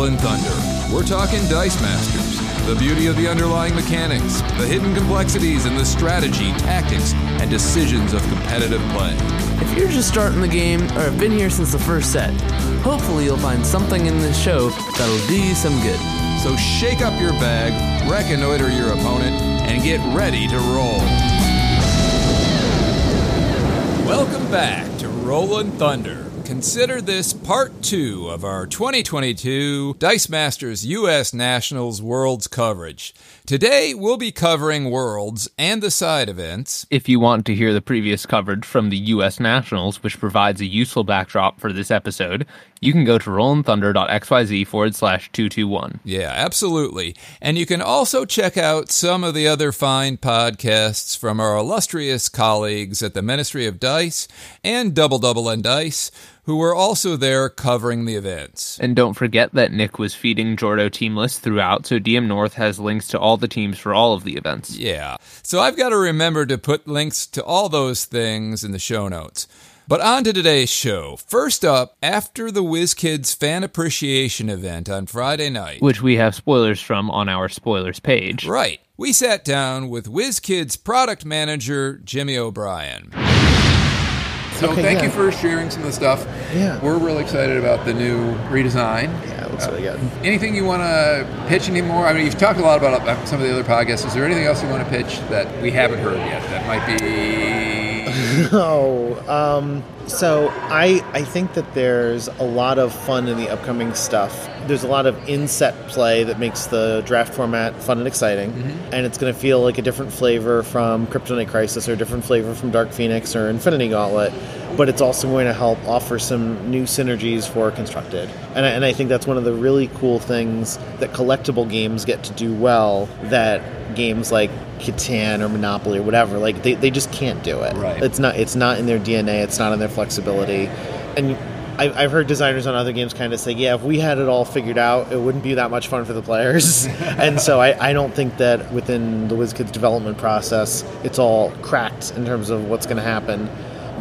Rolling Thunder. We're talking Dice Masters, the beauty of the underlying mechanics, the hidden complexities, and the strategy, tactics, and decisions of competitive play. If you're just starting the game or have been here since the first set, hopefully you'll find something in this show that'll do you some good. So shake up your bag, reconnoiter your opponent, and get ready to roll. Welcome back to Rollin' Thunder. Consider this part two of our 2022 Dice Masters U.S. Nationals Worlds coverage. Today, we'll be covering Worlds and the side events. If you want to hear the previous coverage from the U.S. Nationals, which provides a useful backdrop for this episode, you can go to rollinthunder.xyz forward slash 221. Yeah, absolutely. And you can also check out some of the other fine podcasts from our illustrious colleagues at the Ministry of Dice and Double Double and Dice, who were also there covering the events. And don't forget that Nick was feeding Jordo team lists throughout, so DM North has links to all the teams for all of the events. Yeah. So I've got to remember to put links to all those things in the show notes. But on to today's show. First up, after the WizKids fan appreciation event on Friday night, which we have spoilers from on our spoilers page. Right. We sat down with WizKids product manager Jimmy O'Brien. So Okay, thank yeah. you for sharing some of the stuff. Yeah. We're really excited about the new redesign. Yeah, it looks really good. Anything you want to pitch anymore? I mean, you've talked a lot about uh, some of the other podcasts. Is there anything else you want to pitch that we haven't heard yet that might be Oh, um, so I I think that there's a lot of fun in the upcoming stuff. There's a lot of inset play that makes the draft format fun and exciting, and it's going to feel like a different flavor from Kryptonite Crisis or a different flavor from Dark Phoenix or Infinity Gauntlet. But it's also going to help offer some new synergies for Constructed, and I, and I think that's one of the really cool things that collectible games get to do well that games like Catan or Monopoly or whatever like they, they just can't do it. Right. It's not it's not in their DNA. It's not in their flexibility, and. I- I've heard designers on other games kind of say, yeah, if we had it all figured out, it wouldn't be that much fun for the players. and so I, I don't think that within the WizKids development process, it's all cracked in terms of what's going to happen.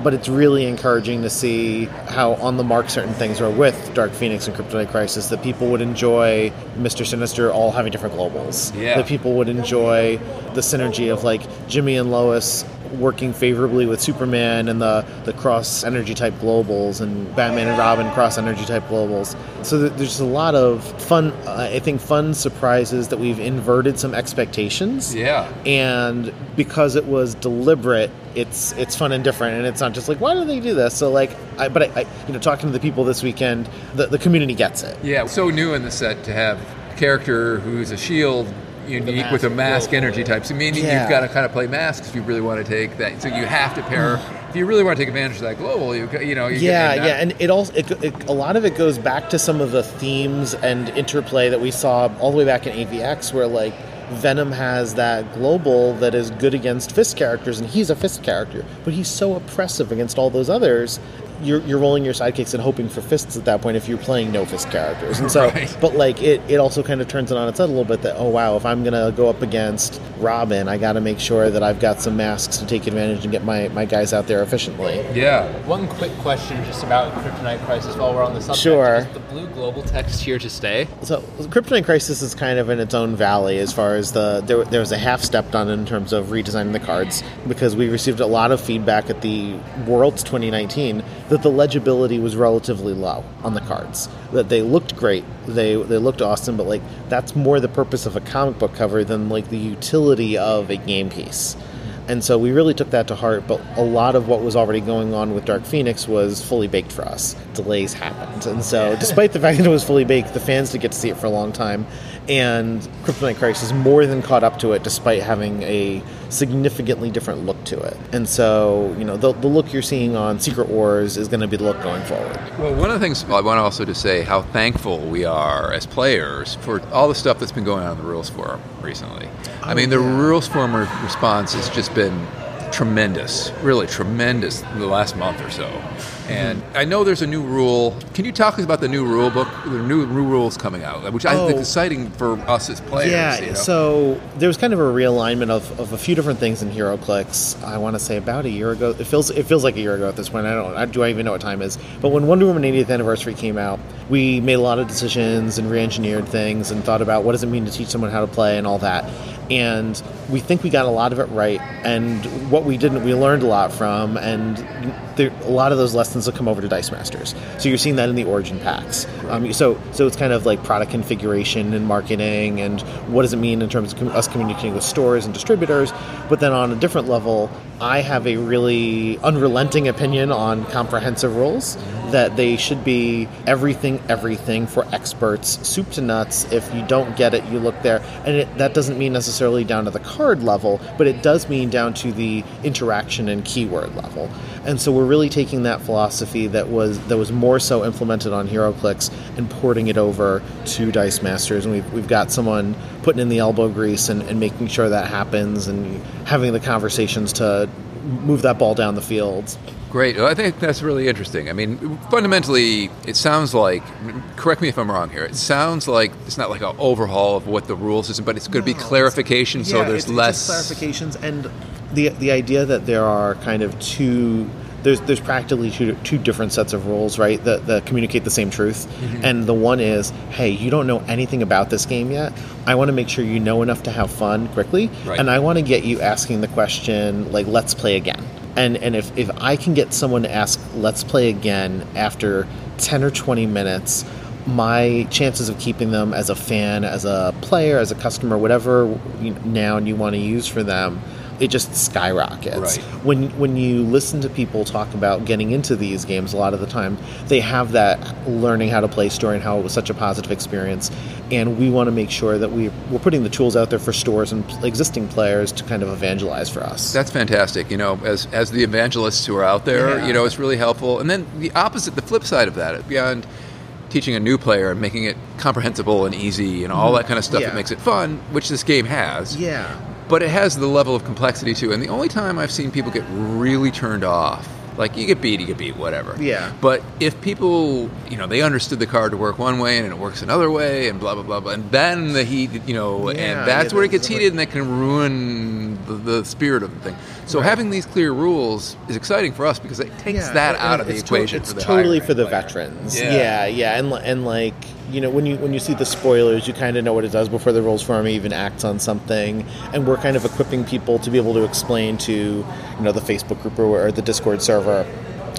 But it's really encouraging to see how on the mark certain things are with Dark Phoenix and Kryptonite Crisis, that people would enjoy Mr. Sinister all having different globals. Yeah. That people would enjoy the synergy of like Jimmy and Lois working favorably with Superman and the, the cross energy type globals and Batman and Robin cross energy type globals. So there's a lot of fun, uh, I think, fun surprises that we've inverted some expectations. Yeah. And because it was deliberate, it's it's fun and different, and it's not just like why do they do this? So like, I, but I, I you know talking to the people this weekend, the the community gets it. Yeah, so new in the set to have a character who's a shield unique with a mask energy type. So meaning Yeah. you've got to kind of play masks if you really want to take that. So you have to pair. if you really want to take advantage of that global, you you know. You yeah, yeah, and it also it, it, a lot of it goes back to some of the themes and interplay that we saw all the way back in AVX, where like Venom has that global that is good against fist characters, and he's a fist character, but he's so oppressive against all those others. You're, you're rolling your sidekicks and hoping for fists at that point if you're playing no fist characters, and so Right. but like it, it also kind of turns it on its head a little bit that oh wow if I'm gonna go up against Robin I got to make sure that I've got some masks to take advantage and get my, my guys out there efficiently. yeah. One quick question just about Kryptonite Crisis while we're on the subject. Sure. Is the blue global text here to stay? So, Kryptonite Crisis is kind of in its own valley as far as the there, there was a half step done in terms of redesigning the cards because we received a lot of feedback at the Worlds 2019 that the legibility was relatively low on the cards. That they looked great, they they looked awesome, but like that's more the purpose of a comic book cover than like the utility of a game piece. And so we really took that to heart, but a lot of what was already going on with Dark Phoenix was fully baked for us. Delays happened. And so, despite the fact that it was fully baked, the fans did get to see it for a long time. And Kryptonite Crisis is more than caught up to it, despite having a significantly different look to it. And so, you know, the, the look you're seeing on Secret Wars is going to be the look going forward. Well, one of the things I want also to say how thankful we are as players for all the stuff that's been going on in the rules forum recently. I mean, oh, the rules forum response has just been tremendous, really tremendous in the last month or so. And I know there's a new rule. Can you talk about the new rule book, the new new rules coming out, which I think Oh. is exciting for us as players? Yeah, you know? so there was kind of a realignment of, of a few different things in HeroClix. I want to say about a year ago. It feels it feels like a year ago at this point. I don't. I, do I even know what time is? But when Wonder Woman 80th Anniversary came out, we made a lot of decisions and re-engineered things and thought about what does it mean to teach someone how to play and all that. And we think we got a lot of it right. And what we didn't, we learned a lot from. And there, a lot of those lessons will come over to Dice Masters. So you're seeing that in the origin packs. Um, so so it's kind of like product configuration and marketing and what does it mean in terms of com- us communicating with stores and distributors. But then on a different level, I have a really unrelenting opinion on comprehensive rules that they should be everything, everything for experts, soup to nuts. If you don't get it, you look there. And it, that doesn't mean necessarily down to the card level, but it does mean down to the interaction and keyword level. And so we're really taking that philosophy that was that was more so implemented on HeroClix and porting it over to Dice Masters. And we've, we've got someone putting in the elbow grease and, and making sure that happens and having the conversations to move that ball down the field. Great. Well, I think that's really interesting. I mean, fundamentally, it sounds like, correct me if I'm wrong here, it sounds like it's not like an overhaul of what the rules is, but it's going to be clarification so there's it's, less. it's just clarifications and the the idea that there are kind of two there's there's practically two, two different sets of rules right that, that communicate the same truth Mm-hmm. and the one is hey you don't know anything about this game yet i want to make sure you know enough to have fun quickly Right. and i want to get you asking the question like let's play again and and if, if i can get someone to ask let's play again after 10 or 20 minutes my chances of keeping them as a fan, as a player, as a customer, whatever noun you want to use for them, it just skyrockets. Right. When when you listen to people talk about getting into these games, a lot of the time they have that learning how to play story and how it was such a positive experience, and we want to make sure that we we're putting the tools out there for stores and existing players to kind of evangelize for us. That's fantastic. You know, as as the evangelists who are out there, Yeah. you know, it's really helpful. And then the opposite, the flip side of that, beyond teaching a new player and making it comprehensible and easy and all mm-hmm. that kind of stuff Yeah. that makes it fun, which this game has. yeah. But it has the level of complexity too. And the only time I've seen people get really turned off, like you get beat, you get beat, whatever. Yeah. But if people, you know, they understood the card to work one way and it works another way and blah blah blah blah, and then the heat, you know, Yeah, and that's yeah, where it gets heated and that can ruin the, the spirit of the thing. So having these clear rules is exciting for us because it takes Yeah, that out of the it's to- equation. it's for the totally for the player. veterans. Yeah. Yeah, yeah, and and like you know when you when you see the spoilers, you kind of know what it does before the rules form even acts on something, and we're kind of equipping people to be able to explain to you know the Facebook group or, or the Discord server.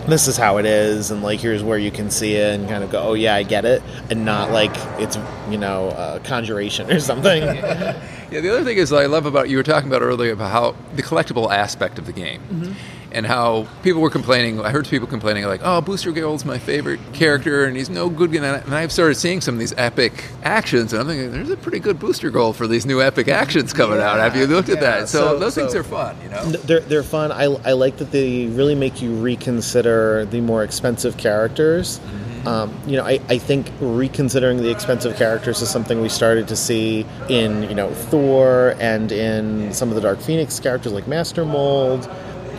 This is how it is, and like here's where you can see it, and kind of go, oh yeah, I get it, and not like it's you know uh, conjuration or something. Yeah, the other thing is I love about you were talking about earlier about how the collectible aspect of the game. Mm-hmm. And how people were complaining. I heard people complaining like, "Oh, Booster Gold's my favorite character, and he's no good." And I've started seeing some of these epic actions, and I'm thinking, "There's a pretty good Booster Gold for these new epic actions coming out." Have you looked at that? So, so- those things are fun, you know. They're, they're fun. I, I like that they really make you reconsider the more expensive characters. Um, you know, I, I think reconsidering the expensive characters is something we started to see in, you know, Thor and in some of the Dark Phoenix characters like Master Mold.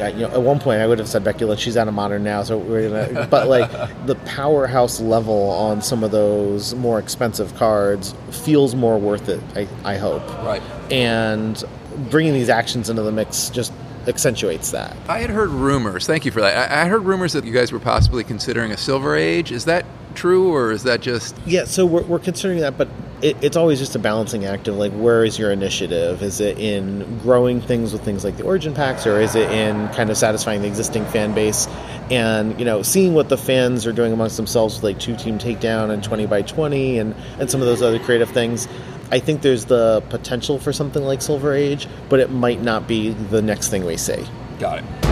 Uh, you know, at one point I would have said Becky Lynch. She's out of modern now, so we're gonna. But like the powerhouse level on some of those more expensive cards feels more worth it. I, I hope Right. and bringing these actions into the mix just accentuates that. I had heard rumors. Thank you for that. I, I heard rumors that you guys were possibly considering a Silver Age. Is that true, or is that just Yeah, so we're, we're considering that, but it, it's always just a balancing act of like, where is your initiative? Is it in growing things with things like the origin packs, or is it in kind of satisfying the existing fan base? And you know, seeing what the fans are doing amongst themselves with like two team takedown and twenty by twenty, and and some of those other creative things. I think there's the potential for something like Silver Age, but it might not be the next thing we see. got it?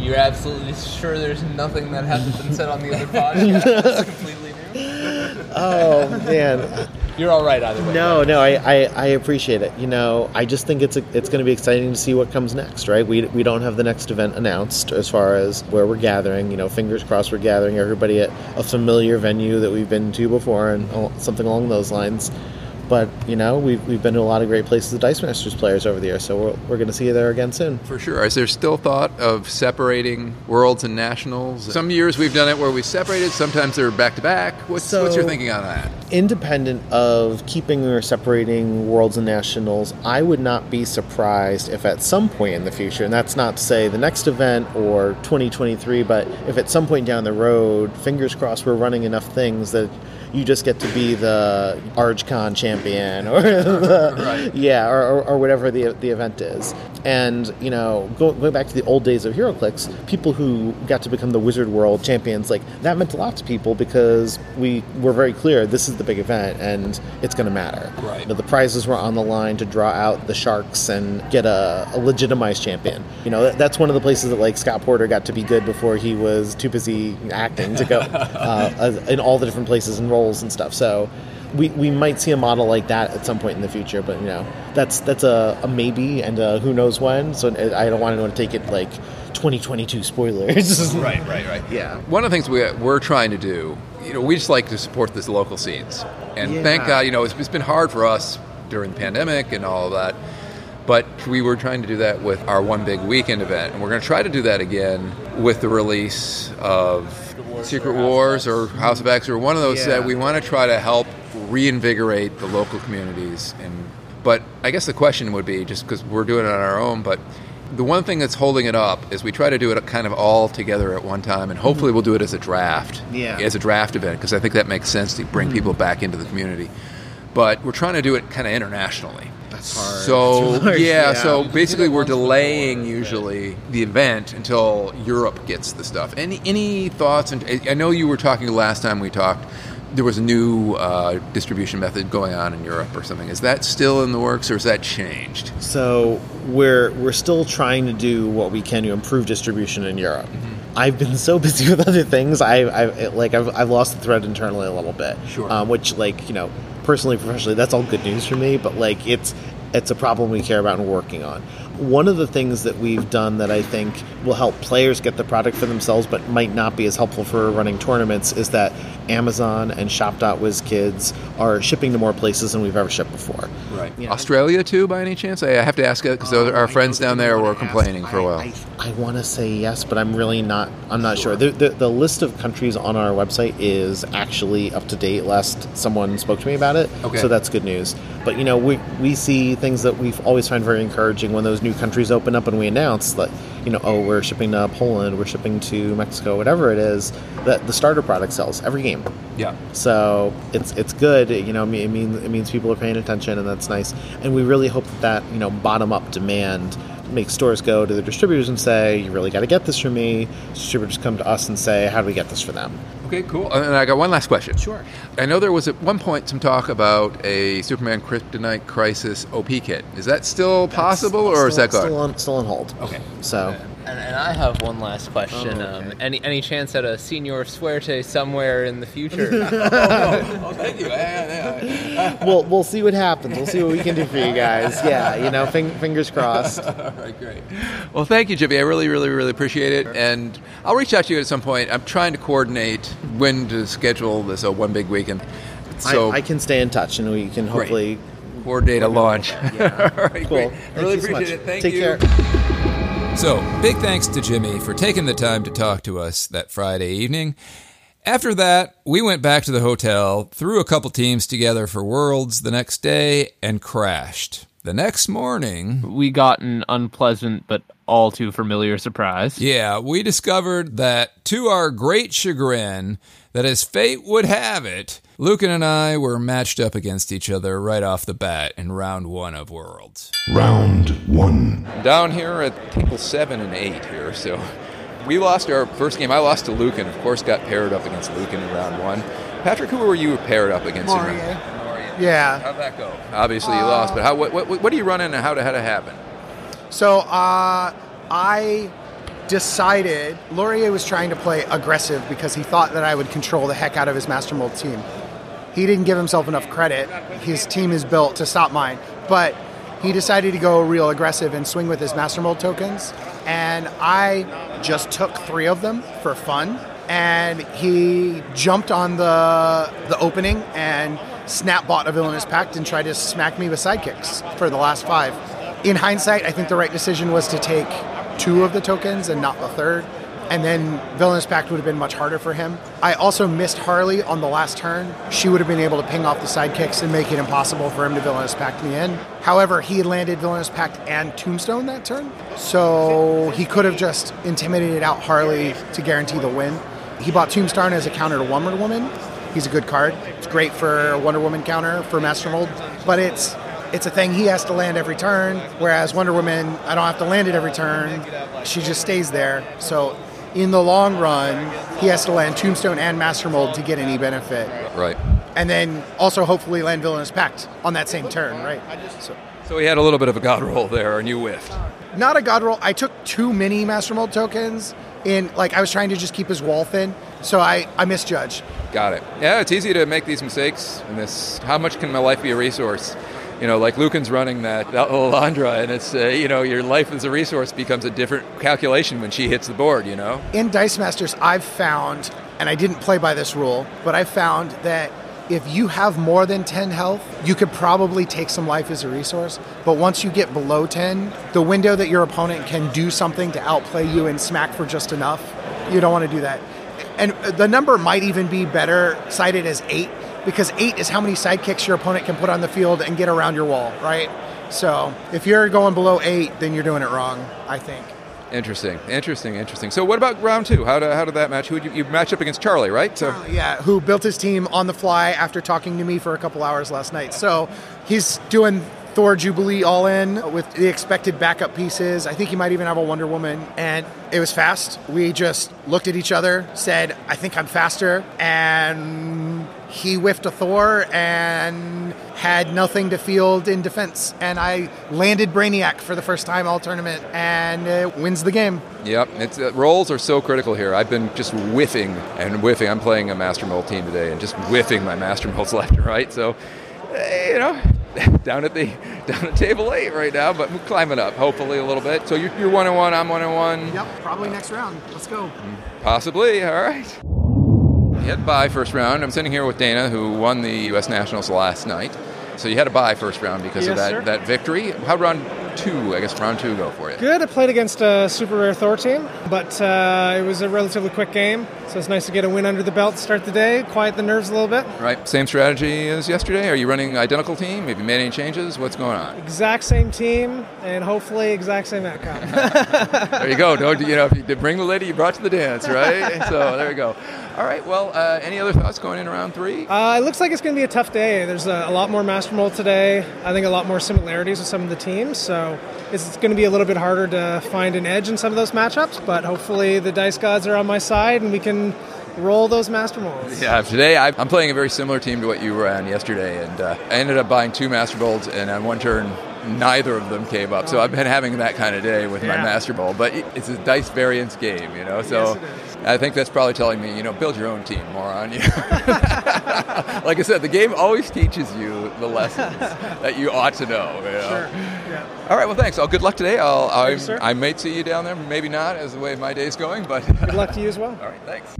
You're absolutely sure there's nothing that hasn't been said on the other podcast that's completely new? Oh man, You're all right either way. No, no, I, I, I appreciate it. You know, I just think it's a, it's going to be exciting to see what comes next, right? We, we don't have the next event announced as far as where we're gathering. You know, fingers crossed we're gathering everybody at a familiar venue that we've been to before and something along those lines. But you know, we've, we've been to a lot of great places with Dice Masters players over the years, so we're, we're going to see you there again soon. For sure. Is there still thought of separating worlds and nationals? Some years we've done it where we separated. Sometimes they're back to back. What's So- what's your thinking on that? Independent of keeping or separating worlds and nationals, I would not be surprised if at some point in the future, and that's not to say the next event or 2023, but if at some point down the road, fingers crossed, we're running enough things that you just get to be the ArgCon champion or the, Right. yeah, or, or, or whatever the, the event is. And, you know, go, going back to the old days of HeroClix, people who got to become the Wizard World champions, like, that meant a lot to people because we were very clear this is the big event and it's going to matter. Right. You know, the prizes were on the line to draw out the Sharks and get a, a legitimized champion. You know, that, that's one of the places that, like, Scott Porter got to be good before he was too busy acting to go uh, in all the different places and roles and stuff. So, we, we might see a model like that at some point in the future, but you know that's that's a, a maybe and a who knows when. So I don't want anyone to take it like 2022 spoilers. Right, right, right. Yeah. One of the things we, we're trying to do, you know, we just like to support this local scenes. And Yeah. thank God, you know, it's, it's been hard for us during the pandemic and all of that. But we were trying to do that with our one big weekend event. And we're going to try to do that again with the release of Secret Wars or House of X or one of those Yeah. that we want to try to help reinvigorate the local communities. And But I guess the question would be just because we're doing it on our own, but the one thing that's holding it up is we try to do it kind of all together at one time, and mm-hmm. hopefully we'll do it as a draft, Yeah. as a draft event, because I think that makes sense to bring mm-hmm. people back into the community. But we're trying to do it kind of internationally. That's hard. So yeah, yeah. so basically we're delaying usually the event until Europe gets the stuff. Any any thoughts? And I know you were talking last time we talked. There was a new uh, distribution method going on in Europe or something. Is that still in the works, or has that changed? So we're we're still trying to do what we can to improve distribution in Europe. I've been so busy with other things. I, I like I've, I've lost the thread internally a little bit. Sure. Um, which like you know personally professionally that's all good news for me. But like it's it's a problem we care about and working on. One of the things that we've done that I think will help players get the product for themselves, but might not be as helpful for running tournaments, is that Amazon and Shop.WizKids are shipping to more places than we've ever shipped before. Right. Yeah. Australia too, by any chance? I have to ask it because oh, our friends down there were complaining for a while. I, I, want to say yes, but I'm really not. I'm not sure. The, the, the list of countries on our website is actually up to date. Last someone spoke to me about it, Okay. so that's good news. But you know, we we see things that we've always find very encouraging when those new countries open up and we announce that you know, oh, we're shipping to Poland, we're shipping to Mexico, whatever it is. That the starter product sells every game. yeah. So it's it's good. You know, it means it means people are paying attention, and that's nice. And we really hope that that you know bottom up demand makes stores go to the distributors and say, "You really got to get this for me." Distributors come to us and say, "How do we get this for them?" Okay, cool. And I got one last question. Sure. I know there was at one point some talk about a Superman Kryptonite Crisis OP kit. Is that still possible, or is that gone? still on, still on hold? Okay. So And, and I have one last question. Oh, okay. um, any any chance at a Señor Suerte somewhere in the future? oh, thank you. we'll we'll see what happens. We'll see what we can do for you guys. Yeah, you know, fing- fingers crossed. All right, great. Well, thank you, Jimmy. I really, really, really appreciate it. And I'll reach out to you at some point. I'm trying to coordinate when to schedule this uh, one big weekend. So I, I can stay in touch, and we can hopefully. coordinate a launch. Yeah. All right, Cool. great. I really you so appreciate it. Thank Take you. care. So, big thanks to Jimmy for taking the time to talk to us that Friday evening. After that, we went back to the hotel, threw a couple teams together for Worlds the next day, and crashed. The next morning, We got an unpleasant but all too familiar surprise. yeah, we discovered that to our great chagrin, that as fate would have it, Lucan and I were matched up against each other right off the bat in round one of Worlds. Round one. down here at table seven and eight here. So we lost our first game. I lost to Lucan. Of course, got paired up against Lucan in round one. Patrick, who were you paired up against? in round- Yeah. How'd that go? Obviously, you lost. But how? What? What, what are you running, and how did how did it happen? So uh, I decided Laurier was trying to play aggressive because he thought that I would control the heck out of his Master Mold team. He didn't give himself enough credit. His team is built to stop mine, but he decided to go real aggressive and swing with his Master Mold tokens. And I just took three of them for fun. And he jumped on the the opening and snap bought a villainous pact and tried to smack me with sidekicks for the last five. In hindsight, I think the right decision was to take two of the tokens and not the third. And then Villainous Pact would have been much harder for him. I also missed Harley on the last turn. She would have been able to ping off the sidekicks and make it impossible for him to Villainous Pact me in. However, he landed Villainous Pact and Tombstone that turn. So he could have just intimidated out Harley to guarantee the win. He bought Tombstone as a counter to Wonder Woman. He's a good card. It's great for a Wonder Woman counter for Master Mold, but it's it's a thing he has to land every turn. Whereas Wonder Woman, I don't have to land it every turn. She just stays there. So in the long run, he has to land Tombstone and Master Mold to get any benefit. Right. And then also hopefully land Villainous Pact on that same turn, right? So So he had a little bit of a god roll there, and you whiffed. not a god roll. I took too many Master Mold tokens in like I was trying to just keep his wall thin. So I, I misjudged. Got it. Yeah, it's easy to make these mistakes. And this, how much can my life be a resource? You know, like Lucan's running that, that Lilandra, and it's uh, you know your life as a resource becomes a different calculation when she hits the board. You know. in Dice Masters, I've found, and I didn't play by this rule, but I found that if you have more than 10 health, you could probably take some life as a resource. But once you get below 10, the window that your opponent can do something to outplay you and smack for just enough, you don't want to do that. And the number might even be better cited as 8 because 8 is how many sidekicks your opponent can put on the field and get around your wall, right? So if you're going below 8, then you're doing it wrong, I think. Interesting, interesting, interesting. So what about round two? How did, how did that match? Who you, you match up against Charlie, right? So Yeah, who built his team on the fly after talking to me for a couple hours last night. So he's doing Thor Jubilee all in with the expected backup pieces. I think he might even have a Wonder Woman. And it was fast. We just looked at each other, said, I think I'm faster. And he whiffed a Thor and had nothing to field in defense. And I landed Brainiac for the first time all tournament and it wins the game. Yep, it's, uh, rolls are so critical here. I've been just whiffing and whiffing. I'm playing a Master Mold team today and just whiffing my Master Molds left and right. So, eh, you know, down at the down at table eight right now, but we're climbing up hopefully a little bit. So you're, you're one and one. I'm one and one. Yep, probably next round. Let's go. Possibly. All right. You had bye first round. I'm sitting here with Dana, who won the U.S. Nationals last night. So you had a bye first round because of that, sir. that victory. How round two? I guess round two go for you. Good. I played against a super rare Thor team, but uh, it was a relatively quick game, so it's nice to get a win under the belt to start the day, quiet the nerves a little bit. Right. Same strategy as yesterday. Are you running identical team? Have you made any changes? What's going on? Exact same team, and hopefully exact same outcome. There you go. Don't you know? If you bring the lady you brought to the dance, right? so there you go. All right. Well, uh, any other thoughts going in round three? uh, it looks like it's going to be a tough day. There's a, a lot more Master Mold today. I think a lot more similarities with some of the teams, so it's going to be a little bit harder to find an edge in some of those matchups. But hopefully the dice gods are on my side, and we can roll those Master Molds. Yeah, today I- I'm playing a very similar team to what you ran yesterday, and uh, I ended up buying two Master Molds, and on one turn, neither of them came up. So I've been having that kind of day with my Master Mold, but it's a dice variance game, you know. So Yes, I think that's probably telling me, you know, build your own team, moron. You like I said, the game always teaches you the lessons that you ought to know. You know? Sure. Yeah. All right, well, thanks. Oh, good luck today. I'll, I, you. I may see you down there, maybe not, as the way my day's going, but. Good luck to you as well. All right, thanks.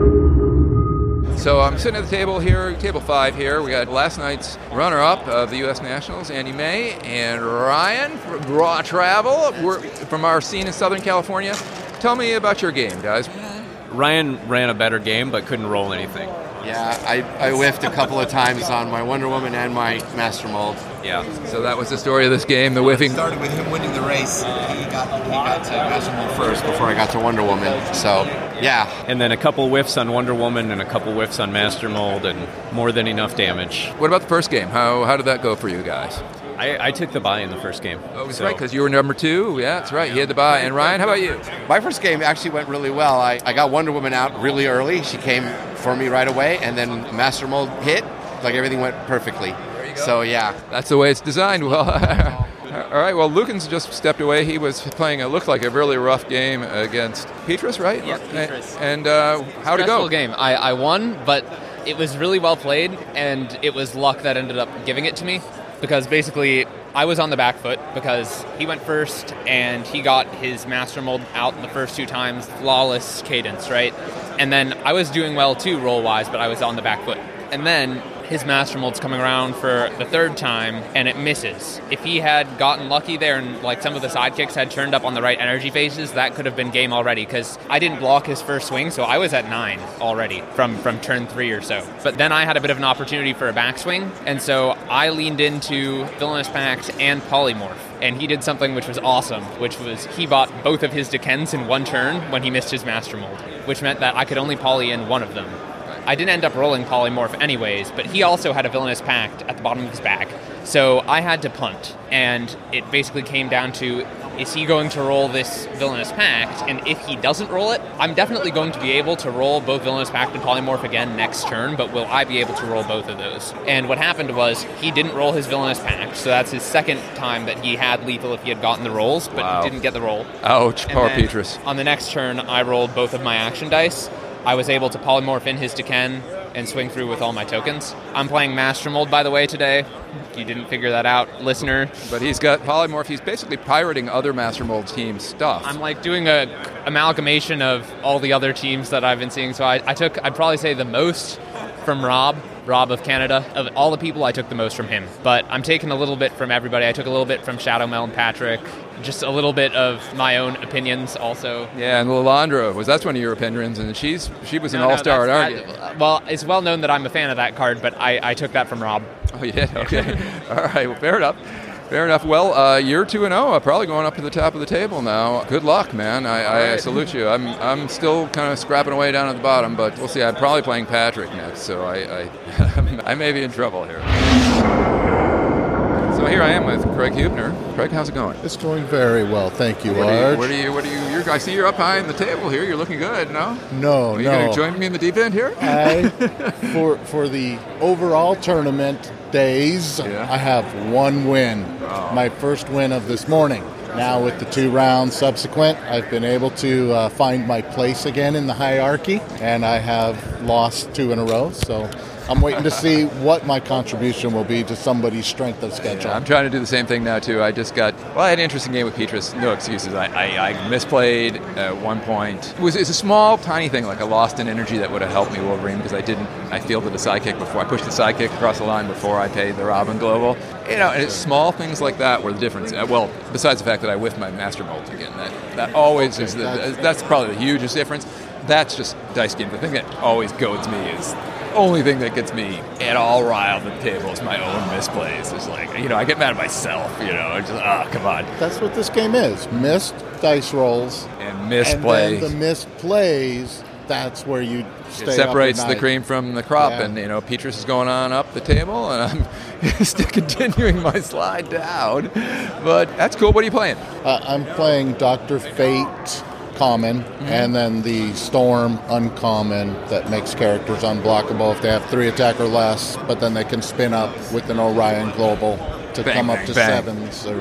So I'm sitting at the table here, table five here. We got last night's runner-up of the U.S. Nationals, Andy May and Ryan from Raw Travel. We're from our scene in Southern California. Tell me about your game, guys. Ryan ran a better game but couldn't roll anything. Yeah, I, I whiffed a couple of times on my Wonder Woman and my Master Mold. Yeah. So that was the story of this game, the whiffing. started with him winning the race. He got, he got to Master Mold first before I got to Wonder Woman. So, yeah. And then a couple whiffs on Wonder Woman and a couple whiffs on Master Mold and more than enough damage. What about the first game? How, how did that go for you guys? I, I took the buy in the first game. Oh, that's So- right, because you were number two. Yeah, that's right. You had the buy. And Ryan, how about you? My first game actually went really well. I, I got Wonder Woman out really early. She came for me right away, and then Master Mold hit. Like everything went perfectly. So, yeah. That's the way it's designed. Well, all right. Well, Lucan's just stepped away. He was playing. It looked like a really rough game against Petrus, right? Yep, Petrus. And uh, how'd it Stressful go? game. I, I won, but it was really well played, and it was luck that ended up giving it to me because basically I was on the back foot because he went first and he got his master mold out the first two times, flawless cadence, right? And then I was doing well too, roll wise, but I was on the back foot. And then his Master Mold's coming around for the third time and it misses. If he had gotten lucky there and like some of the sidekicks had turned up on the right energy phases, that could have been game already because I didn't block his first swing, so I was at nine already from, from turn three or so. But then I had a bit of an opportunity for a backswing, and so I leaned into Villainous Pact and Polymorph and he did something which was awesome, which was he bought both of his D'Kens in one turn when he missed his Master Mold, which meant that I could only poly in one of them. I didn't end up rolling Polymorph anyways, but he also had a Villainous Pact at the bottom of his bag. So I had to punt, and it basically came down to is he going to roll this Villainous Pact? And if he doesn't roll it, I'm definitely going to be able to roll both Villainous Pact and Polymorph again next turn, but will I be able to roll both of those? And what happened was he didn't roll his Villainous Pact, so that's his second time that he had lethal if he had gotten the rolls, but Wow. he didn't get the roll. Ouch, And poor Petrus. On the next turn, I rolled both of my action dice. I was able to polymorph in his D'Ken and swing through with all my tokens. I'm playing Master Mold, by the way, today. You didn't figure that out, listener. But he's got polymorph. He's basically pirating other Master Mold team stuff. I'm like doing a amalgamation of all the other teams that I've been seeing. So I, I took, I'd probably say the most from Rob, Rob of Canada. Of all the people, I took the most from him. But I'm taking a little bit from everybody. I took a little bit from Shadow Mel and Patrick. Just a little bit of my own opinions also. yeah, and Lilandra was that's one of your opinions, and she's she was an No, no, all star at that- well, it's well known that I'm a fan of that card, but I, I took that from Rob. Oh, you did? Okay. All right. Well, fair enough. Fair enough. Well, uh, you're two and zero. Probably going up to the top of the table now. Good luck, man. I, I salute you. I'm I'm still kind of scrapping away down at the bottom, but we'll see. I'm probably playing Patrick next, so I I, I may be in trouble here. So here I am with Craig Hubner. Craig, how's it going? It's going very well, thank you, What do you, what are you? What do you? You're, I see you're up high in the table here. You're looking good. No. no, Are you no. going to join me in the deep end here? I, for for the overall tournament days, Yeah. I have one win. My first win of this morning. Now, with the two rounds subsequent, I've been able to uh, find my place again in the hierarchy, and I have lost two in a row. So I'm waiting to see what my contribution will be to somebody's strength of schedule. Yeah, I'm trying to do the same thing now too. I just got well. I had an interesting game with Petrus. No excuses. I, I, I misplayed at one point. It was it's a small, tiny thing. Like I lost an energy that would have helped me Wolverine because I didn't. I fielded a sidekick before. I pushed the sidekick across the line before I paid the Robin Global. You know, and it's small things like that were the difference. Uh, Well, besides the fact that I whiffed my Master Mold again. That that always is the, that's probably the hugest difference. That's just dice game. The thing that always goads me is only thing that gets me at all riled at the table is my own misplays. It's like, you know, I get mad at myself, you know, just, ah, come on. That's what this game is. Missed dice rolls And misplays. The misplays, that's where you stay It separates at the cream from the crop, Yeah. and you know Petrus is going on up the table, and I'm still continuing my slide down. But that's cool. What are you playing? Uh, I'm playing Doctor Fate common, Mm-hmm. and then the Storm uncommon that makes characters unblockable if they have three attack or less. But then they can spin up with an Orion Global to Bang, come up bang, to bang. sevens or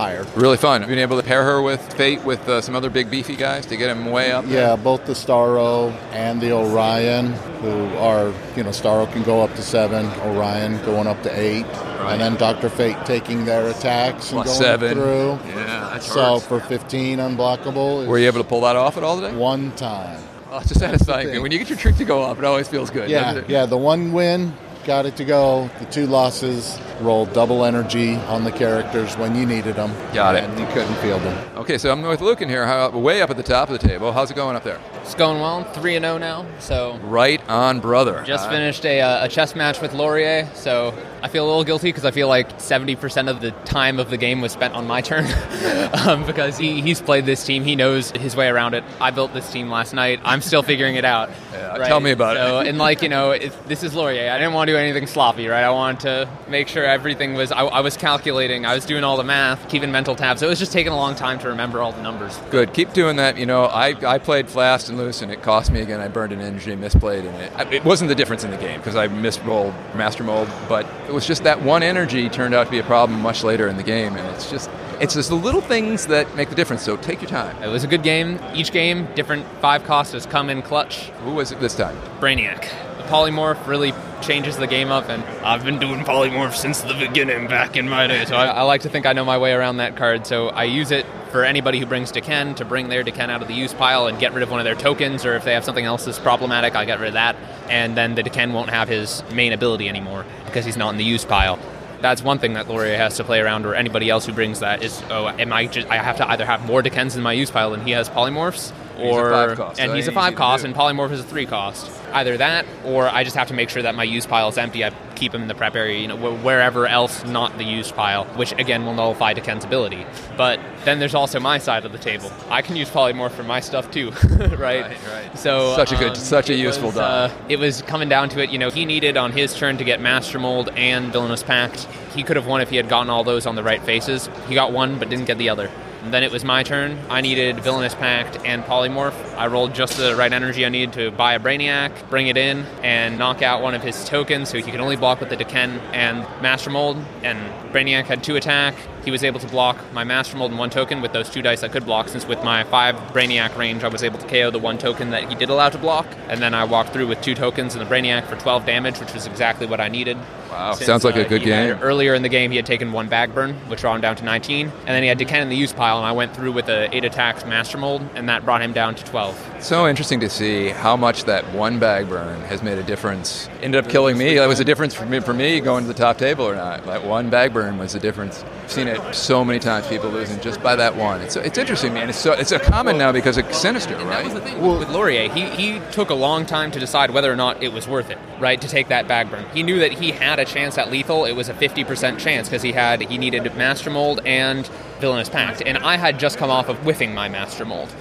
higher. Really fun. Being able to pair her with Fate with uh, some other big beefy guys to get him way up. Yeah, both the Starro and the Orion, who are, you know, Starro can go up to seven, Orion going up to eight, and then Doctor Fate taking their attacks and Plus going seven. through. Yeah, So for 15 unblockable. Were you able to pull that off at all today? One time. Oh, it's just satisfying. When you get your trick to go up, it always feels good. Yeah, yeah. The one win got it to go. The two losses rolled double energy on the characters when you needed them. Got it. And you couldn't field them. Okay, so I'm with Lucan here, how, way up at the top of the table. How's it going up there? It's going well. Three and zero now. So Right on, brother. just Uh, finished a, uh, a chess match with Laurier. So I feel a little guilty because I feel like seventy percent of the time of the game was spent on my turn um, because he, he's played this team. He knows his way around it. I built this team last night. I'm still figuring it out. Yeah, tell me about it. so, And like you know, it, this is Laurier. I didn't want to do anything sloppy, right? I wanted to make sure everything was. I, I was calculating. I was doing all the math, keeping mental tabs. It was just taking a long time to remember all the numbers. Good. Keep doing that. You know, I, I played fast and loose, and it cost me again. I burned an energy, misplayed, and it, it wasn't the difference in the game because I misrolled master mold, but it was just that one energy turned out to be a problem much later in the game, and it's just it's just the little things that make the difference. So take your time. It was a good game. Each game, different five costs has come in clutch. Who was it this time? Brainiac. Polymorph really changes the game up, and I've been doing polymorph since the beginning, back in my day. So I, I like to think I know my way around that card. So I use it for anybody who brings D'Ken to bring their D'Ken out of the use pile and get rid of one of their tokens, or if they have something else that's problematic, I get rid of that, and then the D'Ken won't have his main ability anymore because he's not in the use pile. That's one thing that Laurier has to play around, or anybody else who brings that is, oh, am I just, I have to either have more D'Kens in my use pile than he has polymorphs, He's a or five cost, and so he's a five cost, and polymorph is a three cost. Either that, or I just have to make sure that my use pile is empty. I keep him in the prep area, you know, wherever else not the used pile, which again will nullify D'Ken's ability. But then there's also my side of the table. I can use polymorph for my stuff too, right? right. So Such a good- um, such a useful was, die. uh, it was coming down to it. You know, he needed on his turn to get Master Mold and Villainous Pact. He could have won if he had gotten all those on the right faces. He got one, but didn't get the other. Then it was my turn. I needed Villainous Pact and Polymorph. I rolled just the right energy I needed to buy a Brainiac, bring it in, and knock out one of his tokens so he could only block with the D'Ken and Master Mold. And Brainiac had two attack. He was able to block my Master Mold and one token with those two dice I could block, since with my five Brainiac range, I was able to KO the one token that he did allow to block. And then I walked through with two tokens and the Brainiac for 12 damage, which was exactly what I needed. Wow, sounds like a uh, good he had- game. earlier in the game, he had taken one bag burn, which brought him down to 19. And then he had D'Ken in the use pile, and I went through with a 8 attacks Master Mold, and that brought him down to 12. So interesting to see how much that one bag burn has made a difference. Ended up killing me. That was a difference for me, for me going to the top table or not. That one bag burn was the difference. I've seen it so many times. People losing just by that one. It's it's interesting, man. It's so it's a common now because it's sinister, That right? was the thing with, with Laurier. He, he took a long time to decide whether or not it was worth it, right, to take that bag burn. He knew that he had a chance at lethal. It was a 50% chance because he had he needed Master Mold and Villainous Pact. And I had just come off of whiffing my Master Mold.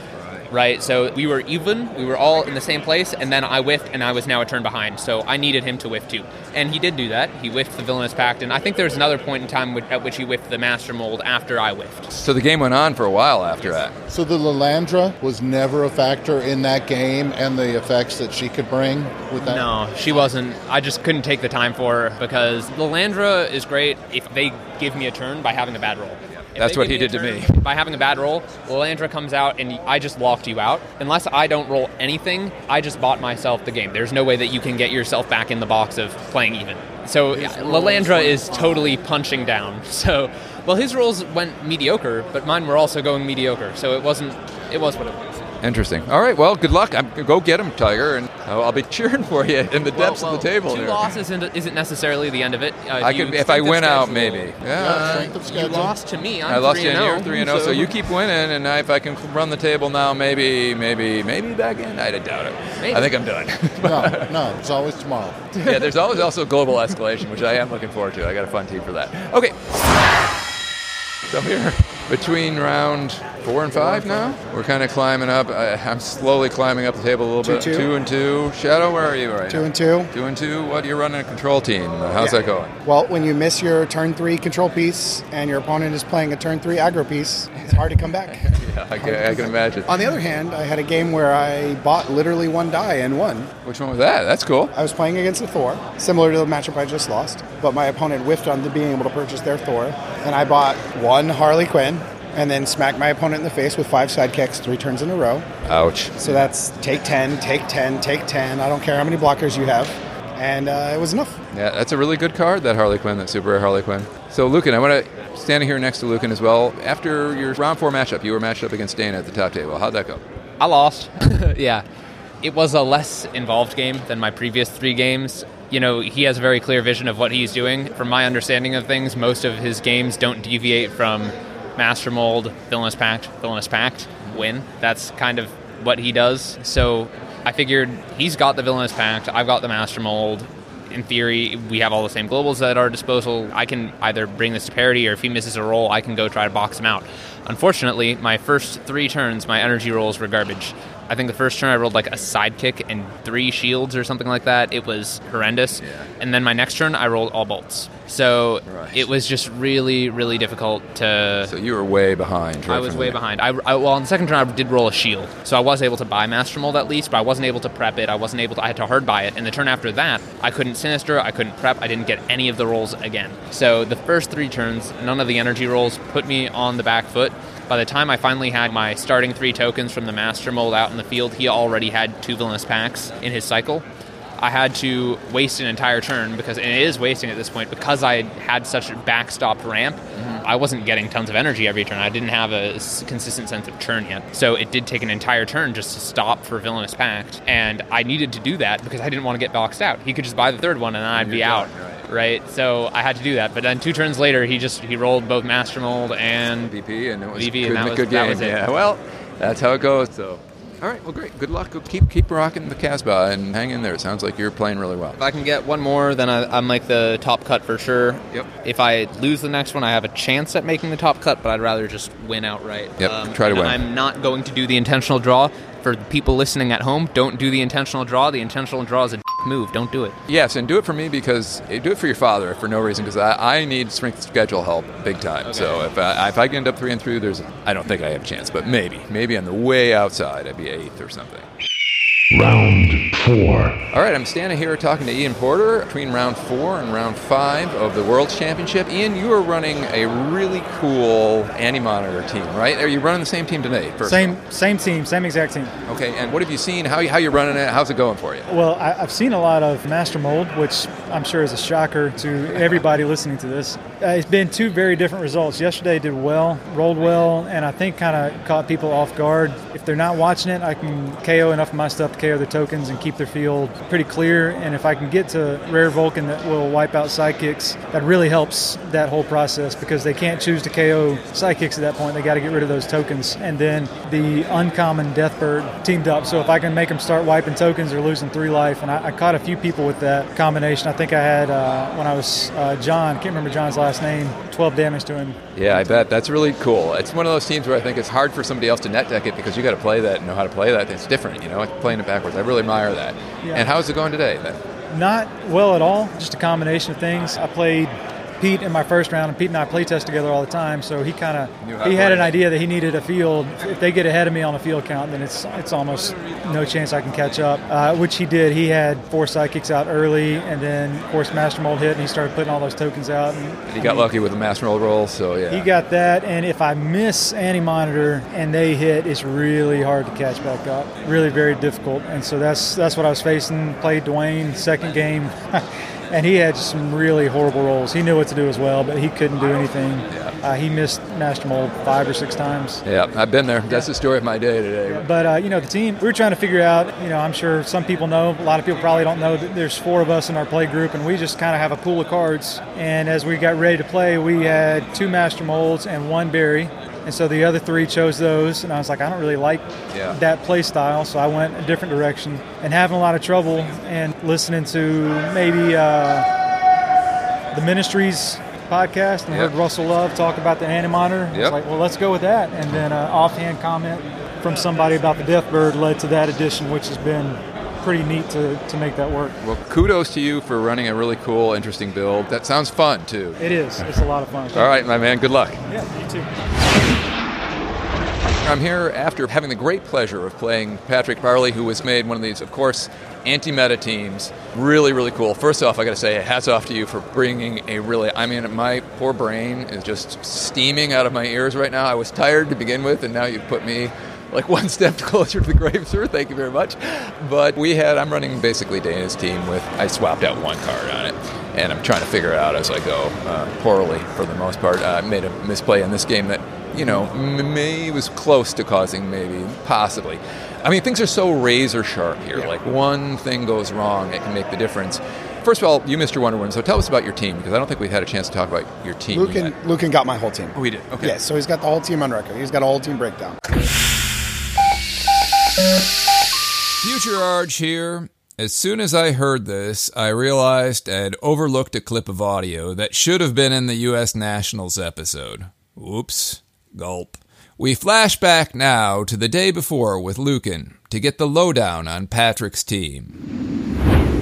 Right, so we were even, we were all in the same place, and then I whiffed, and I was now a turn behind. So I needed him to whiff too, and he did do that. He whiffed the villainous pact, and I think there was another point in time at which he whiffed the master mold after I whiffed. So the game went on for a while after that. So the Lilandra was never a factor in that game and the effects that she could bring with that? No, she wasn't. I just couldn't take the time for her because Lilandra is great if they give me a turn by having a bad roll. If That's what he did to me. By having a bad roll, Lilandra comes out and I just locked you out. Unless I don't roll anything, I just bought myself the game. There's no way that you can get yourself back in the box of playing even. So yeah, Lilandra is totally punching down. So, well, his rolls went mediocre, but mine were also going mediocre. So it wasn't. It was what it was. Interesting. All right. Well, good luck. I'm, go get him, Tiger, and I'll I'll be cheering for you in the depths Well, of the table. Two there. losses isn't, isn't necessarily the end of it. Uh, I could, if I strength of win out, maybe. Yeah. strength You lost to me. I'm I lost 3 you, and you're three and zero. So you keep winning, and I, if I can run the table now, maybe, maybe, maybe back in. I doubt it. Maybe. I think I'm done. No, no, it's always tomorrow. yeah, there's always also global escalation, which I am looking forward to. I got a fun team for that. Okay. So here, between round four and five now, we're kind of climbing up. I, I'm slowly climbing up the table a little bit. Two-two. And two. Shadow, where are you right Two now? and two. Two and two. What? You're running a control team. How's Yeah. that going? Well, when you miss your turn three control piece and your opponent is playing a turn three aggro piece, it's hard to come back. Yeah, I can, I can imagine. On the other hand, I had a game where I bought literally one die and won. Which one was that? That's cool. I was playing against a Thor, similar to the matchup I just lost, but my opponent whiffed on the being able to purchase their Thor, and I bought one Harley Quinn, and then smacked my opponent in the face with five sidekicks three turns in a row. Ouch. So that's take 10, take 10, take 10. I don't care how many blockers you have. And uh, it was enough. Yeah, that's a really good card, that Harley Quinn, that super rare Harley Quinn. So, Lucan, I want to standing here next to Lucan as well. After your round four matchup, you were matched up against Dana at the top table. How'd that go? I lost. yeah. It was a less involved game than my previous three games. You know, he has a very clear vision of what he's doing. From my understanding of things, most of his games don't deviate from Master Mold, Villainous Pact, Villainous Pact, win. That's kind of what he does. So I figured he's got the Villainous Pact, I've got the Master Mold. In theory, we have all the same globals at our disposal. I can either bring this to parity, or if he misses a roll, I can go try to box him out. Unfortunately, my first three turns, my energy rolls were garbage. I think the first turn I rolled like a sidekick and three shields or something like that. It was horrendous. And then my next turn, I rolled all bolts. So Right. it was just really, really difficult to. So you were way behind. right I was way the- behind. I, I, well, on the second turn, I did roll a shield, so I was able to buy Master Mold at least, but I wasn't able to prep it. I wasn't able to. I had to hard buy it. And the turn after that, I couldn't Sinister. I couldn't prep. I didn't get any of the rolls again. So the first three turns, none of the energy rolls put me on the back foot. By the time I finally had my starting three tokens from the Master Mold out in the field, he already had two villainous pacts in his cycle. I had to waste an entire turn because, and it is wasting at this point because I had such a backstopped ramp. Mm-hmm. I wasn't getting tons of energy every turn. I didn't have a consistent sense of turn yet. So it did take an entire turn just to stop for Villainous Pact. And I needed to do that because I didn't want to get boxed out. He could just buy the third one and then I'd be out. Right. So I had to do that. But then two turns later, he just he rolled both Master Mold and VP, and it was VP, good, and that a was, good that game. was it. Yeah, well, that's how it goes. So, all right, well, great. Good luck. Keep keep rocking the Casbah and hang in there. It sounds like you're playing really well. If I can get one more, then I, I'm like the top cut for sure. Yep. If I lose the next one, I have a chance at making the top cut, but I'd rather just win outright. Yep, um, try to win. I'm not going to do the intentional draw. For people listening at home, don't do the intentional draw. The intentional draw is a move. Don't do it. Yes, and do it for me because eh, do it for your father for no reason because I, I need strength schedule help big time. So if I, if I can end up three and three, there's I don't think I have a chance, but maybe maybe on the way outside I'd be eighth or something. Round four. All right, I'm standing here talking to Ian Porter between round four and round five of the World Championship. Ian, you are running a really cool anti-monitor team, right? Are you running the same team today? first of Same same team, same exact team. Okay, and what have you seen? How you, how you running it? How's it going for you? Well, I, I've seen a lot of Master Mold, which I'm sure is a shocker to everybody listening to this. Uh, it's been two very different results. Yesterday did well, rolled well, and I think kind of caught people off guard. If they're not watching it, I can KO enough of my stuff to KO the tokens and keep their field pretty clear. And if I can get to rare Vulcan that will wipe out sidekicks, that really helps that whole process because they can't choose to KO sidekicks at that point. They got to get rid of those tokens. And then the uncommon Deathbird teamed up. So if I can make them start wiping tokens, they're losing three life. And I, I caught a few people with that combination. I think I had, uh, when I was uh, John, can't remember John's last name, 12 damage to him. Yeah, I bet that's really cool. It's one of those teams where I think it's hard for somebody else to net deck it because you got to play that and know how to play that. It's different, you know, playing it backwards. I really admire that. Yeah. And how's it going today then? Not well at all, just a combination of things. I played Pete in my first round, and Pete and I play test together all the time. So he kind of he had an idea that he needed a field. If they get ahead of me on a field count, then it's it's almost no chance I can catch up. Uh, which he did. He had four sidekicks out early, and then of course Master Mold hit, and he started putting all those tokens out. And, And you got lucky with the master Mold roll, so yeah. He got that, and if I miss anti monitor and they hit, it's really hard to catch back up. Really, very difficult. And so that's that's what I was facing. Played Dwayne second game, and he had some really horrible rolls. He knew what to do as well, but he couldn't do anything. Uh, he missed Master Mold five or six times. yeah, I've been there. That's the story of my day today. But uh, you know, the team we were trying to figure out. You know, I'm sure some people know. A lot of people probably don't know that there's four of us in our play group, and we just kind of have a pool of cards. And as we got ready to play, we had two master molds and one berry. And so the other three chose those, and I was like, I don't really like Yeah. that play style, so I went a different direction. And having a lot of trouble and listening to maybe uh, the Ministries podcast and Yep. heard Russell Love talk about the Anti-Monitor. I was like, well, let's go with that. And then uh, offhand comment from somebody about the Deathbird led to that addition, which has been pretty neat to, to make that work. Well, kudos to you for running a really cool, interesting build. That sounds fun too. It is. It's a lot of fun. All right, my man. Good luck. Yeah, you too. I'm here after having the great pleasure of playing Patrick Barley, who was made one of these, of course, anti-meta teams. Really, really cool. First off, I got to say, hats off to you for bringing a really. I mean, my poor brain is just steaming out of my ears right now. I was tired to begin with, and now you've put me like one step closer to the grave, sir. Thank you very much. But we had. I'm running basically Dana's team with. I swapped out one card on it. And I'm trying to figure it out as I go, uh, poorly for the most part. I made a misplay in this game that you know, m- may was close to causing maybe, possibly. I mean, things are so razor sharp here. Like one thing goes wrong, it can make the difference. First of all, you missed your Wonder Woman, so tell us about your team because I don't think we've had a chance to talk about your team Lucan, yet. Lucan got my whole team. Oh, he did. Okay. Yeah, so he's got the whole team on record. He's got a whole team breakdown. Future Arch here. As soon as I heard this, I realized I'd overlooked a clip of audio that should have been in the U.S. Nationals episode. Whoops. Gulp. We flash back now to the day before with Lucan to get the lowdown on Patrick's team.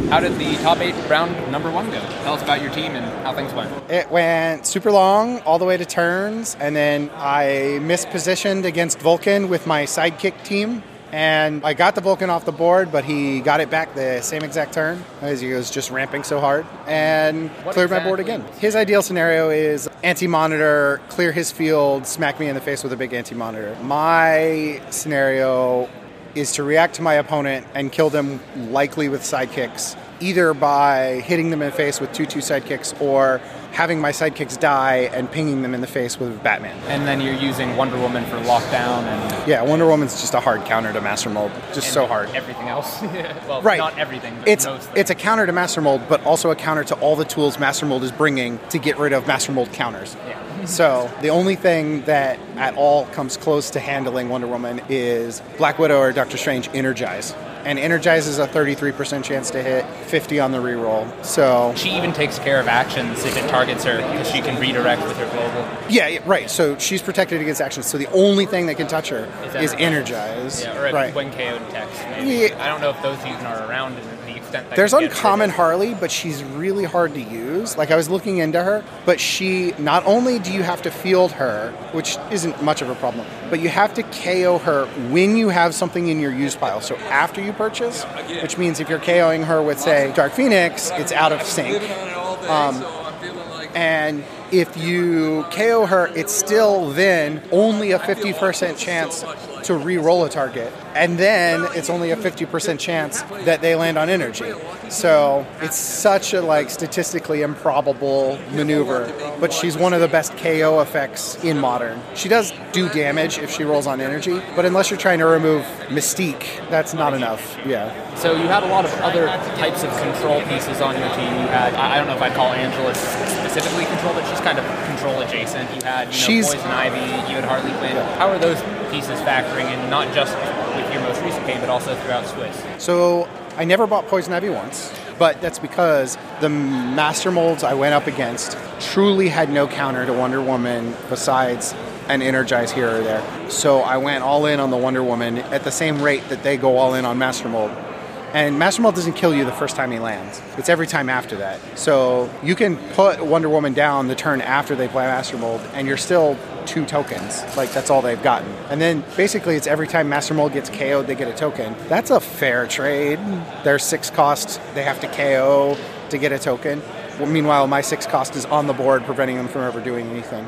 How did the top eight round number one go? Tell us about your team and how things went. It went super long, all the way to turns, and then I mispositioned against Vulcan with my sidekick team. And I got the Vulcan off the board, but he got it back the same exact turn as he was just ramping so hard and What cleared my board again. His ideal scenario is anti monitor, clear his field, smack me in the face with a big anti monitor. My scenario is to react to my opponent and kill them likely with sidekicks either by hitting them in the face with two two sidekicks or having my sidekicks die and pinging them in the face with Batman. And then you're using Wonder Woman for lockdown and Yeah, Wonder Woman's just a hard counter to Master Mold, just so hard. Everything else, well, Right. not everything, It's it's a counter to Master Mold, but also a counter to all the tools Master Mold is bringing to get rid of Master Mold counters. Yeah. So the only thing that at all comes close to handling Wonder Woman is Black Widow or Doctor Strange Energize. And energizes a 33% chance to hit, 50 on the reroll. So She even takes care of actions if it targets her, because she can redirect with her global. yeah, yeah, right. So she's protected against actions. So the only thing that can touch her Is is Energize. Yeah, or right. when KO'd text. Maybe. Yeah. I don't know if those even are around extent There's uncommon Harley, but she's really hard to use. Like I was looking into her, but she not only do you have to field her, which isn't much of a problem, but you have to KO her when you have something in your use pile. So after you purchase, which means if you're KOing her with say Dark Phoenix, it's out of sync. Um, and if you KO her, it's still then only a 50% chance to re-roll a target. And then it's only a 50% chance that they land on energy. So it's such a like statistically improbable maneuver, but she's one of the best KO effects in modern. She does do damage if she rolls on energy, but unless you're trying to remove Mystique, that's not enough. Yeah. So you had a lot of other types of control pieces on your team. You had I don't know if I'd call Angela specifically control, but she's kind of control adjacent. You had you know, She's- Poison Ivy, you had Harley Quinn. How are those pieces factoring in, not just with your most recent game, but also throughout Swiss? So I never bought Poison Ivy once, but that's because the master molds I went up against truly had no counter to Wonder Woman besides an Energize here or there. So I went all in on the Wonder Woman at the same rate that they go all in on Master Mold. And Master Mold doesn't kill you the first time he lands. It's every time after that. So you can put Wonder Woman down the turn after they play Master Mold, and you're still two tokens. Like that's all they've gotten. And then basically it's every time Master Mold gets KO'd, they get a token. That's a fair trade. Their six cost, they have to KO to get a token. Well, meanwhile, my six cost is on the board, preventing them from ever doing anything.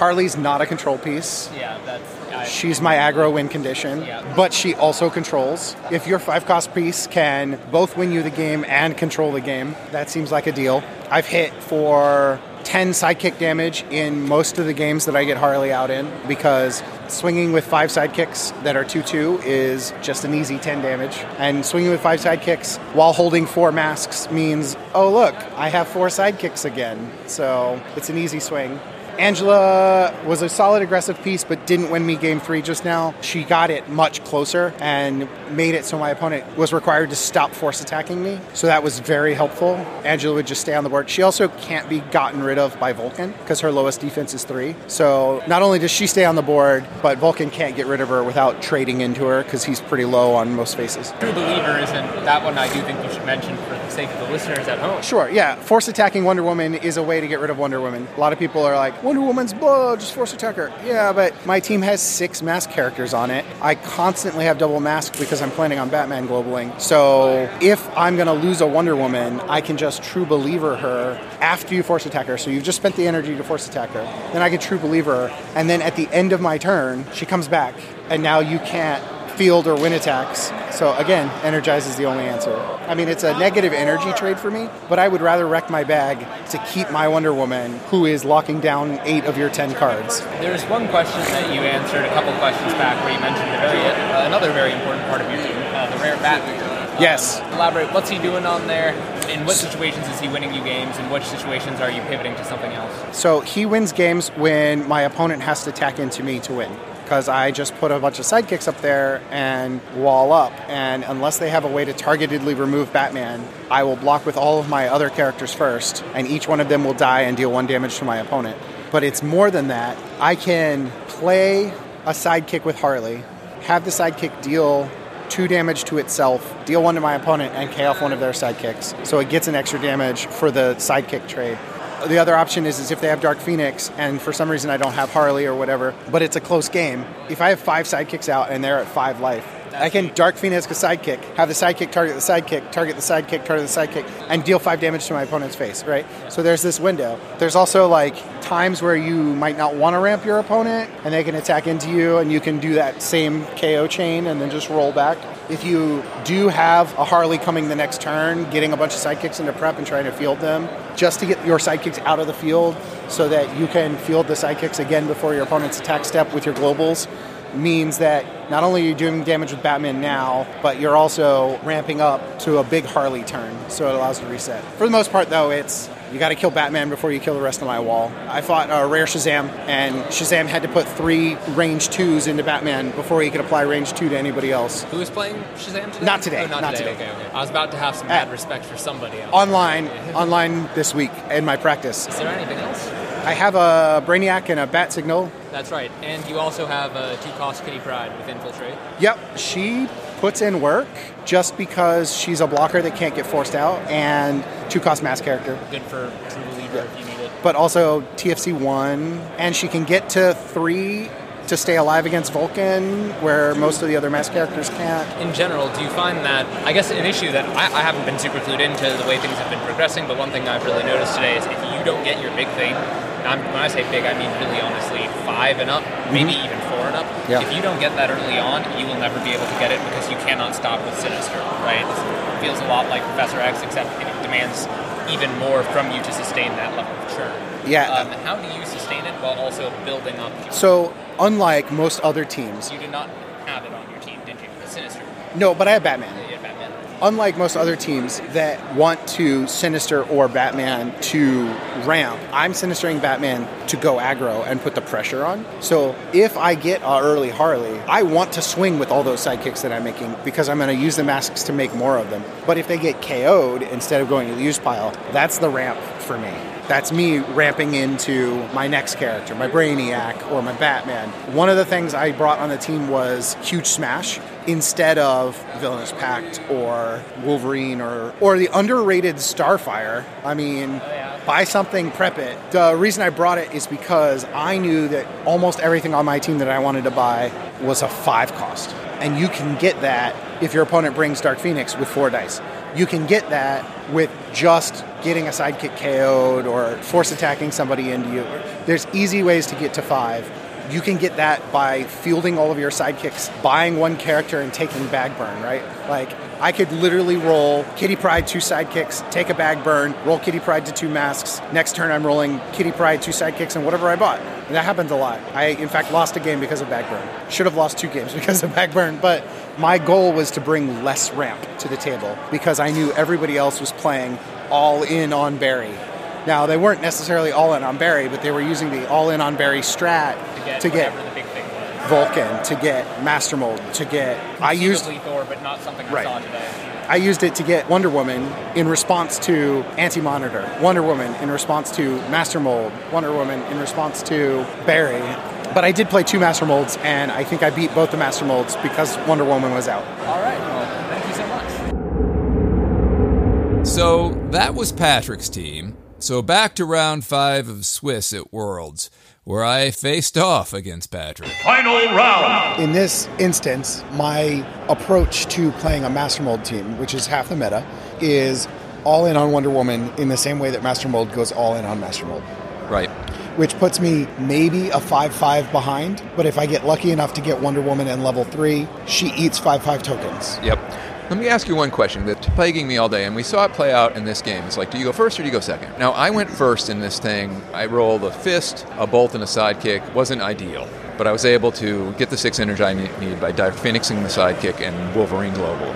Harley's not a control piece. Yeah, that's. I, She's my aggro win condition, yeah. but she also controls. If your five cost piece can both win you the game and control the game, that seems like a deal. I've hit for 10 sidekick damage in most of the games that I get Harley out in because swinging with five sidekicks that are 2 2 is just an easy 10 damage. And swinging with five sidekicks while holding four masks means, oh, look, I have four sidekicks again. So it's an easy swing. Angela was a solid aggressive piece, but didn't win me game three just now. She got it much closer and made it so my opponent was required to stop force attacking me. So that was very helpful. Angela would just stay on the board. She also can't be gotten rid of by Vulcan because her lowest defense is three. So not only does she stay on the board, but Vulcan can't get rid of her without trading into her because he's pretty low on most faces. True Believer isn't that one. I do think you should mention for the sake of the listeners at home. Sure, yeah. Force attacking Wonder Woman is a way to get rid of Wonder Woman. A lot of people are like, Wonder Woman's blah, just force attack her. Yeah, but my team has six mask characters on it. I constantly have double mask because I'm planning on Batman globaling. So if I'm going to lose a Wonder Woman, I can just true believer her after you force attack her. So you've just spent the energy to force attack her. Then I can true believer her. And then at the end of my turn, she comes back. And now you can't field or win attacks. So again, energize is the only answer. I mean, it's a negative energy trade for me, but I would rather wreck my bag to keep my Wonder Woman, who is locking down eight of your ten cards. There's one question that you answered a couple questions back where you mentioned very, uh, another very important part of your team, uh, the rare Batman. Yes. Elaborate. What's he doing on there? In what situations is he winning you games? In which situations are you pivoting to something else? So he wins games when my opponent has to attack into me to win. Because I just put a bunch of sidekicks up there and wall up. And unless they have a way to targetedly remove Batman, I will block with all of my other characters first, and each one of them will die and deal one damage to my opponent. But it's more than that. I can play a sidekick with Harley, have the sidekick deal two damage to itself, deal one to my opponent, and K off one of their sidekicks. So it gets an extra damage for the sidekick trade. The other option is, is if they have Dark Phoenix, and for some reason I don't have Harley or whatever, but it's a close game. If I have five sidekicks out and they're at five life, I can Dark Phoenix a sidekick, have the sidekick target the sidekick, target the sidekick, target the sidekick, and deal five damage to my opponent's face, right? So there's this window. There's also like times where you might not want to ramp your opponent, and they can attack into you, and you can do that same KO chain and then just roll back. If you do have a Harley coming the next turn, getting a bunch of sidekicks into prep and trying to field them, just to get your sidekicks out of the field so that you can field the sidekicks again before your opponent's attack step with your globals means that not only are you doing damage with Batman now, but you're also ramping up to a big Harley turn, so it allows you to reset. For the most part, though, it's you got to kill Batman before you kill the rest of my wall. I fought a rare Shazam, and Shazam had to put three range twos into Batman before he could apply range two to anybody else. Who is playing Shazam today? Not today, Oh, not, not today. today. Okay, okay. I was about to have some At- mad respect for somebody else. Online, online this week in my practice. Is there anything else? I have a Brainiac and a Bat Signal. That's right. And you also have a two-cost Kitty Pryde with Infiltrate. Yep, she puts in work just because she's a blocker that can't get forced out and two cost mass character. Good for True Believer if you need it. But also TFC one, and she can get to three to stay alive against Vulcan, where most of the other mass characters can't. In general, do you find that, I guess, an issue that I, I haven't been super clued into the way things have been progressing, but one thing I've really noticed today is if you don't get your big thing, I'm, when I say big, I mean really honestly five and up, maybe even four and up. Yeah. If you don't get that early on, you will never be able to get it because you cannot stop with Sinister, right? It feels a lot like Professor X, except it demands even more from you to sustain that level of churn. Yeah. Um, how do you sustain it while also building up? your- So, unlike most other teams, you did not have it on your team, did you? Sinister. no, but I have Batman. Unlike most other teams that want to Sinister or Batman to ramp, I'm Sinistering Batman to go aggro and put the pressure on. So if I get a early Harley, I want to swing with all those sidekicks that I'm making because I'm going to use the masks to make more of them. But if they get KO'd instead of going to the use pile, that's the ramp for me. That's me ramping into my next character, my Brainiac or my Batman. One of the things I brought on the team was Huge Smash instead of Villainous Pact or Wolverine or or the underrated Starfire. I mean, oh, buy something, prep it. The reason I brought it is because I knew that almost everything on my team that I wanted to buy was a five cost. And you can get that if your opponent brings Dark Phoenix with four dice. You can get that with just getting a sidekick KO'd or force attacking somebody into you. There's easy ways to get to five. You can get that by fielding all of your sidekicks, buying one character and taking bag burn, right? Like I could literally roll Kitty Pryde two sidekicks, take a bag burn, roll Kitty Pryde to two masks. Next turn I'm rolling Kitty Pryde two sidekicks and whatever I bought. And that happens a lot. I in fact lost a game because of bag burn. Should have lost two games because of bag burn, but my goal was to bring less ramp to the table because I knew everybody else was playing all in on Barry. Now they weren't necessarily all in on Barry, but they were using the all in on Barry strat To get, to get the big thing was. Vulcan, to get Master Mold, to get I used Thor, but not something I Right. saw today. I used it to get Wonder Woman in response to Anti Monitor, Wonder Woman in response to Master Mold, Wonder Woman in response to Barry. But I did play two Master Molds, and I think I beat both the Master Molds because Wonder Woman was out. All right. Well, thank you so much. So that was Patrick's team. So back to round five of Swiss at Worlds, where I faced off against Patrick. Final round. In this instance, my approach to playing a Master Mold team, which is half the meta, is all in on Wonder Woman in the same way that Master Mold goes all in on Master Mold. Right. Which puts me maybe a 5 5 behind, but if I get lucky enough to get Wonder Woman in level 3, she eats 5 5 tokens. Yep. Let me ask you one question that's plaguing me all day, and we saw it play out in this game. It's like, do you go first or do you go second? Now, I went first in this thing. I rolled a fist, a bolt, and a sidekick. Wasn't ideal, but I was able to get the six energy I need by phoenixing the sidekick and Wolverine Global.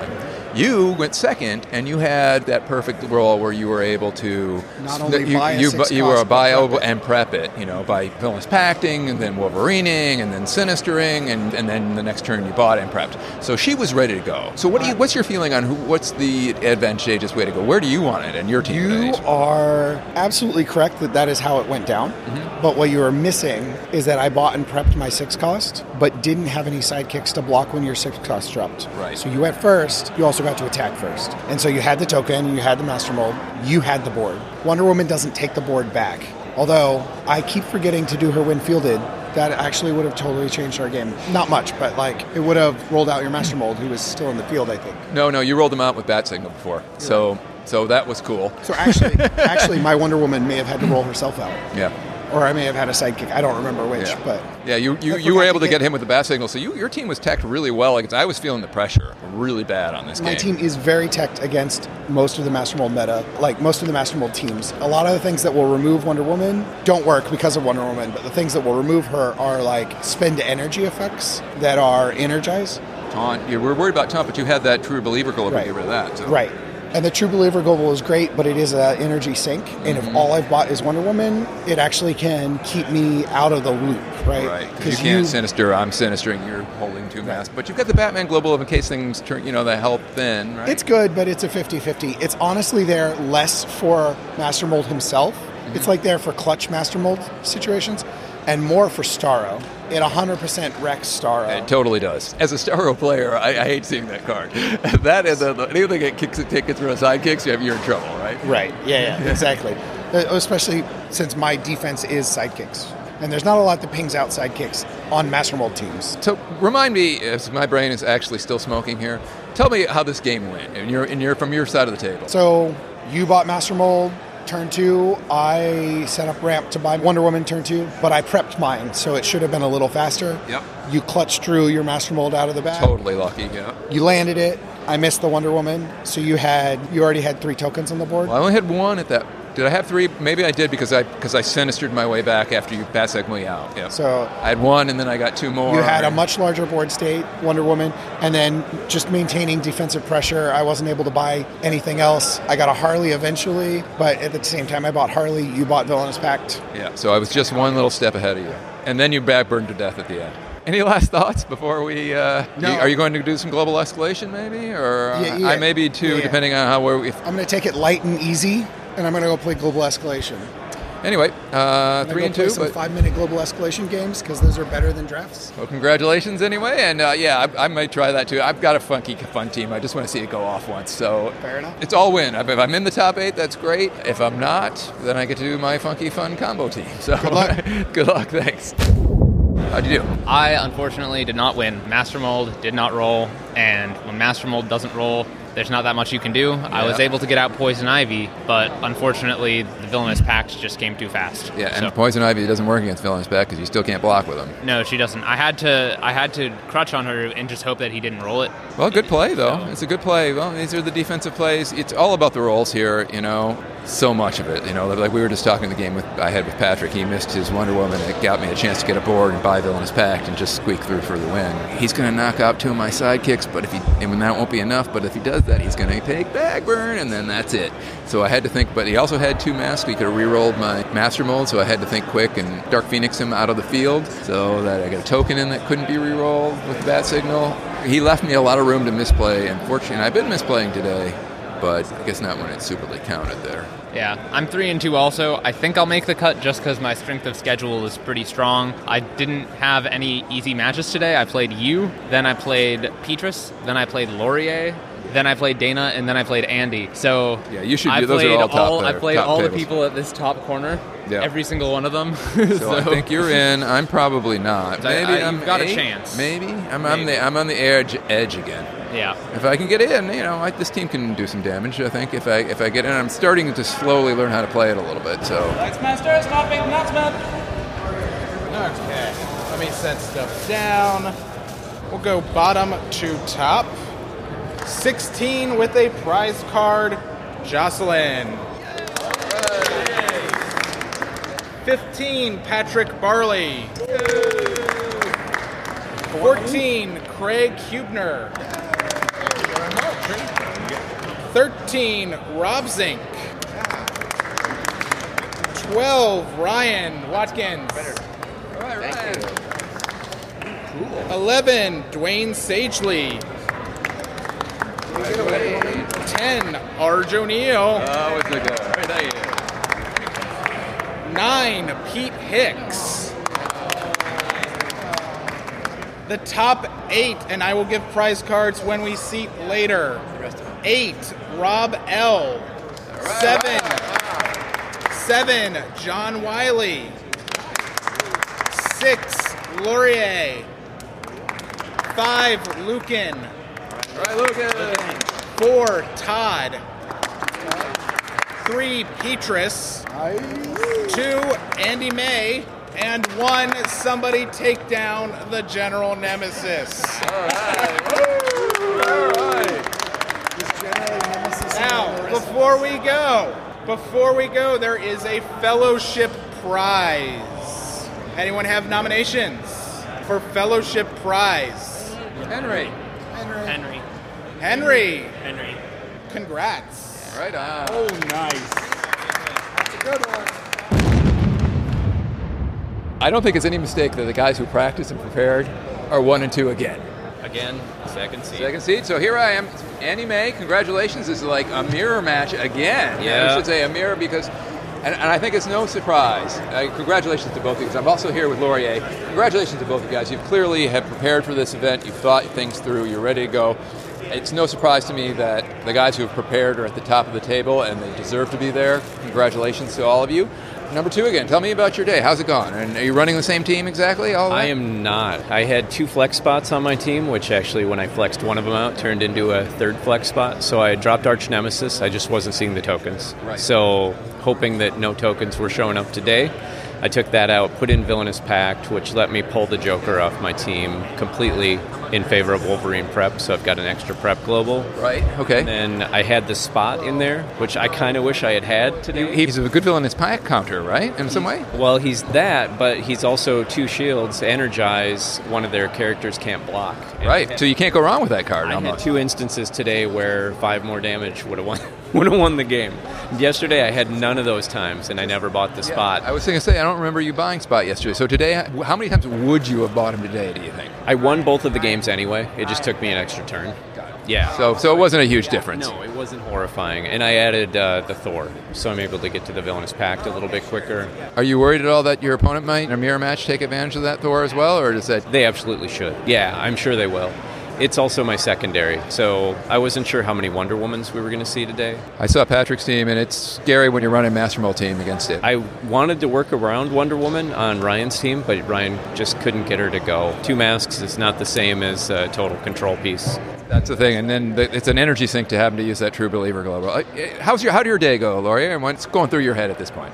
You went second, and you had that perfect role where you were able to Not only you, buy you, six you were a bio prep and prep it, you know, by villainous pacting and then Wolverining and then Sinistering and, and then the next turn you bought and prepped. So she was ready to go. So what do you? What's your feeling on who? What's the advantageous way to go? Where do you want it and your team? You today? are absolutely correct that that is how it went down. Mm-hmm. But what you are missing is that I bought and prepped my six cost, but didn't have any sidekicks to block when your six cost dropped. Right. So you went first, you also got to attack first. And so you had the token, you had the master mold, you had the board. Wonder Woman doesn't take the board back. Although I keep forgetting to do her when fielded that actually would have totally changed our game. Not much, but like it would have rolled out your Master Mold, who was still in the field, I think. No, no, you rolled them out with bat signal before, so so that was cool. So actually, actually, my Wonder Woman may have had to roll herself out, Yeah. Or I may have had a sidekick. I don't remember which, Yeah. but Yeah, you, you, you were able to get- him with the bat signal, so you, your team was teched really well. Like I was feeling the pressure really bad on this game. my game. team is very teched against most of the Master Mold meta, like most of the Master Mold teams. A lot of the things that will remove Wonder Woman don't work because of Wonder Woman, but the things that will remove her are like spend energy effects that are energize. Taunt. You were worried about taunt, but you had that true believer goal to Right. get rid of that. So. Right. And the True Believer Global is great, but it is an energy sink. And Mm-hmm. if all I've bought is Wonder Woman, it actually can keep me out of the loop, right? Right. Because you can't sinister. I'm sinistering. You're holding two masks, but you've got the Batman Global in case things turn, you know, the help thin, right? It's good, but it's a 50 50. It's honestly there less for Master Mold himself. Mm-hmm. It's like there for clutch Master Mold situations and more for Starro. It 100% wrecks Starro. It totally does. As a Starro player, I, I hate seeing that card. that is a, anything that kicks and tickets or a sidekicks, you have you're in trouble, right? Right. Yeah, yeah, exactly. Uh, Especially since my defense is sidekicks. And there's not a lot that pings out sidekicks on Master Mold teams. So remind me, as my brain is actually still smoking here. Tell me how this game went, and you're, and you're from your side of the table. So you bought Master Mold turn two. I set up ramp to buy Wonder Woman turn two, but I prepped mine, so it should have been a little faster. Yep. You clutch drew your Master Mold out of the bag. Totally lucky, yeah. You landed it. I missed the Wonder Woman, so you had you already had three tokens on the board. Well, I only had one at that. Did I have three? Maybe I did because I because I sinistered my way back after you bat me out. Yeah. So I had one, and then I got two more. You had a much larger board state, Wonder Woman, and then just maintaining defensive pressure. I wasn't able to buy anything else. I got a Harley eventually, but at the same time I bought Harley, you bought Villainous Pact. Yeah. So I was just one little step ahead of you, and then you backburned to death at the end. Any last thoughts before we? Uh, No. you- are you going to do some global escalation, maybe, or uh, Yeah, yeah. I maybe too, Yeah, yeah. depending on how we're. If, I'm going to take it light and easy, and I'm going to go play Global Escalation. anyway, uh, I'm gonna three go and play two. some But five minute Global Escalation games because those are better than drafts. well, congratulations anyway, and uh, yeah, I, I might try that too. I've got a funky, fun team. I just want to see it go off once. So Fair enough. It's all win. If I'm in the top eight, that's great. If I'm not, then I get to do my funky, fun combo team. So Good luck. good luck. Thanks. How'd you do? I unfortunately did not win. Master Mold did not roll, and when Master Mold doesn't roll, there's not that much you can do. I was able to get out Poison Ivy, but unfortunately, the Villainous Pact just came too fast. Yeah, and So- poison ivy doesn't work against villainous pact because you still can't block with him. no, she doesn't. I had to. I had to crutch on her and just hope that he didn't roll it. Well, good play though. It's a good play. Well, these are the defensive plays. It's all about the rolls here. You know, so much of it. You know, like we were just talking the game with I had with Patrick. He missed his Wonder Woman. It got me a chance to get a board and buy Villainous Pact and just squeak through for the win. He's going to knock out two of my sidekicks, but if he and that won't be enough. But if he does that, he's going to take Bagburn, and then that's it. So I had to think. But he also had two masks. He could have re-rolled my Master Mold, so I had to think quick and Dark Phoenix him out of the field, so that I got a token in that couldn't be re-rolled with the Bat Signal. He left me a lot of room to misplay. Unfortunately, I've been misplaying today, but I guess not when it's superly counted there. Yeah, I'm three and two. Also, I think I'll make the cut just because my strength of schedule is pretty strong. I didn't have any easy matches today. I played you, then I played Petrus, then I played Laurier, then I played Dana, and then I played Andy. So Yeah, you should I do- those are played all top I played top all the people at this top corner. Yeah. Every single one of them. So, I think you're in. I'm probably not. Maybe I- I, am you've got a chance. Maybe I'm on Maybe. the I'm on the edge edge again. Yeah. If I can get in, you know, I, this team can do some damage. I think if I if I get in, I'm starting to slowly learn how to play it a little bit. So Lights Master, stopping announcement. Okay, let me set stuff down. We'll go bottom to top. 16 with a prize card, Jocelyn. 15, Patrick Barley. 14, Craig Hubner. 13, Rob Zink. 12, Ryan Watkins. 11, Dwayne Sagely. 10, Arj O'Neill. Oh, it's a good. Right there. 9, Pete Hicks. The top 8, and I will give prize cards when we seat later. 8, Rob L. 7, 7, John Wiley. 6, Laurier. Five, Lucan. All right, Lucan. Four, Todd. Three, Petrus. Two, Andy May. And one, somebody take down the general nemesis. Now, before we go, before we go, there is a fellowship prize. Anyone have nominations for fellowship prize? Henry. Henry. Henry. Henry. Henry. Congrats. Right on. Oh, nice. That's a good one. I don't think it's any mistake that the guys who practiced and prepared are one and two again. Again, second seed. Second seed. So here I am, Annie May. Congratulations. This is like a mirror match again. Yeah. I should say a mirror because, and, and I think it's no surprise. Uh, congratulations to both of you. I'm also here with Laurier. Congratulations to both of you guys. You clearly have prepared for this event. You've thought things through. You're ready to go. It's no surprise to me that the guys who have prepared are at the top of the table and they deserve to be there. Congratulations to all of you. Number two again. Tell me about your day. How's it gone? And are you running the same team exactly? All I am not. I had two flex spots on my team, which actually, when I flexed one of them out, turned into a third flex spot. So I dropped Arch Nemesis. I just wasn't seeing the tokens. Right. So, hoping that no tokens were showing up today, I took that out, put in Villainous Pact, which let me pull the Joker off my team completely in favor of Wolverine prep. So I've got an extra prep global. Right. Okay. And then I had the spot in there, which I kind of wish I had had today. He's a good villainous Pact counter, right? In some way. Well, he's that, but he's also two shields. Energize, one of their characters can't block. And Right. So you can't go wrong with that card. I had two instances today where five more damage would have won would have won the game. Yesterday I had none of those times, and I never bought the spot. I was going to say, I don't remember you buying Spot yesterday. So today, how many times would you have bought him today, do you think? I won both of the games anyway. It just took me an extra turn. Yeah. So, so it wasn't a huge difference. No, it wasn't horrifying. And I added uh, the Thor, so I'm able to get to the Villainous Pact a little bit quicker. Are you worried at all that your opponent might, in a mirror match, take advantage of that Thor as well? Or does that. They absolutely should. Yeah, I'm sure they will. It's also my secondary, so I wasn't sure how many Wonder Womans we were going to see today. I saw Patrick's team, and it's scary when you're running Master Mold team against it. I wanted to work around Wonder Woman on Ryan's team, but Ryan just couldn't get her to go. Two masks is not the same as a total control piece. That's the thing, and then the, it's an energy sink to have to use that True Believer global. Uh, How's your how did your day go, Laurier? And what's going through your head at this point?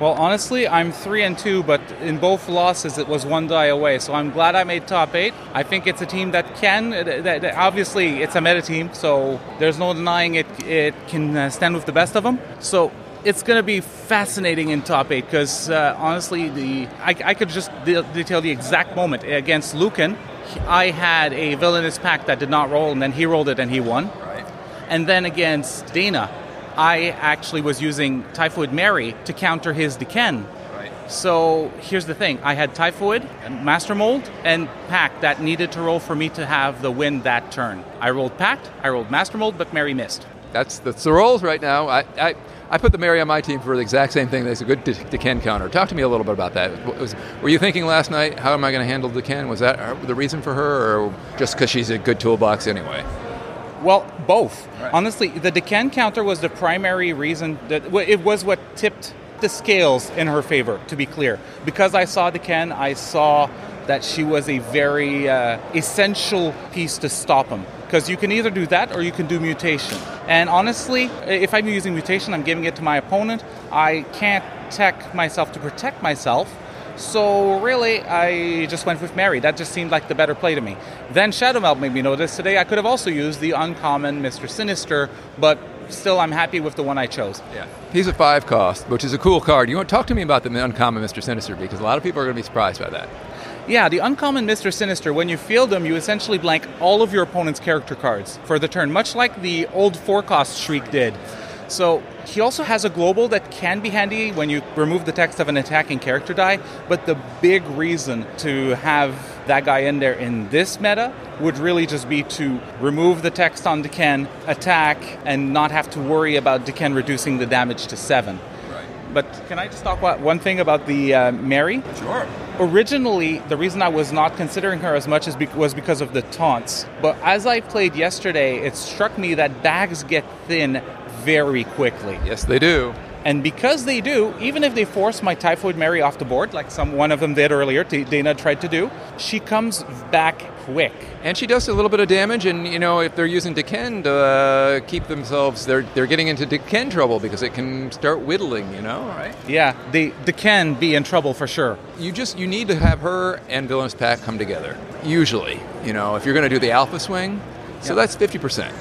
Well, honestly, I'm three and two, but in both losses, it was one die away. So I'm glad I made top eight. I think it's a team that can. That, that- obviously, it's a meta team, so there's no denying it. It can uh, stand with the best of them. So it's going to be fascinating in top eight because uh, honestly, the I, I could just de- detail the exact moment against Lucan. I had a villainous pact that did not roll, and then he rolled it and he won. Right. And then against Dana, I actually was using Typhoid Mary to counter his D'Ken. Right. So here's the thing I had Typhoid, Master Mold, and Pact that needed to roll for me to have the win that turn. I rolled Pact, I rolled Master Mold, but Mary missed. That's that's the rolls right now. I, I, I put the Mary on my team for the exact same thing. There's a good D'Ken counter. Talk to me a little bit about that. Was, were you thinking last night, how am I going to handle D'Ken? Was that the reason for her, or just because she's a good toolbox anyway? Well, both. Honestly, the D'Ken counter was the primary reason that it was what tipped the scales in her favor. To be clear, because I saw D'Ken, I saw that she was a very uh, essential piece to stop him. Because you can either do that or you can do mutation. And honestly, if I'm using mutation, I'm giving it to my opponent. I can't tech myself to protect myself. So really, I just went with Mary. That just seemed like the better play to me. Then Shadow Melt made me notice today I could have also used the uncommon Mr. Sinister, but still I'm happy with the one I chose. Yeah. He's a five cost, which is a cool card. You want to talk to me about the uncommon Mr. Sinister because a lot of people are going to be surprised by that. Yeah, the uncommon Mr. Sinister, when you field him, you essentially blank all of your opponent's character cards for the turn, much like the old four cost Shriek did. So he also has a global that can be handy when you remove the text of an attacking character die, but the big reason to have that guy in there in this meta would really just be to remove the text on D'Ken, attack, and not have to worry about D'Ken reducing the damage to 7. But can I just talk about one thing about the uh, Mary? Sure. Originally, the reason I was not considering her as much as be- was because of the taunts. But as I played yesterday, it struck me that bags get thin very quickly. Yes, they do. And because they do, even if they force my Typhoid Mary off the board, like some one of them did earlier, Dana tried to do, she comes back quick. And she does a little bit of damage, and you know if they're using D'Ken to uh, keep themselves, they're they're getting into D'Ken trouble because it can start whittling, you know, right? Yeah, they, they can be in trouble for sure. You just you need to have her and Villainous Pact come together. Usually, you know, if you're going to do the alpha swing, so that's fifty percent.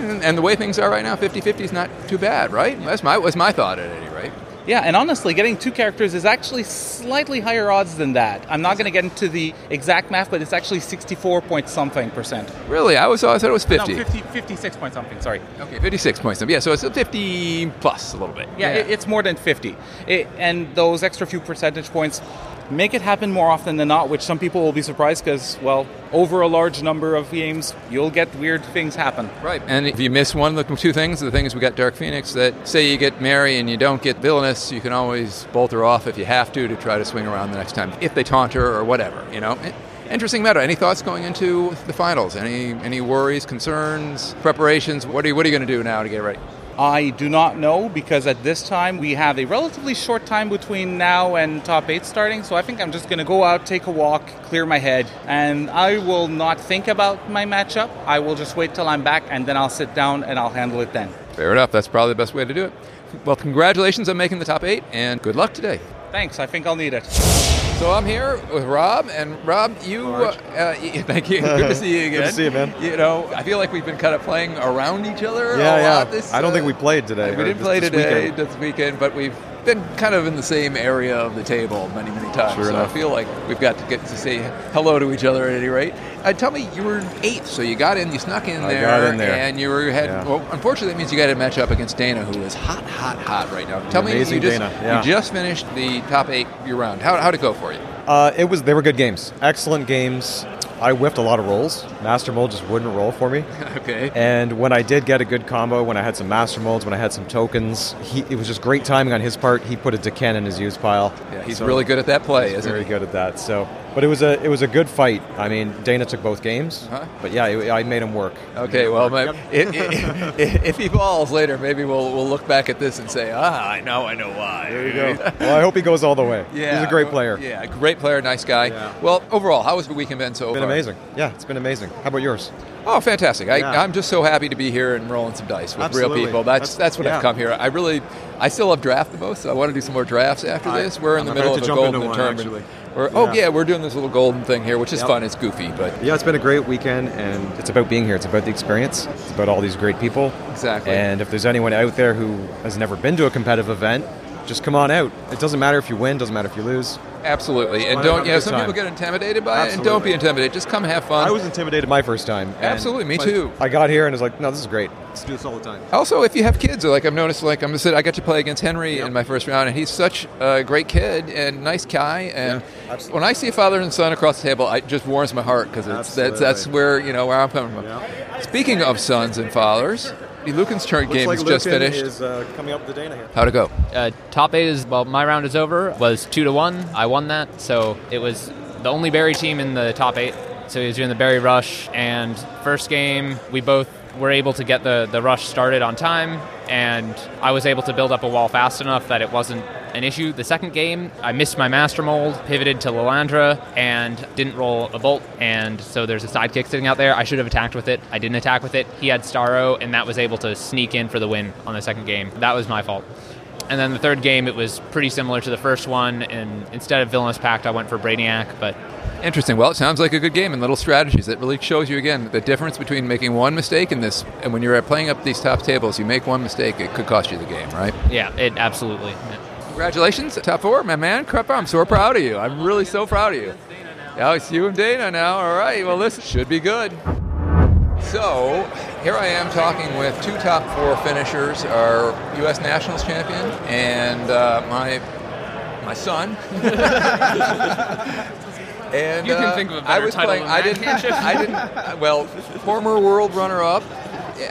And, and the way things are right now, 50-50 is not too bad, right? That's my was my thought at any rate. Yeah, and honestly, getting two characters is actually slightly higher odds than that. I'm not going to get into the exact math, but it's actually 64 point something percent. Really, I was I thought it was fifty. No, 50, 56 point something, sorry. Okay, fifty-six point something. Yeah, so it's fifty plus a little bit. Yeah, It, it's more than 50. It, and those extra few percentage points make it happen more often than not, which some people will be surprised because, well, over a large number of games, you'll get weird things happen. Right. And if you miss one of the two things, the thing is we got Dark Phoenix that say you get Mary and you don't get Villainous, you can always bolt her off if you have to to try to swing around the next time if they taunt her or whatever, you know. Eh, interesting meta. Any thoughts going into the finals? Any any worries, concerns, preparations? What are you what are you going to do now to get ready? I do not know because at this time we have a relatively short time between now and top eight starting. So I think I'm just going to go out, take a walk, clear my head, and I will not think about my matchup. I will just wait till I'm back and then I'll sit down and I'll handle it then. Fair enough. That's probably the best way to do it. Well, congratulations on making the top eight, and good luck today. Thanks. I think I'll need it. So I'm here with Rob, and Rob, you, uh, uh, thank you. Good to see you again. Good to see you, man. You know, I feel like we've been kind of playing around each other. Yeah, a yeah. lot this, I don't uh, think we played today. We didn't play this today, weekend. this weekend, but we've been kind of in the same area of the table many, many times. Sure so enough. I feel like we've got to get to say hello to each other at any rate. Uh, tell me, you were eighth, so you got in, you snuck in there, got in there. and you were had. Yeah. Well, unfortunately, that means you got to match up against Dana, who is hot, hot, hot right now. Tell me, you just, Dana, yeah. you just finished the top eight year round. How how'd it go for you? Uh, it was. They were good games. Excellent games. I whiffed a lot of rolls. Master Mold just wouldn't roll for me. okay. And when I did get a good combo, when I had some Master Molds, when I had some tokens, he, it was just great timing on his part. He put a Deken in his use pile. Yeah, he's really good at that play, he's very he? good at that. So, but it was a it was a good fight. I mean, Dana took both games, Uh-huh. but yeah, it, I made him work. Okay, well, my, if, if, if he falls later, maybe we'll we'll look back at this and say, ah, I know, I know why. There you go. well, I hope he goes all the way. Yeah, he's a great player. Yeah, great player, nice guy. Well, overall, how has the weekend been so It's been far? amazing. Yeah, it's been amazing. How about yours? Oh, fantastic! I, Yeah. I'm just so happy to be here and rolling some dice with Absolutely. real people. That's That's- that's what yeah. I've come here. I really, I still love draft the most. So I want to do some more drafts after I- this. We're in I'm the middle of a golden one, tournament. Oh Yeah. yeah, we're doing this little golden thing here, which is Yep. fun. It's goofy, but Yeah, it's been a great weekend, and it's about being here. It's about the experience. It's about all these great people. Exactly. And if there's anyone out there who has never been to a competitive event, just come on out. It doesn't matter if you win, doesn't matter if you lose. Absolutely. And don't have a you know some time? people get intimidated by it, and don't be intimidated. Just come have fun. I was intimidated my first time. Absolutely, me too. I got here and was like, no, this is great. Let's do this all the time. Also, if you have kids, like I've noticed, like I'm I got to play against Henry in my first round, and he's such a great kid and nice guy. And when I see a father and son across the table, it just warms my heart because that's, that's where you know where I'm coming from. Speaking of sons and fathers, the Lucan's turn Looks game like is just finished. is uh, coming up the Dana here. How'd it go? Uh, top eight is well, my round is over. Was two to one. I won that, so it was the only Barry team in the top eight. So he was doing the Barry rush, and first game we both were able to get the the rush started on time, and I was able to build up a wall fast enough that it wasn't an issue. The second game, I missed my master mold, pivoted to Lilandra, and didn't roll a bolt. And so there's a sidekick sitting out there. I should have attacked with it. I didn't attack with it. He had Starro, and that was able to sneak in for the win on the second game. That was my fault. And then the third game, it was pretty similar to the first one. And instead of Villainous Pact, I went for Brainiac. But Interesting. Well, it sounds like a good game and little strategies. It really shows you again the difference between making one mistake in this and when you're playing up these top tables. You make one mistake, it could cost you the game, right? yeah, it absolutely. Congratulations, top four, my man. Crap, I'm so proud of you. I'm really so proud of you. Now it's you and Dana now. All right. Well, this should be good. So here I am talking with two top four finishers, our U.S. Nationals champion and uh, my my son. and You can uh, think of a I better I was title playing. than I didn't. I didn't. Well, former world runner-up.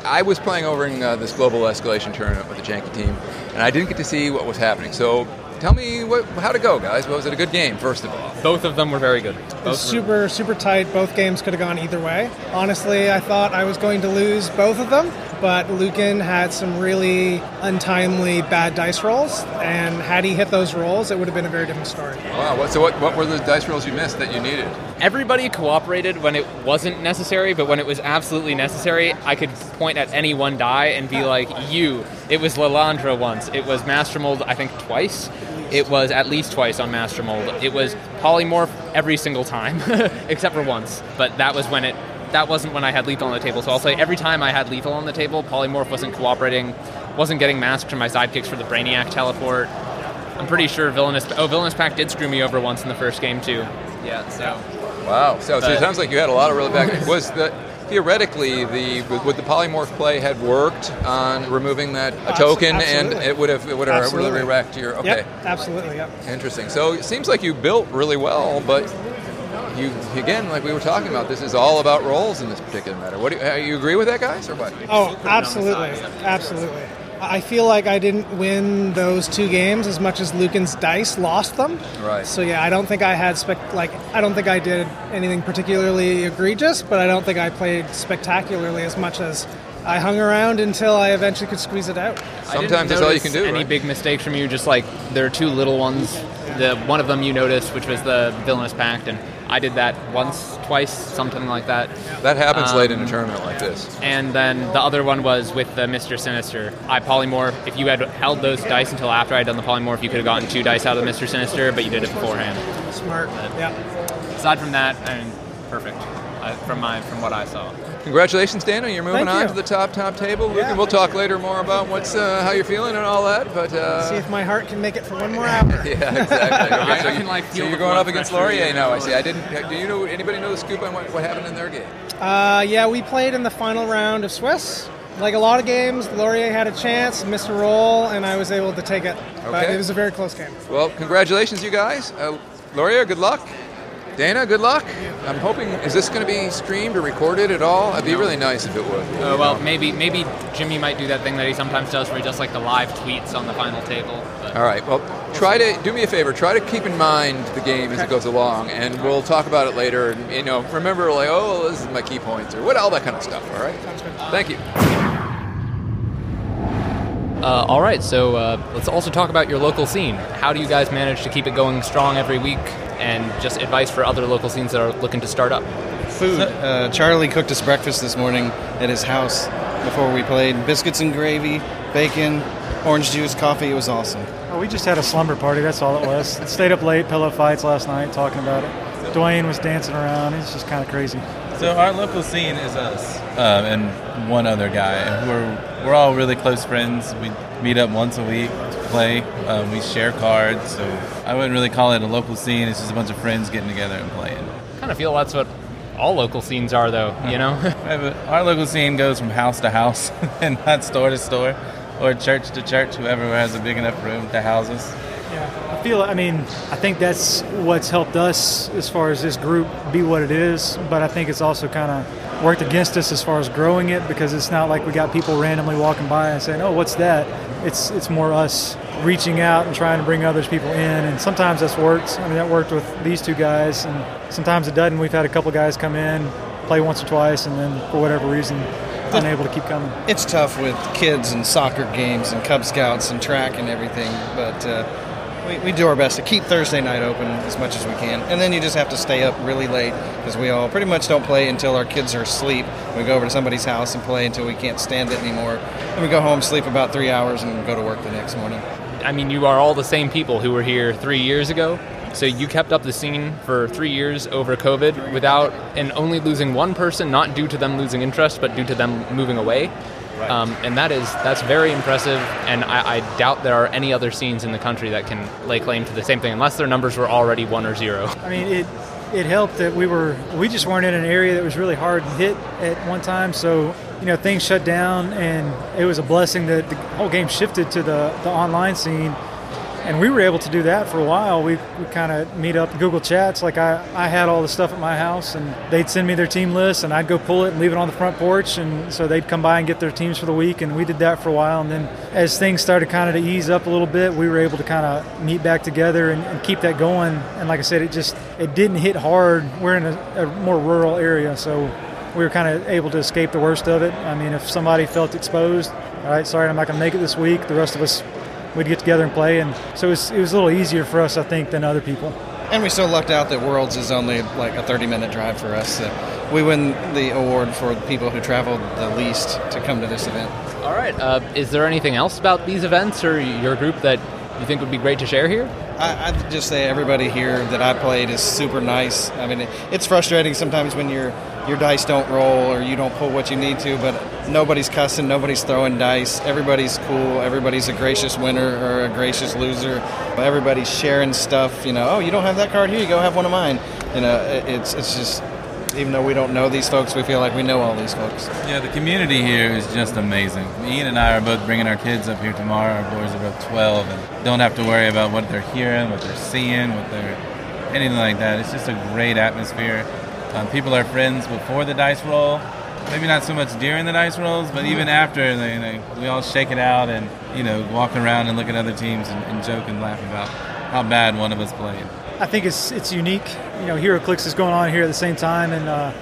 I was playing over in uh, this global escalation tournament with the Janky team, and I didn't get to see what was happening. So, tell me what, how'd it go, guys? Was it a good game? First of all, Both of them were very good. It was super, super tight. Both games could have gone either way. Honestly, I thought I was going to lose both of them, but Lucan had some really untimely bad dice rolls, and had he hit those rolls, it would have been a very different story. Wow. What, so what, what were the dice rolls you missed that you needed? Everybody cooperated when it wasn't necessary, but when it was absolutely necessary, I could point at any one die and be like, "You." It was Lilandra once. It was Master Mold, I think, twice. It was at least twice on Master Mold. It was Polymorph every single time, except for once. But that was when it. That wasn't when I had lethal on the table. So I'll say every time I had lethal on the table, Polymorph wasn't cooperating, wasn't getting masked from my sidekicks for the Brainiac teleport. I'm pretty sure Villainous. Oh, Villainous Pact did screw me over once in the first game too. Yeah. So. Wow. So, so it sounds like you had a lot of really bad. Was the theoretically the would would the polymorph play had worked on removing that a token and it would have it would have Absolutely. really wrecked your okay. Yep, absolutely. Yep. Interesting. So it seems like you built really well, but you again, like we were talking about, this is all about roles in this particular matter. What do you, uh, you agree with that, guys, or what? Oh, absolutely, absolutely. I feel like I didn't win those two games as much as Lucan's dice lost them. Right. So yeah, I don't think I had spec like I don't think I did anything particularly egregious, but I don't think I played spectacularly as much as I hung around until I eventually could squeeze it out. I didn't notice Any big mistakes from you? Just like there are two little ones. The one of them you noticed, which was the villainous pact, and I did that once, twice, something like that. That happens late in a Um, tournament like this. And then the other one was with the Mr. Sinister. I polymorph. If you had held those dice until after I had done the polymorph, you could have gotten two dice out of the Mr. Sinister, but you did it beforehand. Smart. Yeah. Aside from that, I mean, perfect. Uh, from my from what I saw. Congratulations, Daniel. You're moving Thank on you. to the top top table. Luke, and we'll talk later more about what's uh, how you're feeling and all that. But uh, See if my heart can make it for one more hour. yeah, exactly. Okay, I so, can, you, like so you're going up against Laurier you now. I see. I didn't. Do you know anybody know the scoop on what, what happened in their game? Uh, yeah, we played in the final round of Swiss. Like a lot of games, Laurier had a chance, missed a roll, and I was able to take it. But Okay. it was a very close game. Well, congratulations, you guys. Uh, Laurier, good luck. Dana, good luck. I'm hoping. Is this going to be streamed or recorded at all? It'd be really nice if it would. Oh well, maybe maybe Jimmy might do that thing that he sometimes does, where he does like the live tweets on the final table. But All right. Well, try to do me a favor. Try to keep in mind the game as it goes along, and we'll talk about it later. And you know, remember, like, oh, this is my key points, or what, all that kind of stuff. All right. Thank you. Uh, all right, so uh, let's also talk about your local scene. How do you guys manage to keep it going strong every week? And just advice for other local scenes that are looking to start up. Food. Uh, Charlie cooked us breakfast this morning at his house before we played. Biscuits and gravy, bacon, orange juice, coffee. It was awesome. Oh, we just had a slumber party. That's all it was. Stayed up late, pillow fights last night, talking about it. Dwayne was dancing around. It's just kind of crazy. So our local scene is us um, and one other guy, and we're we're all really close friends. We meet up once a week to play. Um, we share cards, so I wouldn't really call it a local scene. It's just a bunch of friends getting together and playing. kind of feel that's what all local scenes are, though. You know. Yeah, our local scene goes from house to house and not store to store or church to church. Whoever has a big enough room to house us. I feel. I mean, I think that's what's helped us as far as this group be what it is. But I think it's also kind of worked against us as far as growing it because it's not like we got people randomly walking by and saying, "Oh, what's that?" It's it's more us reaching out and trying to bring others people in. And sometimes that's worked. I mean, that worked with these two guys, and sometimes it doesn't. We've had a couple guys come in, play once or twice, and then for whatever reason, unable to keep coming. It's tough with kids and soccer games and Cub Scouts and track and everything, but uh, we, we do our best to keep Thursday night open as much as we can. And then you just have to stay up really late because we all pretty much don't play until our kids are asleep. We go over to somebody's house and play until we can't stand it anymore. And we go home, sleep about three hours, and go to work the next morning. I mean, you are all the same people who were here three years ago. So you kept up the scene for three years over COVID without and only losing one person, not due to them losing interest, but due to them moving away. Um, and that is that's very impressive. And I, I doubt there are any other scenes in the country that can lay claim to the same thing, unless their numbers were already one or zero. I mean, it it helped that we were we just weren't in an area that was really hard hit at one time. So you know things shut down, and it was a blessing that the whole game shifted to the the online scene. And we were able to do that for a while. We, kind of meet up Google Chats. Like I, I had all the stuff at my house, and they'd send me their team list, and I'd go pull it and leave it on the front porch. And so they'd come by and get their teams for the week, and we did that for a while. And then as things started kind of to ease up a little bit, we were able to kind of meet back together and, and keep that going. And like I said, it just it didn't hit hard. We're in a, a more rural area, so we were kind of able to escape the worst of it. I mean, if somebody felt exposed, all right, sorry, I'm not going to make it this week. The rest of us, we'd get together and play, and so it was, it was a little easier for us, I think, than other people. And we so lucked out that Worlds is only like a 30 minute drive for us. So we win the award for people who traveled the least to come to this event. All right. Uh, is there anything else about these events or your group that you think would be great to share here? I, I'd just say everybody here that I played is super nice. I mean, it, it's frustrating sometimes when your your dice don't roll or you don't pull what you need to, but nobody's cussing, nobody's throwing dice. Everybody's cool. Everybody's a gracious winner or a gracious loser. Everybody's sharing stuff. You know, oh, you don't have that card here, you go have one of mine. You know, it's it's just even though we don't know these folks, we feel like we know all these folks. Yeah, the community here is just amazing. Ian and I are both bringing our kids up here tomorrow. Our boys are both 12 and don't have to worry about what they're hearing, what they're seeing, what they're anything like that. It's just a great atmosphere. Um, people are friends before the dice roll. Maybe not so much during the dice rolls, but even after, they, they, we all shake it out and you know walk around and look at other teams and, and joke and laugh about how bad one of us played. I think it's it's unique. You know, HeroClix is going on here at the same time, and uh,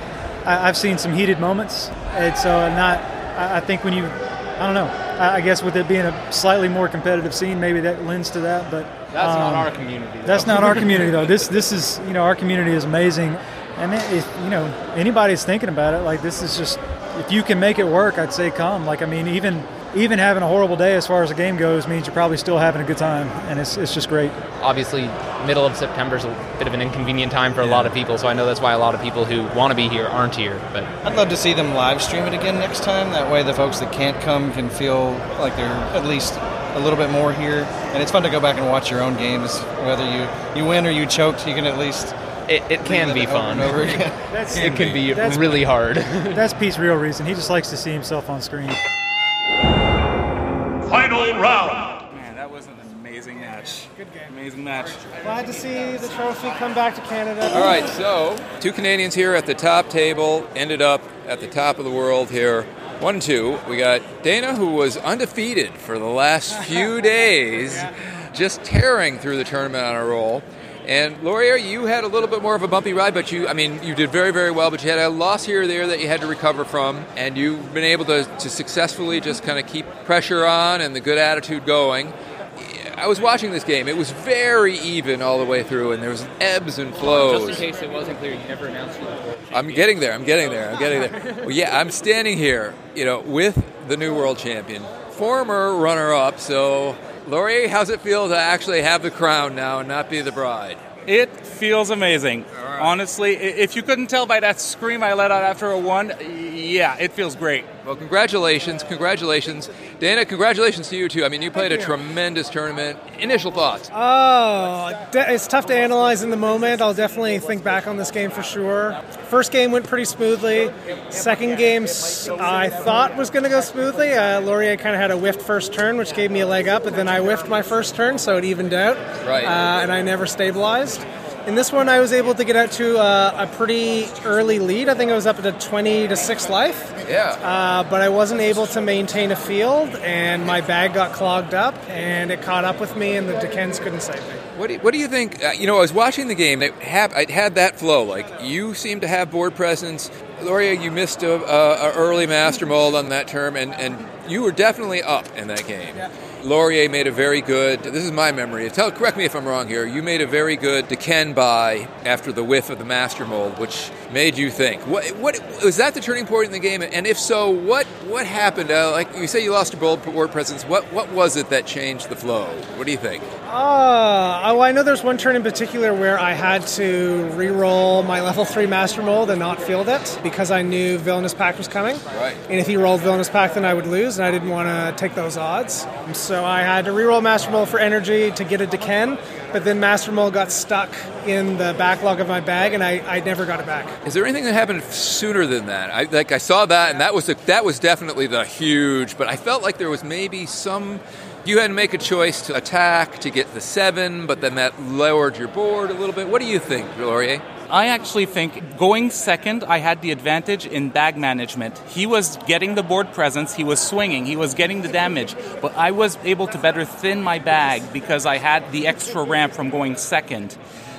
I, have seen some heated moments. It's uh, not. I, I, think when you, I don't know. I, I, guess with it being a slightly more competitive scene, maybe that lends to that. But that's um, not our community. Though. That's not our community though. This this is you know our community is amazing, and if you know anybody's thinking about it, like this is just if you can make it work, I'd say come. Like I mean, even even having a horrible day as far as the game goes means you're probably still having a good time, and it's, it's just great. Obviously, middle of September is a bit of an inconvenient time for a lot of people, so I know that's why a lot of people who want to be here aren't here. But I'd love to see them live stream it again next time. That way, the folks that can't come can feel like they're at least a little bit more here, and it's fun to go back and watch your own games. Whether you you win or you choked, you can at least. It, it can be fun. Over again. it can be really hard. that's Pete's real reason. He just likes to see himself on screen. Final round. Man, that was an amazing match. Good game. Amazing match. Glad to see the trophy come back to Canada. All right, so two Canadians here at the top table ended up at the top of the world here. One two. We got Dana, who was undefeated for the last few days, just tearing through the tournament on a roll. And Laurier, you had a little bit more of a bumpy ride, but you, I mean, you did very, very well, but you had a loss here or there that you had to recover from, and you've been able to, to successfully just kind of keep pressure on and the good attitude going. I was watching this game. It was very even all the way through, and there was ebbs and flows. Just in case it wasn't clear, you never announced it. I'm getting there. I'm getting there. I'm getting there. Well, yeah, I'm standing here, you know, with the new world champion, former runner-up. So Laurier, how's it feel to actually have the crown now and not be the bride? It feels amazing. Right. Honestly, if you couldn't tell by that scream I let out after a one, yeah, it feels great. Well, congratulations, congratulations, Dana. Congratulations to you too. I mean, you played Thank a you. tremendous tournament. Initial thoughts? Oh, it's tough to analyze in the moment. I'll definitely think back on this game for sure. First game went pretty smoothly. Second game, I thought was going to go smoothly. Uh, Laurier kind of had a whiffed first turn, which gave me a leg up, but then I whiffed my first turn, so it evened out. Right. Uh, and I never stabilized. In this one, I was able to get out to uh, a pretty early lead. I think I was up at a 20 to 6 life. Yeah. Uh, but I wasn't able to maintain a field, and my bag got clogged up, and it caught up with me, and the D'Kens couldn't save me. What do you, what do you think? Uh, you know, I was watching the game. It, have, it had that flow. Like you seem to have board presence. Laurier, you missed a, a, a early master mold on that term, and, and you were definitely up in that game. Yeah. Laurier made a very good. This is my memory. Tell, correct me if I'm wrong here. You made a very good D'Ken buy after the whiff of the master mold, which made you think. What, what was that the turning point in the game? And if so, what what happened? Uh, like you say, you lost your bold board presence. What what was it that changed the flow? What do you think? Uh, oh, I know there's one turn in particular where I had to re-roll my level three master mold and not field it because I knew Villainous Pact was coming. Right. And if he rolled Villainous Pact, then I would lose, and I didn't want to take those odds. So I had to re-roll master mold for energy to get a D'Ken, but then master mold got stuck in the backlog of my bag, and I, I never got it back. Is there anything that happened sooner than that? I like I saw that, and that was the, that was definitely the huge. But I felt like there was maybe some. You had to make a choice to attack to get the seven, but then that lowered your board a little bit. What do you think, Laurier? I actually think going second, I had the advantage in bag management. He was getting the board presence, he was swinging, he was getting the damage, but I was able to better thin my bag because I had the extra ramp from going second.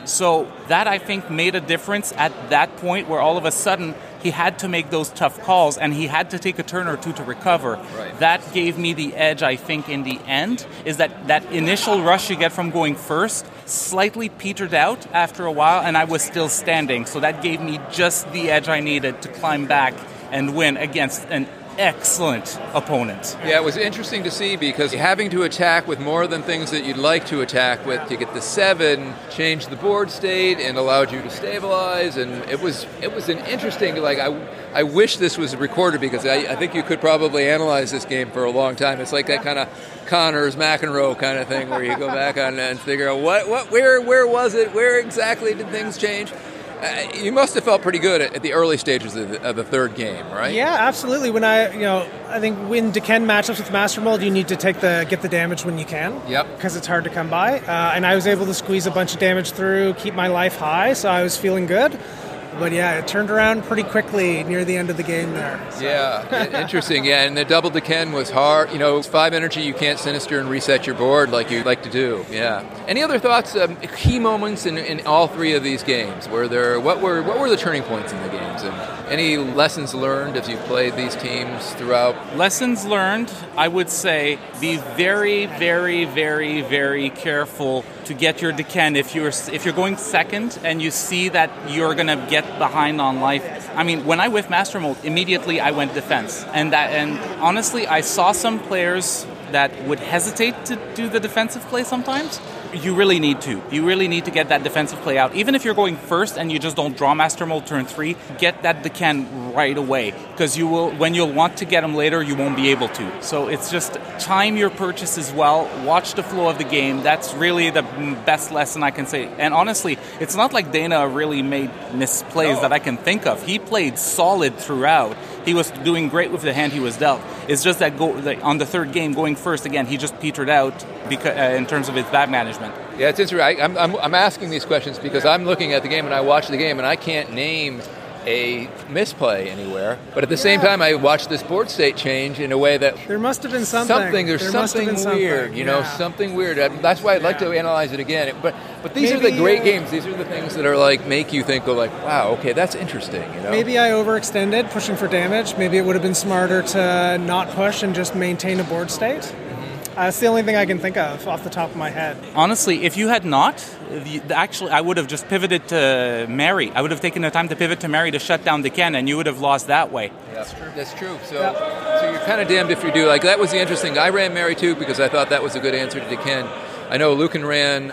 So that I think made a difference at that point where all of a sudden he had to make those tough calls and he had to take a turn or two to recover. Right. That gave me the edge, I think, in the end, is that that initial rush you get from going first slightly petered out after a while and I was still standing. So that gave me just the edge I needed to climb back and win against an excellent opponent. Yeah, it was interesting to see because having to attack with more than things that you'd like to attack with to get the seven changed the board state and allowed you to stabilize, and it was it was an interesting like I I wish this was recorded because I, I think you could probably analyze this game for a long time. It's like that kind of Connors McEnroe kind of thing where you go back on and figure out what what where where was it where exactly did things change. Uh, you must have felt pretty good at, at the early stages of the, of the third game, right? Yeah, absolutely. When I, you know, I think when D'Ken matchups with Master Mold, you need to take the get the damage when you can. Yep. Because it's hard to come by, uh, and I was able to squeeze a bunch of damage through, keep my life high, so I was feeling good. But yeah, it turned around pretty quickly near the end of the game there. Yeah, interesting. Yeah, and the double D'Ken was hard. You know, five energy. You can't sinister and reset your board like you like to do. Yeah. Any other thoughts? Um, key moments in, in all three of these games. Were there what were what were the turning points in the games, and any lessons learned as you played these teams throughout? Lessons learned, I would say, be very, very, very, very careful to get your D'Ken if you're if you're going second and you see that you're gonna get behind on life. I mean, when I whiffed Master Mold, immediately I went defense, and that and honestly, I saw some players that would hesitate to do the defensive play sometimes. You really need to. You really need to get that defensive play out. Even if you're going first and you just don't draw Master Mold turn three, get that D'Ken right away. Because you will, when you'll want to get them later, you won't be able to. So it's just time your purchases well. Watch the flow of the game. That's really the best lesson I can say. And honestly, it's not like Dana really made misplays that I can think of. He played solid throughout. He was doing great with the hand he was dealt. It's just that go, like, on the third game, going first again, he just petered out because, uh, in terms of his bad management. Yeah, it's interesting. I, I'm, I'm, I'm asking these questions because I'm looking at the game and I watch the game and I can't name a misplay anywhere. But at the same time, I watched this board state change in a way that There must have been something. there's There something been something, weird, you know, yeah. something weird. That's why I'd like to analyze it again. But but these are the great uh, games. These are the things that are like make you think, oh, like, wow, okay, that's interesting. You know, Maybe I overextended pushing for damage. Maybe it would have been smarter to not push and just maintain a board state. That's the only thing I can think of off the top of my head. Honestly, if you had not, the- actually, I would have just pivoted to Mary. I would have taken the time to pivot to Mary to shut down D'Ken, and you would have lost that way. That's true. That's true. So, so you're kind of damned if you do. Like that was the interesting. I ran Mary too because I thought that was a good answer to Ken. I know Lucan ran.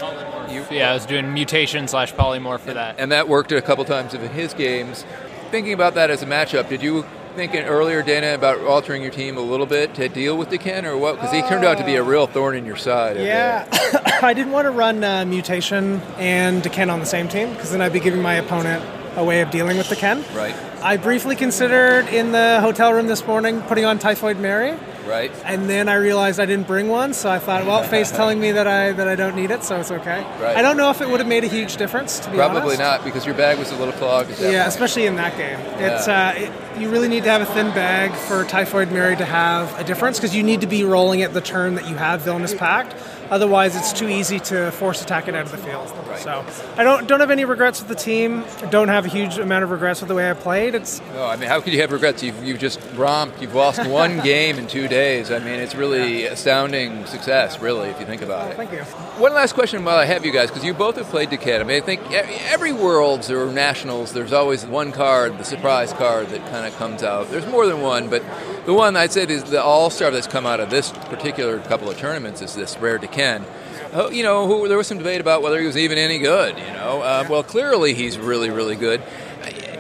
You, yeah, I was doing mutation slash polymorph for that. and that worked a couple times in his games. Thinking about that as a matchup, did you think earlier, Dana, about altering your team a little bit to deal with Ken, or what? Because he turned out to be a real thorn in your side. Yeah, I didn't want to run uh, mutation and D'Ken on the same team because then I'd be giving my opponent a way of dealing with D'Ken. Right. I briefly considered in the hotel room this morning putting on Typhoid Mary, Right. and then I realized I didn't bring one, so I thought, well, Fate's telling me that I that I don't need it, so it's okay. Right. I don't know if it would have made a huge difference, to be Probably honest. not because your bag was a little clogged. At Yeah, point. especially in that game. It's Yeah. uh, it, you really need to have a thin bag for Typhoid Mary to have a difference because you need to be rolling it the turn that you have Villainous Pact. Otherwise, it's too easy to force attack it out of the field. So I don't don't have any regrets with the team. Don't have a huge amount of regrets with the way I played. It's No, I mean, how could you have regrets? You've, you've just romped. You've lost one game in two days. I mean, it's really astounding success, really, if you think about oh, it. thank you. One last question while I have you guys, because you both have played D'Ken. I mean, I think every Worlds or Nationals, there's always one card, the surprise card that kind of comes out. There's more than one, but the one I'd say is the all-star that's come out of this particular couple of tournaments is this rare D'Ken. Oh, you know, who, there was some debate about whether he was even any good. You know, uh, well, clearly he's really, really good.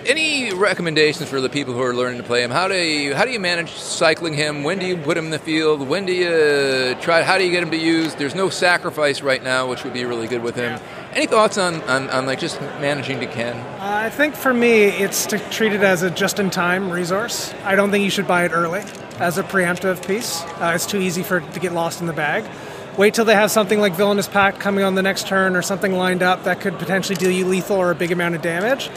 Any recommendations for the people who are learning to play him? How do you how do you manage cycling him? When do you put him in the field? When do you try? How do you get him to use? There's no sacrifice right now, which would be really good with him. Any thoughts on, on, on like just managing to Ken? Uh, I think for me, it's to treat it as a just-in-time resource. I don't think you should buy it early as a preemptive piece. Uh, it's too easy for it to get lost in the bag. Wait till they have something like Villainous Pact coming on the next turn or something lined up that could potentially deal you lethal or a big amount of damage,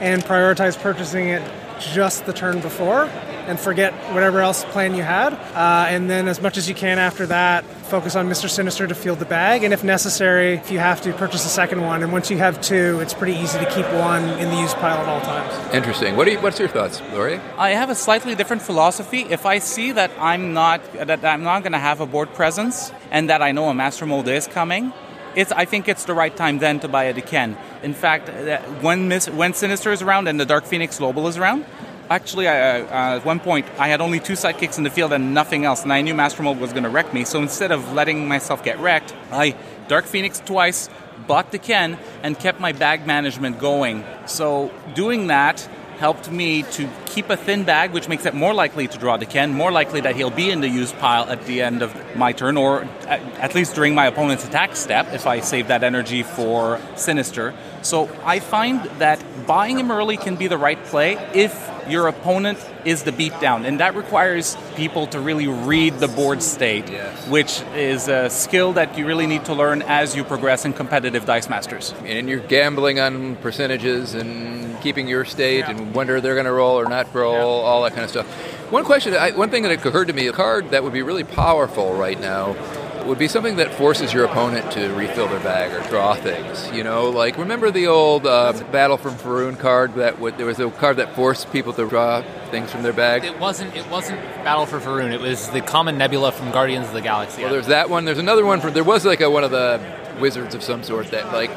and prioritize purchasing it just the turn before and forget whatever else plan you had. Uh, and then, as much as you can after that, focus on Mr. Sinister to field the bag. And if necessary, if you have to, purchase a second one. And once you have two, it's pretty easy to keep one in the used pile at all times. Interesting. What do you, what's your thoughts, Laurie? I have a slightly different philosophy. If I see that I'm not that I'm not going to have a board presence and that I know a master mold is coming, it's I think it's the right time then to buy a D'Ken. In fact, uh, when Miss, when Sinister is around and the Dark Phoenix Global is around, actually I, uh, at one point I had only two sidekicks in the field and nothing else, and I knew Master Mold was going to wreck me. So instead of letting myself get wrecked, I Dark Phoenix twice, bought D'Ken, and kept my bag management going. So doing that helped me to keep a thin bag, which makes it more likely to draw D'Ken, more likely that he'll be in the used pile at the end of my turn, or at least during my opponent's attack step, if I save that energy for Sinister. So I find that buying him early can be the right play if your opponent is the beatdown, and that requires people to really read the board state, which is a skill that you really need to learn as you progress in competitive Dice Masters. And you're gambling on percentages and keeping your state and whether they're going to roll or not roll, all that kind of stuff. One question, I, one thing that occurred to me, a card that would be really powerful right now would be something that forces your opponent to refill their bag or draw things. You know, like remember the old uh, Battle from Faerûn card that would, there was a card that forced people to draw things from their bag. It wasn't. It wasn't Battle for Faerûn. It was the Common Nebula from Guardians of the Galaxy. Well, there's that one. There's another one for there was like a, one of the wizards of some sort that like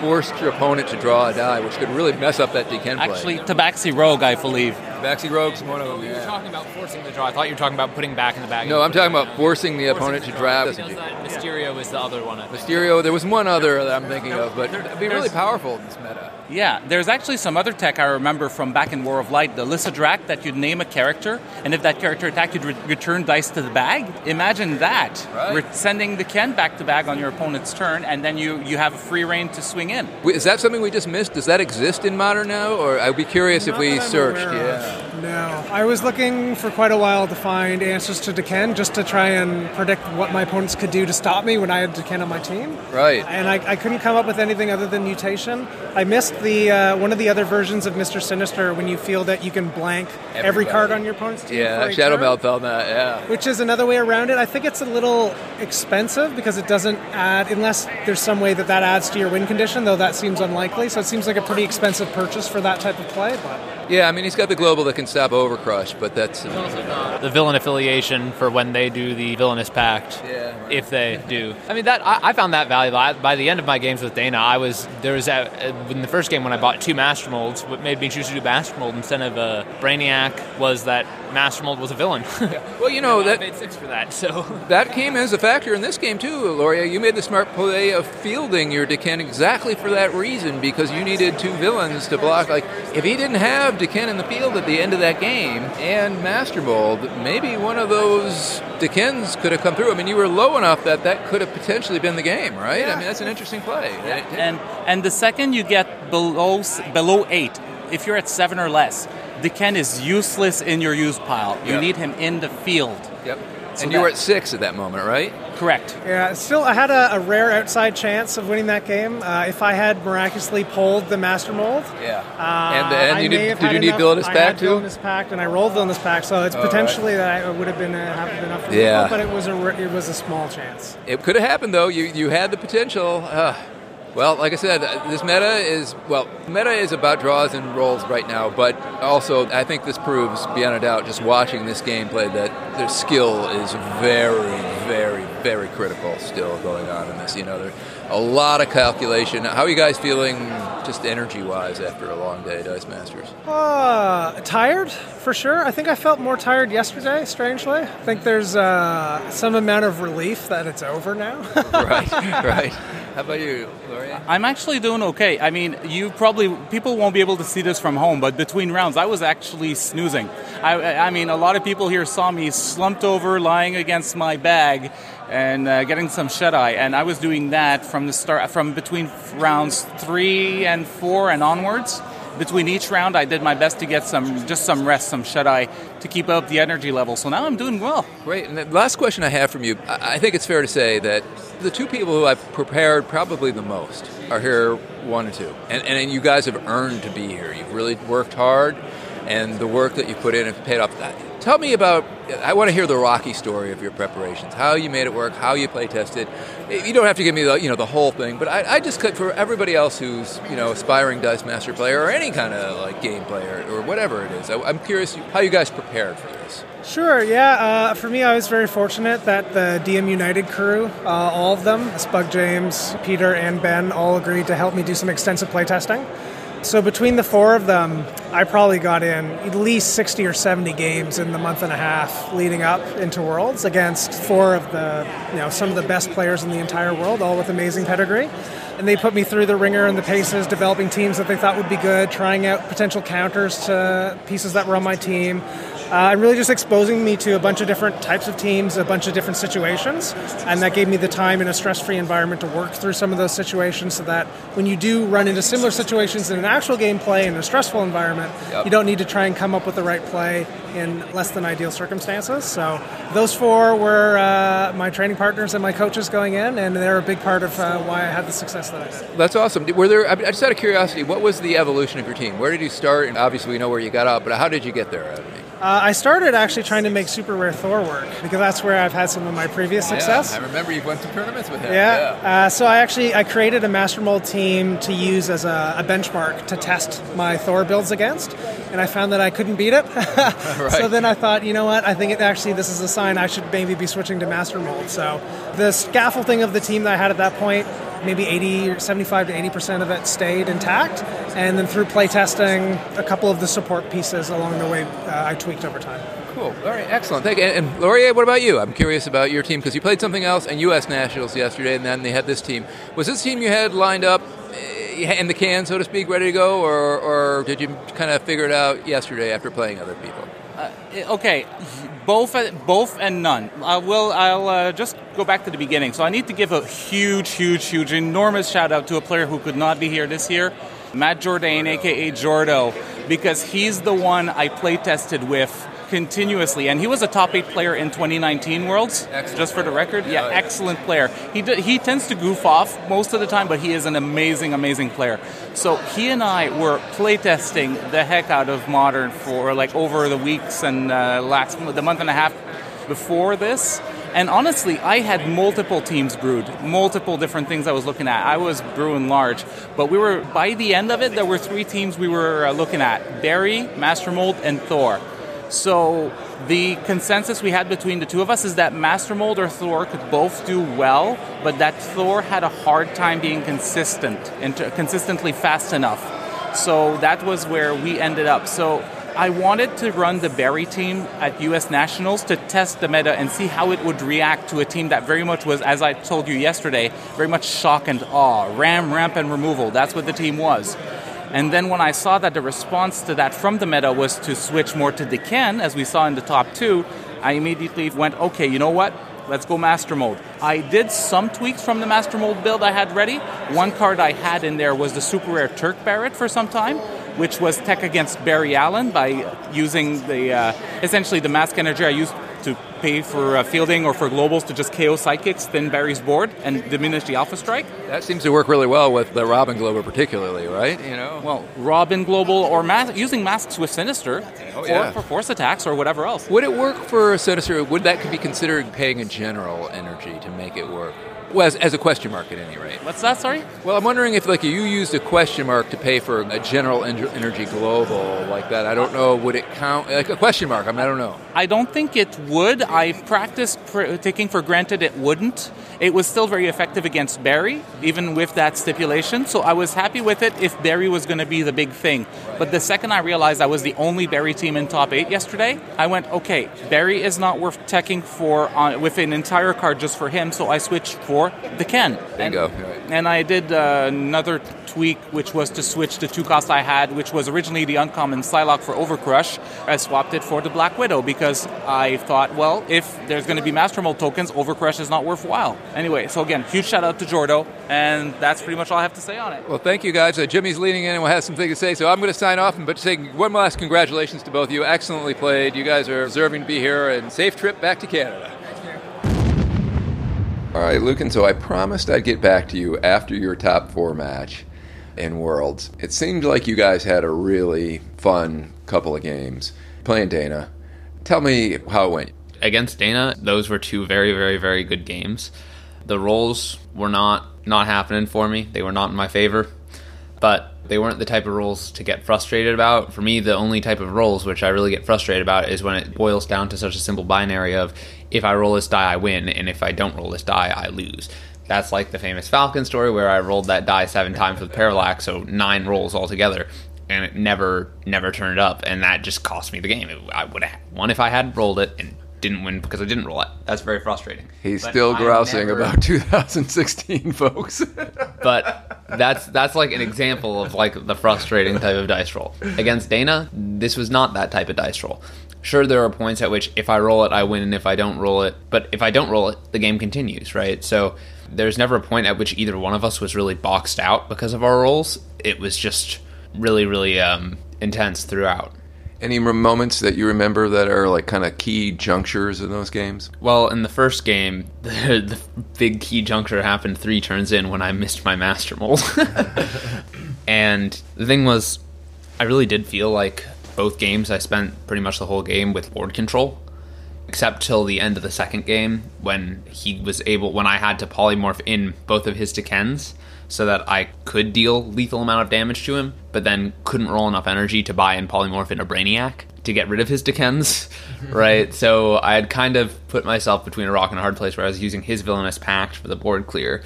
forced your opponent to draw a die, which could really mess up that D'Ken play. Actually, Tabaxi Rogue, I believe. Tabaxi Rogue's one of them. You were talking about forcing the draw. I thought you were talking about putting back in the bag. No, I'm talking about forcing the opponent to draw. Does that- Mysterio is the other one. I think. Mysterio. There was one other that I'm thinking of, but it'd be really powerful in this meta. Yeah, there's actually some other tech I remember from back in War of Light, the Lyssa Drak, that you'd name a character, and if that character attacked, you'd re- return dice to the bag. Imagine that. Right. Re- sending the Ken back to bag on your opponent's turn, and then you, you have a free reign to swing in. Wait, Is that something we just missed? Does that exist in modern now, or I'd be curious if we searched? Yeah. No, I was looking for quite a while to find answers to D'Ken, just to try and predict what my opponents could do to stop me when I had D'Ken on my team. Right. And I, I couldn't come up with anything other than mutation. I missed the uh, one of the other versions of Mister Sinister when you feel that you can blank every card on your opponent's team. Yeah, Shadow Melt on that. Yeah. Which is another way around it. I think it's a little expensive because it doesn't add, unless there's some way that that adds to your win condition, though that seems unlikely. So it seems like a pretty expensive purchase for that type of play. But Yeah, I mean he's got the global that can stop Overcrush, but that's the villain affiliation for when they do the villainous pact. Yeah. If they do, I mean that I, I found that valuable. I, by the end of my games with Dana, I was there was a, in the first game when I bought two master molds. What made me choose to do master mold instead of uh, Brainiac was that master mold was a villain. well, you know that made six for that. So that came as a factor in this game too, Laurier. You made the smart play of fielding your D'Ken exactly for that reason because you needed two villains to block. Like if he didn't have D'Ken in the field at the end of that game and Master Mold, maybe one of those D'Kens could have come through. I mean, you were low enough that that could have potentially been the game, right? I mean, that's an interesting play. And and the second you get below below eight, if you're at seven or less, the Ken is useless in your use pile. You Yep. need him in the field. Yep. So and you were at six at that moment, right? Correct. Yeah, still, I had a, a rare outside chance of winning that game uh, if I had miraculously pulled the Master Mold. Yeah. Uh, And- and I you may did- have did had you need enough- Villainous I Pact had too? Villainous Pact, and I rolled Villainous Pact, so it's All right. potentially that I would have been uh, have been up for Yeah. but it was a r- it was a small chance. It could have happened though. You you had the potential. Uh, well, like I said, this meta is well, meta is about draws and rolls right now. But also, I think this proves beyond a doubt, just watching this gameplay, that their skill is very, very, very critical still going on in this. You know, a lot of calculation. How are you guys feeling, just energy wise, after a long day, Dice Masters? Uh, tired for sure. I think I felt more tired yesterday. Strangely, I think there's uh, some amount of relief that it's over now. right, right. How about you, Gloria? I'm actually doing okay. I mean, you probably people won't be able to see this from home, but between rounds, I was actually snoozing. I, I mean, a lot of people here saw me slumped over, lying against my bag, and uh, getting some shut eye. And I was doing that from the start, from between rounds three and four and onwards. Between each round, I did my best to get some, just some rest, some shut eye, to keep up the energy level. So now I'm doing well. Great. And the last question I have from you I think it's fair to say that the two people who I've prepared probably the most are here, one and two. And, and you guys have earned to be here. You've really worked hard. and the work that you put in has paid off. Tell me about. I want to hear the rocky story of your preparations. How you made it work. How you play tested. You don't have to give me the you know the whole thing, but I, I just could for everybody else who's you know aspiring dice master player or any kind of like game player or whatever it is. I, I'm curious how you guys prepared for this. Sure, yeah. Uh, for me, I was very fortunate that the DM United crew, uh, all of them, Spug James, Peter, and Ben, all agreed to help me do some extensive playtesting. So between the four of them, I probably got in at least 60 or 70 games in the month and a half leading up into Worlds against four of the, you know, some of the best players in the entire world, all with amazing pedigree. And they put me through the ringer and the paces, developing teams that they thought would be good, trying out potential counters to pieces that were on my team, uh, and really just exposing me to a bunch of different types of teams, a bunch of different situations, and that gave me the time in a stress-free environment to work through some of those situations, so that when you do run into similar situations in an actual gameplay in a stressful environment, Yep. you don't need to try and come up with the right play in less than ideal circumstances. So those four were uh, my training partners and my coaches going in, and they're a big part of uh, why I had the success that I did. That's awesome. Were there? I I just out of curiosity, what was the evolution of your team? Where did you start? And obviously, we know where you got out, but how did you get there? Adam? Uh, I started actually trying to make super rare Thor work because that's where I've had some of my previous success. Yeah, I remember you went to tournaments with him. Yeah. Uh, so I actually I created a master mold team to use as a, a benchmark to test my Thor builds against, and I found that I couldn't beat it. right. So then I thought, you know what? I think it actually this is a sign I should maybe be switching to master mold. So the scaffolding of the team that I had at that point. Maybe 80 or 75 to 80 percent of it stayed intact, and then through playtesting, a couple of the support pieces along the way uh, I tweaked over time. Cool. All right. Excellent. Thank you. And, and Laurier, what about you? I'm curious about your team because you played something else in U.S. Nationals yesterday, and then they had this team. Was this team you had lined up eh, in the can, so to speak, ready to go, or, or did you kind of figure it out yesterday after playing other people? Uh, okay, both both and none. I will. I'll uh, just go back to the beginning. So I need to give a huge, huge, huge, enormous shout out to a player who could not be here this year, Matt Jourdain, aka Jordo, because he's the one I play tested with continuously, and he was a top eight player in 2019 Worlds. Just for the record, yeah, excellent player. He d- he tends to goof off most of the time, but he is an amazing, amazing player. So he and I were playtesting the heck out of Modern for like over the weeks and uh, last the month and a half before this. And honestly, I had multiple teams brewed, multiple different things I was looking at. I was brewing large, but we were by the end of it, there were three teams we were uh, looking at: Barry, Master Mold, and Thor. So the consensus we had between the two of us is that Master Mold or Thor could both do well, but that Thor had a hard time being consistent and to- consistently fast enough. So that was where we ended up. So I wanted to run the Barry team at US Nationals to test the meta and see how it would react to a team that very much was, as I told you yesterday, very much shock and awe, ram, ramp, and removal. That's what the team was. And then when I saw that the response to that from the meta was to switch more to D'Ken, as we saw in the top two, I immediately went, okay, you know what? Let's go Master Mold. I did some tweaks from the Master Mold build I had ready. One card I had in there was the Super Rare Turk Barrett for some time, which was tech against Barry Allen by using the uh, essentially the mask energy I used to pay for uh, fielding or for globals to just KO sidekicks, thin Barry's board, and diminish the alpha strike. That seems to work really well with the Robin Global, particularly, right? You know. Well, Robin Global or mas- using masks with Sinister Oh, for, yeah. for force attacks or whatever else. Would it work for Sinister? Would that be considered paying a general energy to make it work? Well, as, as a question mark at any rate. What's that? Sorry. Well, I'm wondering if like you used a question mark to pay for a general energy global like that. I don't know. Would it count like a question mark? I mean, I don't know. I don't think it would. I practiced pr- taking for granted it wouldn't. It was still very effective against Barry, even with that stipulation. So I was happy with it if Barry was going to be the big thing. But the second I realized I was the only Barry team in top eight yesterday, I went, okay, Barry is not worth teching for on, with an entire card just for him. So I switched for the Ken. Bingo. And I did uh, another tweak, which was to switch the two costs I had, which was originally the uncommon Psylocke for Overcrush. I swapped it for the Black Widow because I thought, well, if there's going to be Master Mold tokens, Overcrush is not worthwhile. Anyway, so again, huge shout out to Jordo, and that's pretty much all I have to say on it. Well, thank you guys. Uh, Jimmy's leaning in and will have something to say. So I'm going to sign off, and but say one last congratulations to both of you. Excellently played. You guys are deserving to be here, and safe trip back to Canada. All right, Luke, and so I promised I'd get back to you after your top four match. in Worlds. It seemed like you guys had a really fun couple of games playing Dana. Tell me how it went. Against Dana, those were two very, very, very good games. The rolls were not not happening for me. They were not in my favor, but they weren't the type of rolls to get frustrated about. For me, the only type of rolls which I really get frustrated about is when it boils down to such a simple binary of if I roll this die, I win, and if I don't roll this die, I lose. That's like the famous Falcon story where I rolled that die seven times with parallax, so nine rolls altogether, and it never, never turned up, and that just cost me the game. I would have won if I hadn't rolled it, and didn't win because I didn't roll it. That's very frustrating. He's But still I grousing never- about 2016, folks. but that's that's like an example of like the frustrating type of dice roll. Against Dana, this was not that type of dice roll. Sure, there are points at which if I roll it, I win, and if I don't roll it, but if I don't roll it, the game continues, right? So there's never a point at which either one of us was really boxed out because of our rolls. It was just really, really um, intense throughout. Any moments that you remember that are like kind of key junctures in those games? Well, in the first game, the, the big key juncture happened three turns in when I missed my master mold. and the thing was, I really did feel like both games I spent pretty much the whole game with board control, except till the end of the second game when he was able, when I had to polymorph in both of his D'Kens so that I could deal lethal amount of damage to him, but then couldn't roll enough energy to buy and polymorph in a Brainiac to get rid of his D'Kens, right? So I had kind of put myself between a rock and a hard place where I was using his villainous pact for the board clear,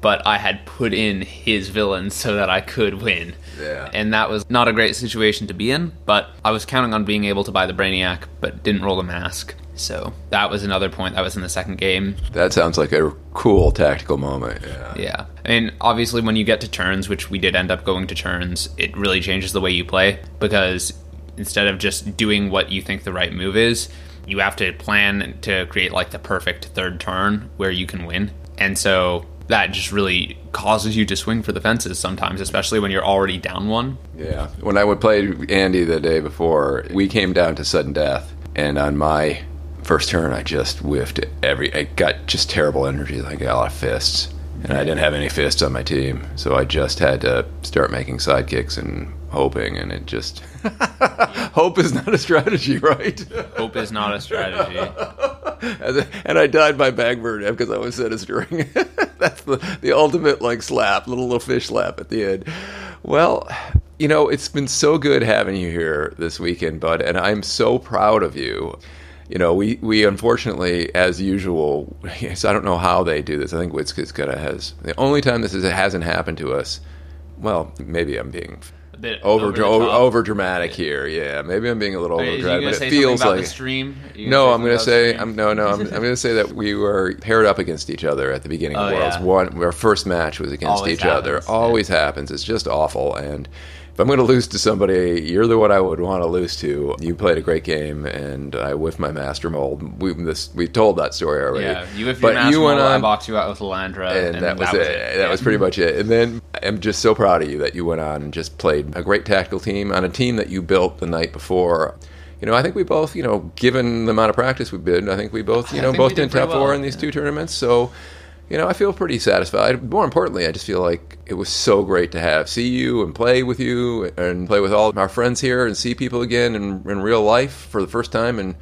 but I had put in his villain so that I could win. Yeah. And that was not a great situation to be in, but I was counting on being able to buy the Brainiac, but didn't roll the mask. So that was another point that was in the second game. That sounds like a cool tactical moment. Yeah. Yeah. I mean, obviously, when you get to turns, which we did end up going to turns, it really changes the way you play because instead of just doing what you think the right move is, you have to plan to create like the perfect third turn where you can win. And so that just really causes you to swing for the fences sometimes, especially when you're already down one. Yeah. When I would play Andy the day before, we came down to sudden death, and on my first turn, I just whiffed every. I got just terrible energy. I got a lot of fists, and I didn't have any fists on my team, so I just had to start making sidekicks and hoping, and it just. Hope is not a strategy, right? Hope is not a strategy. and I died by Bagbird because I was set a string. That's the, the ultimate like slap, little little fish slap at the end. Well, you know, it's been so good having you here this weekend, bud, and I'm so proud of you. You know, we, we unfortunately, as usual, yes, I don't know how they do this. I think Witskis has the only time this is, it hasn't happened to us. Well, maybe I'm being A bit over over over, dramatic here. Yeah, maybe I'm being a little over dramatic, but it feels like the stream? No, I'm going to say I'm no no I'm, I'm going to say that we were paired up against each other at the beginning of Oh, Worlds. yeah. One our first match was against Always each other. happens, Always happens. It's just awful and if I'm going to lose to somebody, you're the one I would want to lose to. You played a great game, and I whiffed my master mold. We this we told that story already. Yeah, you if but your master you went mold, I boxed you out with Landra, and, that was it. That Yeah. was pretty much it. And then I'm just so proud of you that you went on and just played a great tactical team on a team that you built the night before. You know, I think we both, you know, given the amount of practice we did, I think we both, you know, both did did top pretty four in these two tournaments. So, you know, I feel pretty satisfied. More importantly, I just feel like it was so great to have see you and play with you and play with all our friends here and see people again in, in real life for the first time in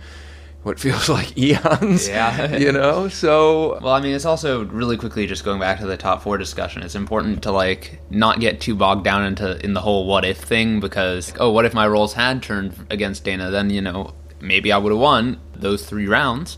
what feels like eons. Yeah. you know, so Well, I mean, it's also really quickly just going back to the top four discussion. It's important to like not get too bogged down into in the whole what if thing because oh, what if my rolls had turned against Dana? Then you know maybe I would have won those three rounds,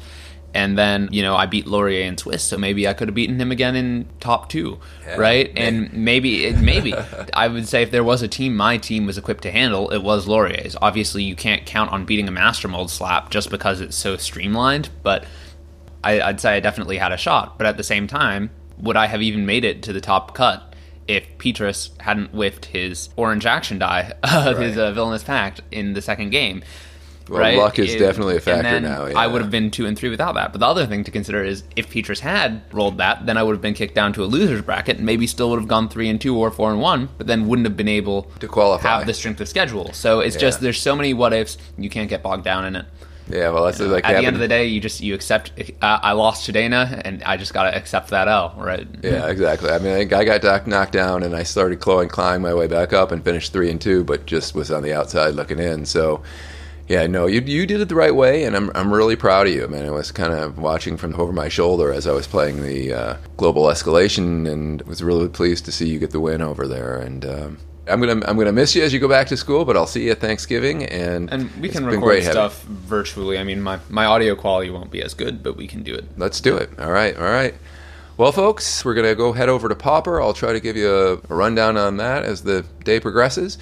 and then you know I beat Laurier and Swiss, so maybe I could have beaten him again in top two, Yeah, right? And maybe it, maybe I would say if there was a team my team was equipped to handle, it was Laurier's. Obviously, you can't count on beating a Master Mold slap just because it's so streamlined, but I, I'd say I definitely had a shot. But at the same time, would I have even made it to the top cut if Petrus hadn't whiffed his orange action die, of his uh, villainous pact in the second game? Well, right? luck is It- definitely a factor now, yeah. I would have been two and three without that. But the other thing to consider is if Petrus had rolled that, then I would have been kicked down to a losers bracket, and maybe still would have gone three and two or four and one, but then wouldn't have been able to qualify. have the strength of schedule. So it's just there's so many what ifs you can't get bogged down in it. Yeah, well, that's like At the end of the day, you just you accept. Uh, I lost to Dana, and I just got to accept that L, right? Yeah, exactly. I mean, I I got knocked down, and I started clawing, clawing my way back up, and finished three and two, but just was on the outside looking in. So, yeah, no, you you did it the right way, and I'm I'm really proud of you. I mean, I was kind of watching from over my shoulder as I was playing the uh, global escalation, and was really pleased to see you get the win over there. And um, I'm gonna I'm gonna miss you as you go back to school, but I'll see you at Thanksgiving, and And we can record great having- stuff virtually. I mean, my, my audio quality won't be as good, but we can do it. Let's do it. All right, all right. Well, folks, we're going to go head over to Popper. I'll try to give you a, a rundown on that as the day progresses.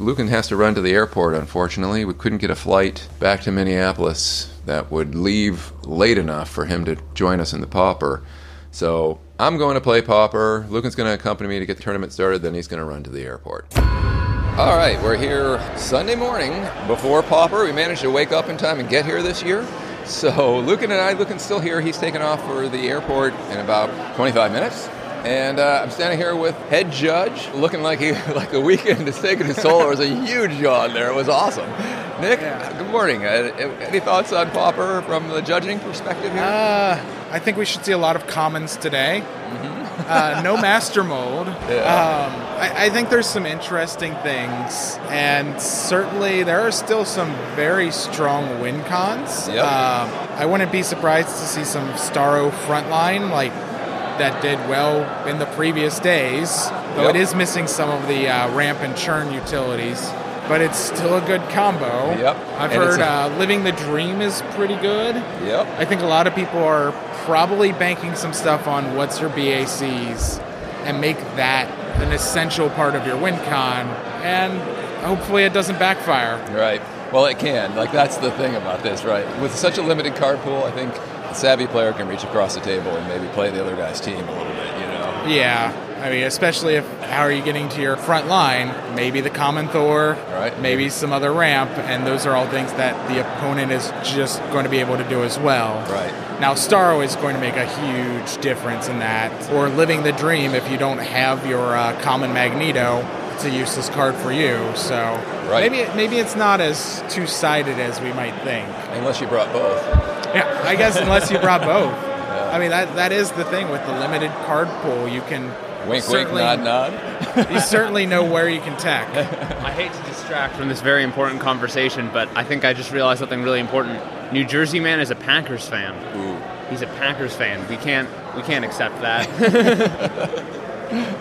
Lucan has to run to the airport, unfortunately. We couldn't get a flight back to Minneapolis that would leave late enough for him to join us in the Popper. So I'm going to play Popper. Lucan's going to accompany me to get the tournament started, then he's going to run to the airport. All right, we're here Sunday morning before Popper. We managed to wake up in time and get here this year. So Lucan and I, Lucan's still here. He's taking off for the airport in about 25 minutes. And uh, I'm standing here with head judge, looking like he like the weekend is taking his soul. There was a huge yawn there. It was awesome. Nick, good morning. Uh, any thoughts on Popper from the judging perspective here? Uh, I think we should see a lot of commons today. Uh, no master mold. Yeah. Um, I, I think there's some interesting things, and certainly there are still some very strong win cons. Yep. Um, I wouldn't be surprised to see some Starro frontline like that did well in the previous days, though Yep. it is missing some of the uh, ramp and churn utilities. But it's still a good combo. Yep. I've And heard a- uh, Living the Dream is pretty good. Yep. I think a lot of people are probably banking some stuff on what's your BACs and make that an essential part of your win con, and hopefully it doesn't backfire. Right. Well, it can. Like that's the thing about this, right? With such a limited card pool, I think savvy player can reach across the table and maybe play the other guy's team a little bit. You know. Yeah. I mean, especially if how are you getting to your front line? Maybe the common Thor, right? Maybe some other ramp, and those are all things that the opponent is just going to be able to do as well. Right. Now, Starro is going to make a huge difference in that. Or living the dream if you don't have your uh, common Magneto, it's a useless card for you. So Right. maybe maybe it's not as two sided as we might think. Unless you brought both. Yeah, I guess unless you brought both. I mean that that is the thing with the limited card pool. You can Wink, wink, nod, nod. you certainly know where you can tech. I hate to distract from this very important conversation, but I think I just realized something really important. New Jersey man is a Packers fan. Ooh. He's a Packers fan. We can't we can't accept that.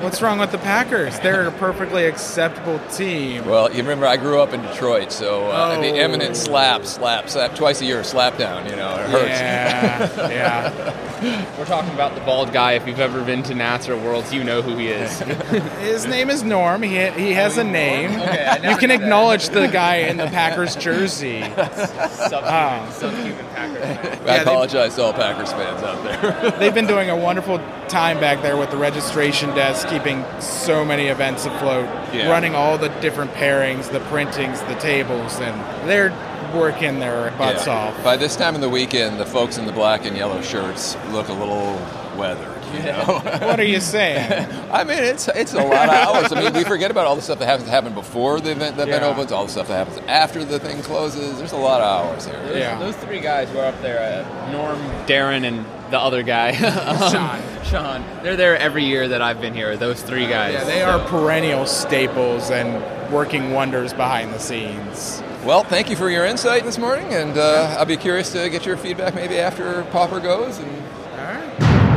What's wrong with the Packers? They're a perfectly acceptable team. Well, you remember I grew up in Detroit, so uh, the Oh. eminent slap, slap, slap, twice a year, slap down. You know, it hurts. Yeah, yeah. We're talking about the bald guy. If you've ever been to Nats or Worlds, you know who he is. His name is Norm. He he has a name. Okay, you can knew that. acknowledge the guy in the Packers jersey. Subhuman, Ah. subhuman Packers. I apologize to all Packers fans out there. They've been doing a wonderful time back there with the registration keeping so many events afloat, Yeah. running all the different pairings, the printings, the tables, and they're working their butts Yeah. off. By this time of the weekend, the folks in the black and yellow shirts look a little weathered. You know? what are you saying? I mean, it's it's a lot of hours. I mean, we forget about all the stuff that happens to happen before the event, the event Yeah. opens, all the stuff that happens after the thing closes. There's a lot of hours here. Those, those three guys who are up there, uh, Norm, Darren, and the other guy, um, Sean. Sean. They're there every year that I've been here. Those three guys. Yeah, they are perennial staples and working wonders behind the scenes. Well, thank you for your insight this morning, and uh, I'll be curious to get your feedback maybe after Pauper goes. And all right,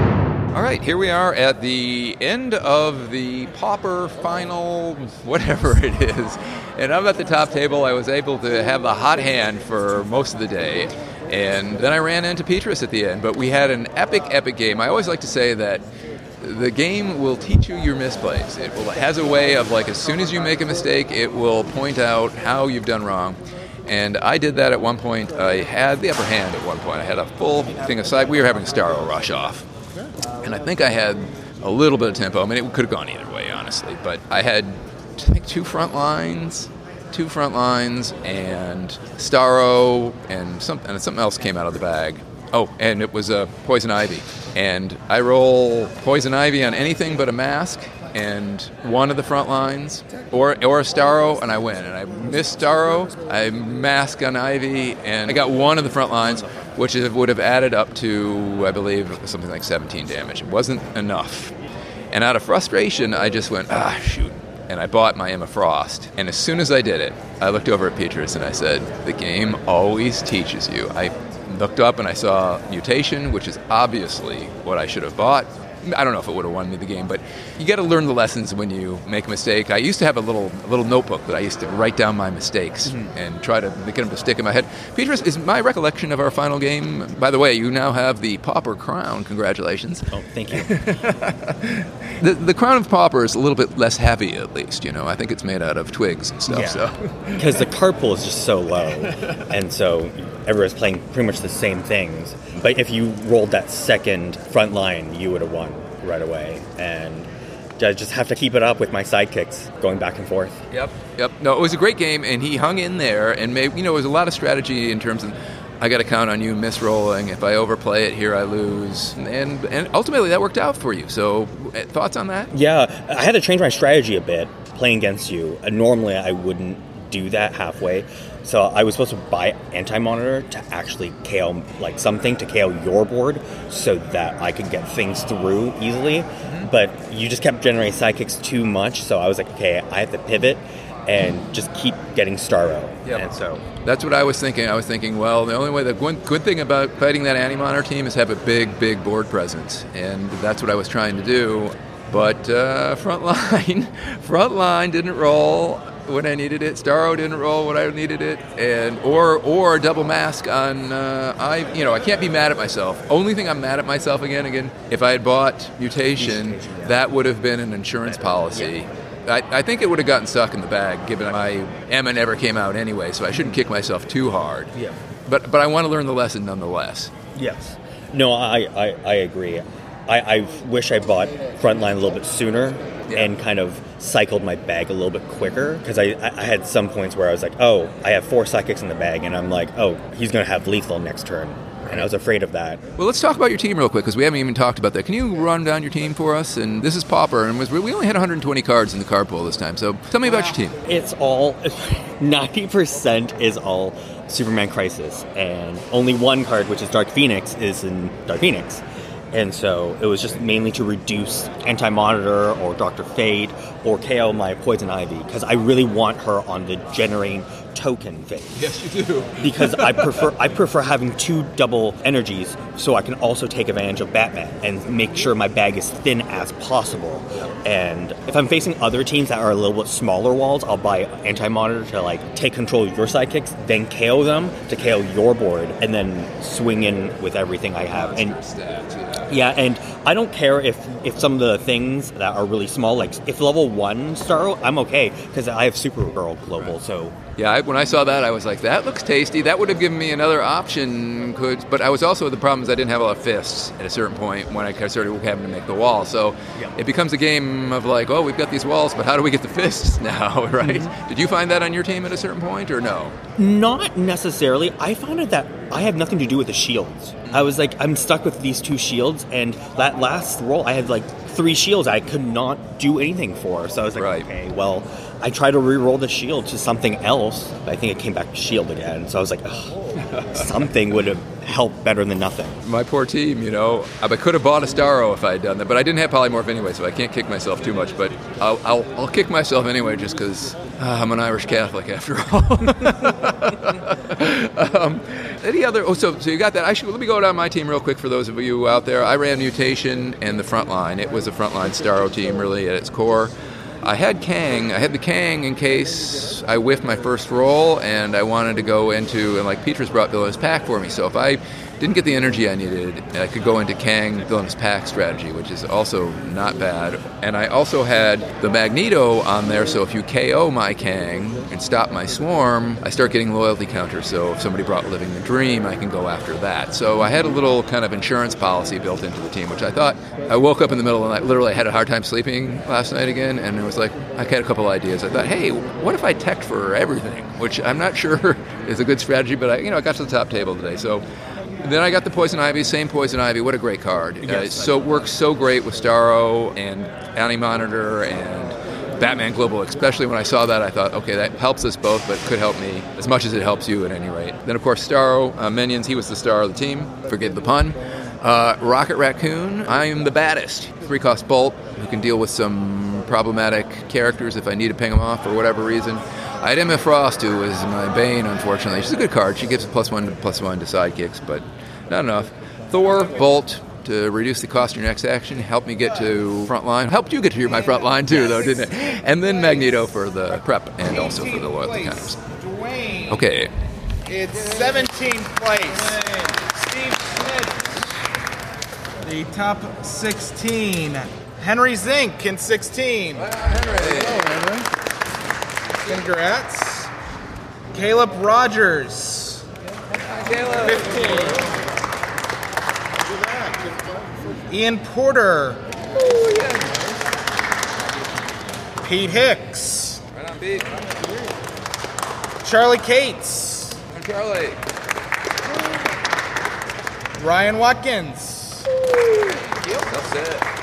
here we are at the end of the Pauper final, whatever it is, and I'm at the top table. I was able to have the hot hand for most of the day, and then I ran into Petrus at the end. But we had an epic, epic game. I always like to say that the game will teach you your misplays. It will has a way of like as soon as you make a mistake, it will point out how you've done wrong. And I did that at one point. I had the upper hand at one point. I had a full thing aside. We were having a Starro rush off, and I think I had a little bit of tempo. I mean, it could have gone either way, honestly. But I had, I think, two front lines, two front lines, and Starro, and some and something else came out of the bag. Oh, and it was a poison ivy, and I roll poison ivy on anything but a mask, and one of the front lines, or or a Starro, and I win. And I missed Starro, I mask on Ivy, and I got one of the front lines, which would have added up to, I believe, something like 17 damage. It wasn't enough. And out of frustration, I just went, ah, shoot. And I bought my Emma Frost. And as soon as I did it, I looked over at Petrus and I said, the game always teaches you. I looked up and I saw Mutation, which is obviously what I should have bought. I don't know if it would have won me the game, but you got to learn the lessons when you make a mistake. I used to have a little a little notebook that I used to write down my mistakes mm-hmm. and try to get them to stick in my head. Petrus, is my recollection of our final game. By the way, you now have the Pauper crown. Congratulations. Oh, thank you. The, the crown of Pauper is a little bit less heavy, at least. You know, I think it's made out of twigs and stuff. So Because the card pool is just so low, and so everyone's playing pretty much the same things. But if you rolled that second front line, you would have won right away. And I just have to keep it up with my sidekicks going back and forth. Yep. Yep. No, it was a great game, and he hung in there, and made, you know, it was a lot of strategy in terms of. I got to count on you misrolling. If I overplay it here, I lose, and and ultimately that worked out for you. So, uh, thoughts on that? Yeah, I had to change my strategy a bit playing against you. Normally, I wouldn't do that halfway. So I was supposed to buy anti-monitor to actually KO like something to KO your board, so that I could get things through easily. But you just kept generating sidekicks too much, so I was like, okay, I have to pivot and just keep getting Starro. Yeah. And so That's what I was thinking. I was thinking, well, the only way, the one good thing about fighting that anti-monitor team is have a big, big board presence, and that's what I was trying to do. But uh, front line, front line didn't roll when I needed it. Starro didn't roll when I needed it, and or or double mask on. Uh, I you know I can't be mad at myself. Only thing I'm mad at myself again again. If I had bought mutation, that would have been an insurance policy. I, I think it would have gotten stuck in the bag, given my Emma never came out anyway, so I shouldn't kick myself too hard. Yeah. But but I want to learn the lesson nonetheless. Yes. No, I, I, I agree. I, I wish I bought Frontline a little bit sooner and kind of cycled my bag a little bit quicker because I, I had some points where I was like, oh, I have four sidekicks in the bag, and I'm like, oh, he's going to have lethal next turn. And I was afraid of that. Well, let's talk about your team real quick because we haven't even talked about that. Can you run down your team for us? And this is Pauper, and was, we only had 120 cards in the card pool this time. So tell me about your team. It's all 90% is all Superman Crisis, and only one card, which is Dark Phoenix, is in Dark Phoenix. And so it was just mainly to reduce Anti Monitor or Dr. Fate or KO my Poison Ivy because I really want her on the generating token thing. Yes, you do. because I prefer I prefer having two double energies so I can also take advantage of Batman and make sure my bag is thin as possible. And if I'm facing other teams that are a little bit smaller walls, I'll buy anti monitor to like take control of your sidekicks, then KO them to KO your board, and then swing in with everything I have. And yeah, and I don't care if if some of the things that are really small, like if level one Starro, I'm okay because I have Supergirl global, so Yeah, I, when I saw that, I was like, that looks tasty. That would have given me another option. Could, but I was also the problem is I didn't have a lot of fists at a certain point when I started having to make the wall. So it becomes a game of like, oh, we've got these walls, but how do we get the fists now, right? Mm-hmm. Did you find that on your team at a certain point, or no? Not necessarily. I found it that I have nothing to do with the shields. Mm-hmm. I was like, I'm stuck with these two shields, and that last roll, I had like three shields I could not do anything for. So I was like, okay, well, I tried to re-roll the shield to something else, but I think it came back to shield again. So I was like, something would have helped better than nothing. My poor team, you know. I could have bought a Starro if I had done that, but I didn't have polymorph anyway, so I can't kick myself too much. But I'll, I'll, I'll kick myself anyway just because uh, I'm an Irish Catholic after all. um, any other? Oh, so so you got that. I should let me go down my team real quick for those of you out there. I ran mutation and the Frontline. It was a frontline Starro team, really at its core. I had Kang. I had the Kang in case I whiffed my first roll, and I wanted to go into and like Petrus brought Villainous Pact for me. So if I didn't get the energy I needed, I could go into Kang Villainous Pact strategy, which is also not bad. And I also had the Magneto on there, so if you KO my Kang and stop my swarm, I start getting loyalty counters. So if somebody brought Living the Dream, I can go after that. So I had a little kind of insurance policy built into the team, which I thought I woke up in the middle of the night. Literally, I had a hard time sleeping last night again, and it was like I had a couple ideas. I thought, hey, what if I tech for everything? Which I'm not sure is a good strategy, but I, you know, I got to the top table today. So Then I got the Poison Ivy, same Poison Ivy. What a great card. Uh, so it works so great with Starro and Anti Monitor and Batman Global, especially when I saw that, I thought, okay, that helps us both, but could help me as much as it helps you at any rate. Then, of course, Starro, uh, Minions, he was the star of the team. Forgive the pun. Uh, Rocket Raccoon, I am the baddest. Three cost bolt, who can deal with some problematic characters if I need to ping them off for whatever reason. I had Emma Frost, who was my bane, unfortunately. She's a good card. She gives a plus one to plus one to sidekicks, but not enough. Thor, Bolt, to reduce the cost of your next action, helped me get to front line. Helped you get to my front line too, though, didn't it? And then Magneto for the prep and also for the loyalty counters. Okay, It's 17th place. Steve Schmidt. The top 16. Henry Zink in 16. Henry, Congrats. Caleb Rogers. Caleb. 15. Ian Porter. Pete Hicks. Right on, Pete. Charlie Cates. Charlie. Ryan Watkins. Yep, That's it.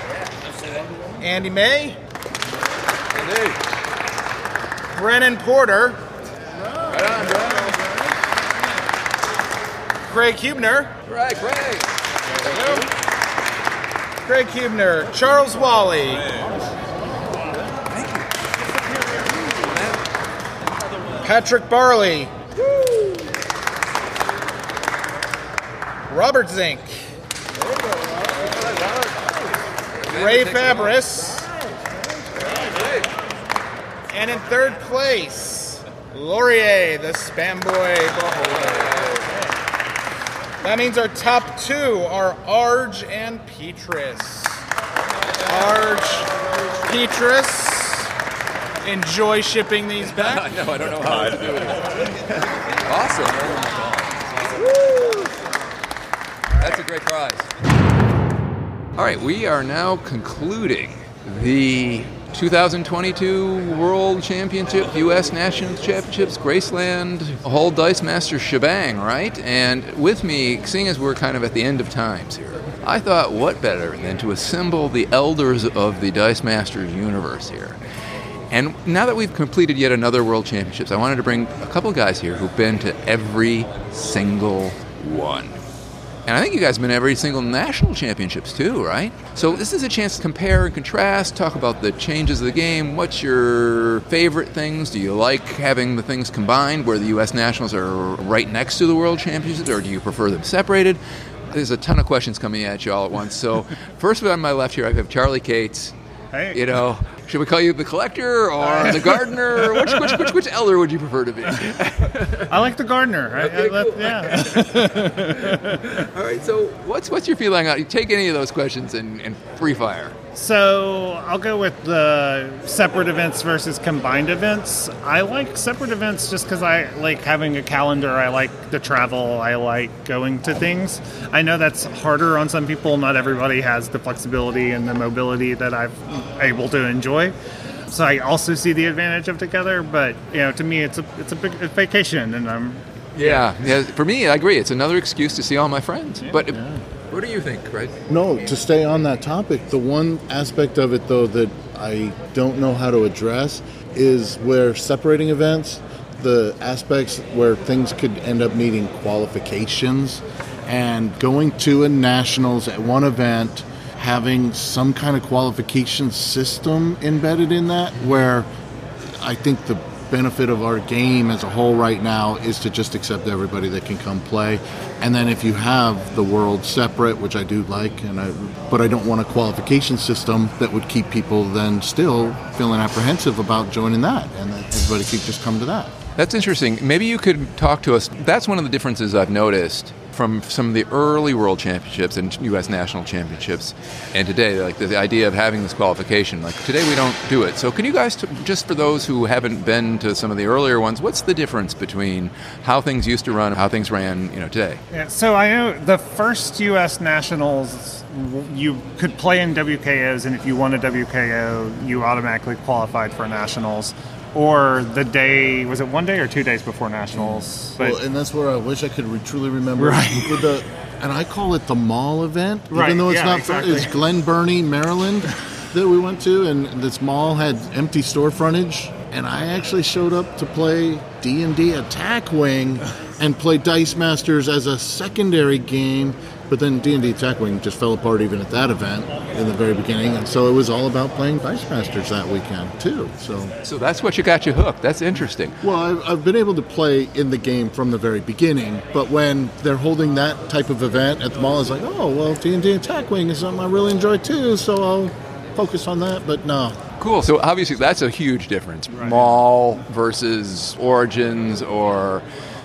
Andy May. Andy. Brennan Porter. Right on, Brennan. Craig Hubner. Right, Craig. Craig Hubner. Charles Wally. Patrick Barley. Woo. Robert Zink. Ray Fabris. And in third place, Laurier, the Spam Boy Buffalo. That means our top two are Arge and Petrus. Arge, Petrus. Enjoy shipping these back. I know, I don't know how to do it. awesome. That's a great prize. All right, we are now concluding the 2022 World Championship, U.S. National Championships, Graceland, whole Dice Master shebang, right? And with me, seeing as we're kind of at the end of times here, I thought, what better than to assemble the elders of the Dice Masters universe here? And now that we've completed yet another World Championships, I wanted to bring a couple guys here who've been to every single one. And I think you guys have been every single national championships too, right? So this is a chance to compare and contrast, talk about the changes of the game. What's your favorite things? Do you like having the things combined where the U.S. nationals are right next to the World Championships, or do you prefer them separated? There's a ton of questions coming at you all at once. So first on my left here, I have Charlie Cates. Hey. You know, should we call you the collector or the gardener? Which, which, which, which elder would you prefer to be? I like the gardener. I, I, that- yeah. All right. So, what's what's your feeling on? You take any of those questions and, and free fire. So I'll go with the separate events versus combined events. I like separate events just because I like having a calendar. I like the travel. I like going to things. I know that's harder on some people. Not everybody has the flexibility and the mobility that I'm able to enjoy. So I also see the advantage of together. But you know, to me, it's a it's a big vacation, and I'm Yeah. Yeah. For me, I agree. It's another excuse to see all my friends. but what do you think, right? No, to stay on that topic, the one aspect of it though that I don't know how to address is where separating events, the aspects where things could end up needing qualifications and going to a nationals at one event having some kind of qualification system embedded in that where I think the benefit of our game as a whole right now is to just accept everybody that can come play. And then if you have the world separate, which I do like, and I, but I don't want a qualification system that would keep people then still feeling apprehensive about joining that, and that everybody could just come to that. That's interesting. Maybe you could talk to us. That's one of the differences I've noticed from some of the early World Championships and U.S. National Championships, and today, like the, idea of having this qualification. Like today, we don't do it. So, can you guys, t- just for those who haven't been to some of the earlier ones, what's the difference between how things used to run, and how things ran, you know, today? Yeah, so I know the first U.S. Nationals, you could play in WKOs, and if you won a WKO, you automatically qualified for Nationals. Or the day was it one day or two days before Nationals? well, and that's where I wish I could re- truly remember. Right. For the and I call it the mall event, Right, even though it's yeah, not. exactly. It's Glen Burnie, Maryland, that we went to, and this mall had empty store frontage, and I actually showed up to play D and D Attack Wing, and play Dice Masters as a secondary game. But then D and D Attack Wing just fell apart even at that event in the very beginning, and so it was all about playing Dice Masters that weekend too. So So that's what you got you hooked. That's interesting. well, I've, I've been able to play in the game from the very beginning, but when they're holding that type of event at the mall, it's like, oh, well, D&D Attack Wing is something I really enjoy too, so I'll focus on that, but no. Cool. So obviously that's a huge difference. Mall versus Origins, or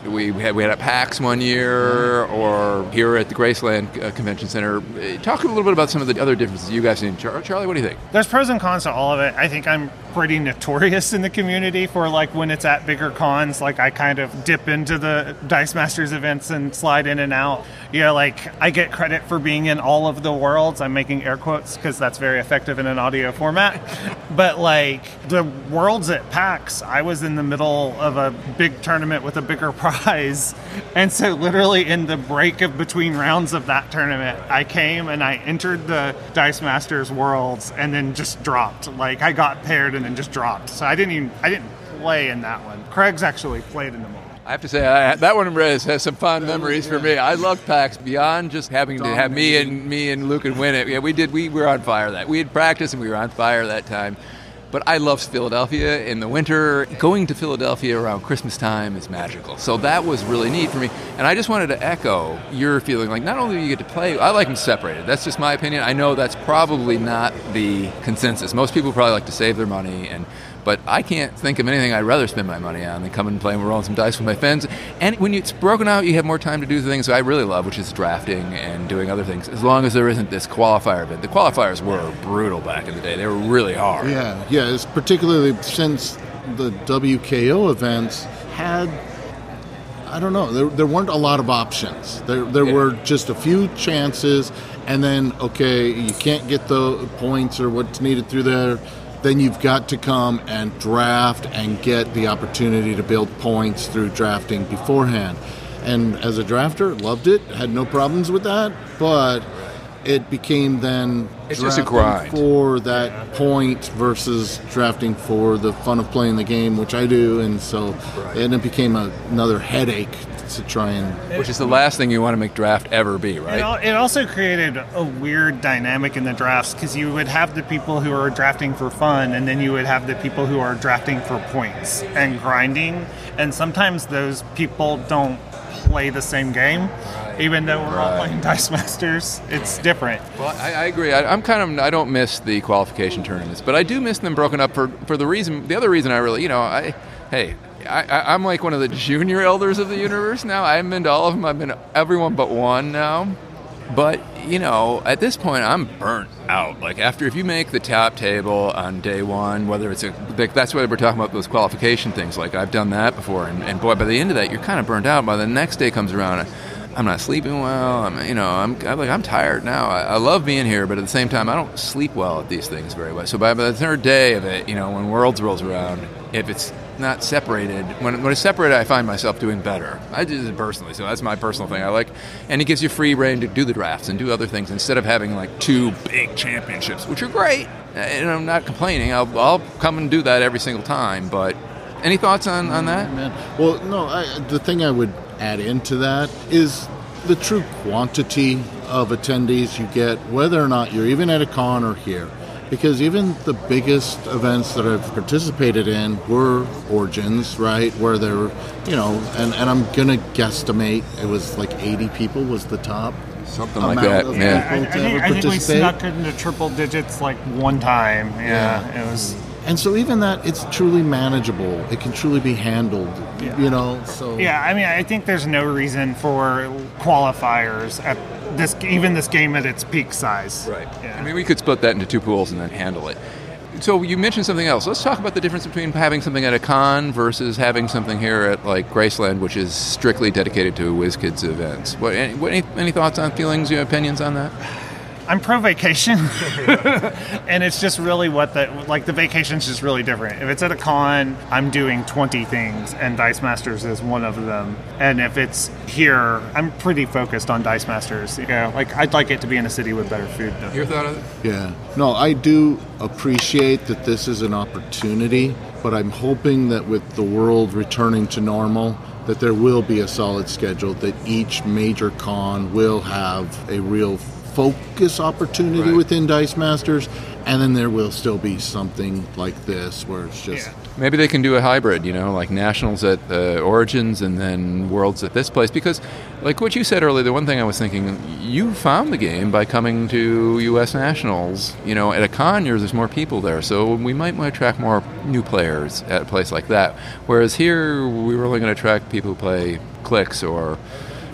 we had we had at PAX one year, or here at the Graceland uh, Convention Center. Uh, Talk a little bit about some of the other differences you guys seen. Charlie, what do you think? There's pros and cons to all of it. I think I'm pretty notorious in the community for like when it's at bigger cons, like I kind of dip into the Dice Masters events and slide in and out. You know, like I get credit for being in all of the worlds. I'm making air quotes because that's very effective in an audio format. but like the worlds at PAX, I was in the middle of a big tournament with a bigger prize. And so literally in the break of between rounds of that tournament, I came and I entered the Dice Masters worlds and then just dropped. Like I got paired and then just dropped. So I didn't even I didn't play in that one. Craig's actually played in them all. I have to say I, that one has, has some fond memories for me. I loved PAX beyond just having to have me and me and Luke and win it. Yeah, we did. We were on fire that we had practiced and we were on fire that time. But I love Philadelphia in the winter. Going to Philadelphia around Christmas time is magical. So that was really neat for me. And I just wanted to echo your feeling like not only do you get to play, I like them separated. That's just my opinion. I know that's probably not the consensus. Most people probably like to save their money and but I can't think of anything I'd rather spend my money on than coming and playing rolling some dice with my friends. And when it's broken out, you have more time to do the things I really love, which is drafting and doing other things. As long as there isn't this qualifier event. The qualifiers were brutal back in the day. They were really hard. Yeah, yeah, it's particularly since the WKO events had I don't know. There, there weren't a lot of options. There, there were just a few chances, and then okay, you can't get the points or what's needed through there. Then you've got to come and draft and get the opportunity to build points through drafting beforehand. And as a drafter, loved it. Had no problems with that, but it became then It's just a grind. for that point versus drafting for the fun of playing the game, which I do, and so and it became a, another headache to try and. Which is the last thing you want to make draft ever be, It, right? al- it also created a weird dynamic in the drafts because you would have the people who are drafting for fun, and then you would have the people who are drafting for points and grinding. And sometimes those people don't play the same game, even though we're all playing Dice Masters. It's different. Well, I, I agree. I, I'm kind of I don't miss the qualification tournaments, but I do miss them broken up for for the reason. The other reason I really, you know, I hey. I, I'm like one of the junior elders of the universe now. I haven't been to all of them. I've been to everyone but one now. But you know, at this point, I'm burnt out. Like after, if you make the top table on day one, whether it's a like, that's why we're talking about those qualification things. Like I've done that before, and, and boy, by the end of that, you're kind of burnt out. By the next day comes around, I'm not sleeping well. I'm, you know, I'm, I'm like I'm tired now. I, I love being here, but at the same time, I don't sleep well at these things very well. So by, by the third day of it, you know, when Worlds rolls around, if it's not separated, when, when it's separated, I find myself doing better. I do it personally, so that's my personal thing. I like, and it gives you free reign to do the drafts and do other things instead of having like two big championships, which are great. And I'm not complaining. I'll, I'll come and do that every single time. But any thoughts on, on that? Well, no. I, the thing I would add into that is the true quantity of attendees you get, whether or not you're even at a con or here. Because even the biggest events that I've participated in were origins, right? Where there were, you know, and, and I'm going to guesstimate it was like 80 people was the top. Something like that, yeah. I, I people think, I think we snuck into triple digits like one time. Yeah, it was. And so even that, it's truly manageable. It can truly be handled, you know. So Yeah, I mean, I think there's no reason for qualifiers at this, even this game at its peak size. Right. yeah. I mean, we could split that into two pools and then handle it. So you mentioned something else. Let's talk about the difference between having something at a con versus having something here at like Graceland, which is strictly dedicated to WizKids events. What, any, what, any, any thoughts on feelings, your opinions on that? I'm pro vacation, and it's just really what the like the vacation's just really different. If it's at a con, I'm doing 20 things, and Dice Masters is one of them. And if it's here, I'm pretty focused on Dice Masters. Yeah, like I'd like it to be in a city with better food. Though. Your thought on it? Yeah. No, I do appreciate that this is an opportunity, but I'm hoping that with the world returning to normal, that there will be a solid schedule, that each major con will have a real focus opportunity Right. within Dice Masters, and then there will still be something like this where it's just Maybe they can do a hybrid, you know, like nationals at uh, Origins and then Worlds at this place. Because, like what you said earlier, the one thing I was thinking, you found the game by coming to U.S. Nationals. You know, at a con, you're- there's more people there, so we might want to attract more new players at a place like that. Whereas here, we were only going to attract people who play clicks or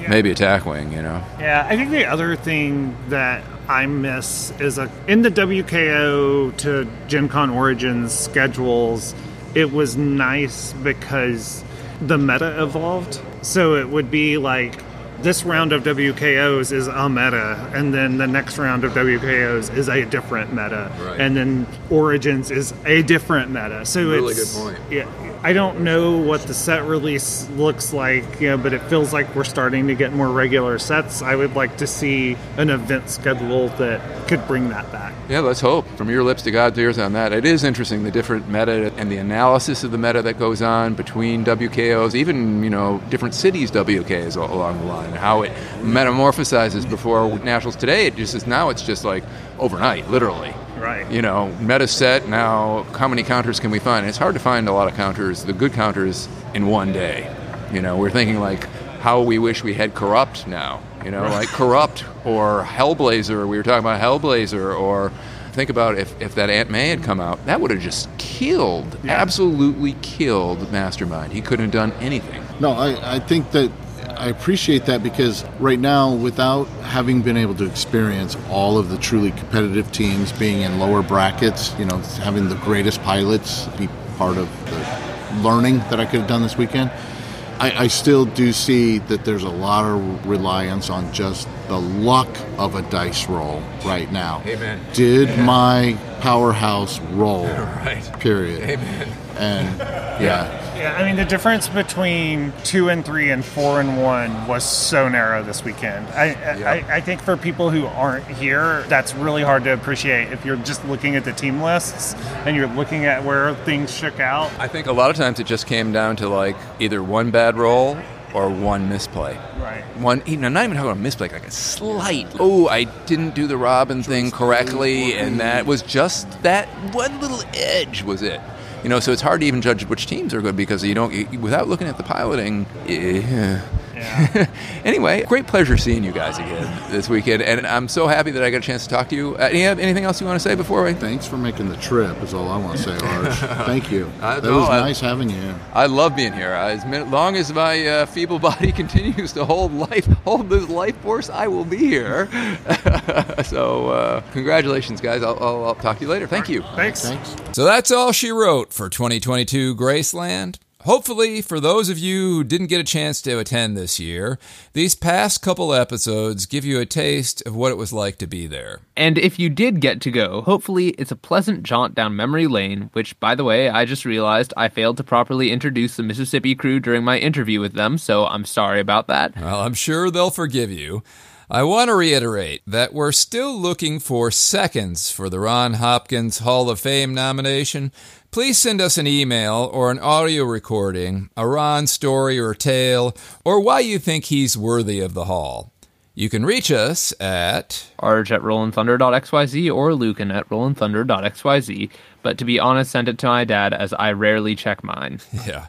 maybe attack wing. You know. Yeah, I think the other thing that I miss is a in the WKO to Gen Con Origins schedules, it was nice because the meta evolved. So it would be like this round of WKOs is a meta, and then the next round of WKOs is a different meta, Right. and then Origins is a different meta. So Really it's good point. yeah, I don't know what the set release looks like, you know, but it feels like we're starting to get more regular sets. I would like to see an event schedule that could bring that back. Yeah, let's hope. From your lips to God's ears on that. It is interesting the different meta and the analysis of the meta that goes on between WKOs, even you know different cities WKs along the line, how it metamorphosizes before nationals. Today, it just is now. It's just like overnight, literally. Right. You know, meta set now. How many counters can we find? And it's hard to find a lot of counters, the good counters, in one day. You know, we're thinking like how we wish we had corrupt now. You know, like corrupt or Hellblazer. We were talking about Hellblazer, or think about if, if that Aunt May had come out, that would have just killed, absolutely killed Mastermind. He couldn't have done anything. No, I, I think that I appreciate that because right now, without having been able to experience all of the truly competitive teams being in lower brackets, you know, having the greatest pilots be part of the learning that I could have done this weekend, I, I still do see that there's a lot of reliance on just the luck of a dice roll right now. Amen. Did my powerhouse roll? Right. Period. Amen. And yeah. Yeah, I mean the difference between two and three and four and one was so narrow this weekend. I, I I think for people who aren't here, that's really hard to appreciate. If you're just looking at the team lists and you're looking at where things shook out, I think a lot of times it just came down to like either one bad roll or one misplay. Right. One, you know, not even talking about misplay, like a slight. Oh, I didn't do the Robin thing correctly, and that was just that one little edge was it. You know, so it's hard to even judge which teams are good because you don't, you, without looking at the piloting. Yeah. anyway, great pleasure seeing you guys again this weekend, and I'm so happy that I got a chance to talk to you. Uh, any, anything else you want to say before we? Thanks for making the trip. Is all I want to say, Arge. Thank you. I that know, was I- nice having you. I love being here. As long as my uh, feeble body continues to hold life, hold this life force, I will be here. so, uh, congratulations, guys. I'll, I'll, I'll talk to you later. Thank you. Thanks. Thanks. So that's all she wrote for 2022 Graceland. Hopefully, for those of you who didn't get a chance to attend this year, these past couple episodes give you a taste of what it was like to be there. And if you did get to go, hopefully it's a pleasant jaunt down memory lane, which, by the way, I just realized I failed to properly introduce the Mississippi crew during my interview with them, so I'm sorry about that. Well, I'm sure they'll forgive you. I want to reiterate that we're still looking for seconds for the Ron Hopkins Hall of Fame nomination. Please send us an email or an audio recording, a Ron story or tale, or why you think he's worthy of the Hall. You can reach us at Arge at RollandThunder.xyz or Lucan at RollandThunder.xyz, but to be honest, send it to my dad as I rarely check mine. yeah,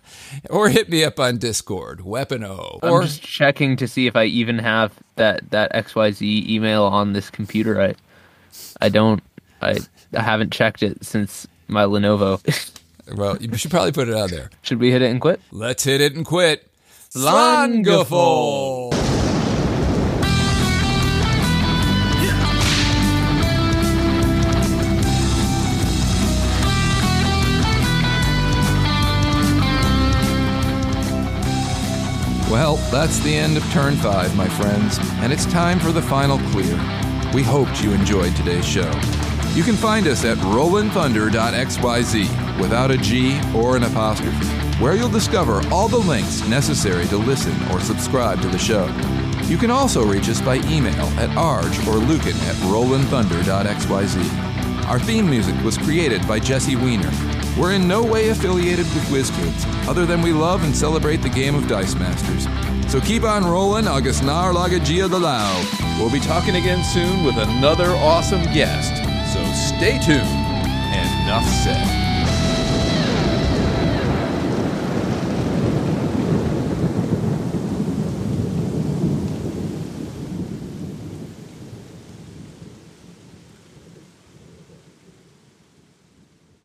or hit me up on Discord, Weapon O, I'm or just checking to see if I even have that that XYZ email on this computer. I I don't. I I haven't checked it since my Lenovo. well, you should probably put it out there. Should we hit it and quit? Let's hit it and quit. Slangeful. Well, that's the end of turn five, my friends, and it's time for the final clear. We hoped you enjoyed today's show. You can find us at rollandthunder.xyz without a G or an apostrophe, where you'll discover all the links necessary to listen or subscribe to the show. You can also reach us by email at arge or lucan at rollandthunder.xyz. Our theme music was created by Jesse Weiner. We're in no way affiliated with WizKids, other than we love and celebrate the game of Dice Masters. So keep on rolling, August Nar Lagagia de Lao. We'll be talking again soon with another awesome guest. Stay tuned, enough said.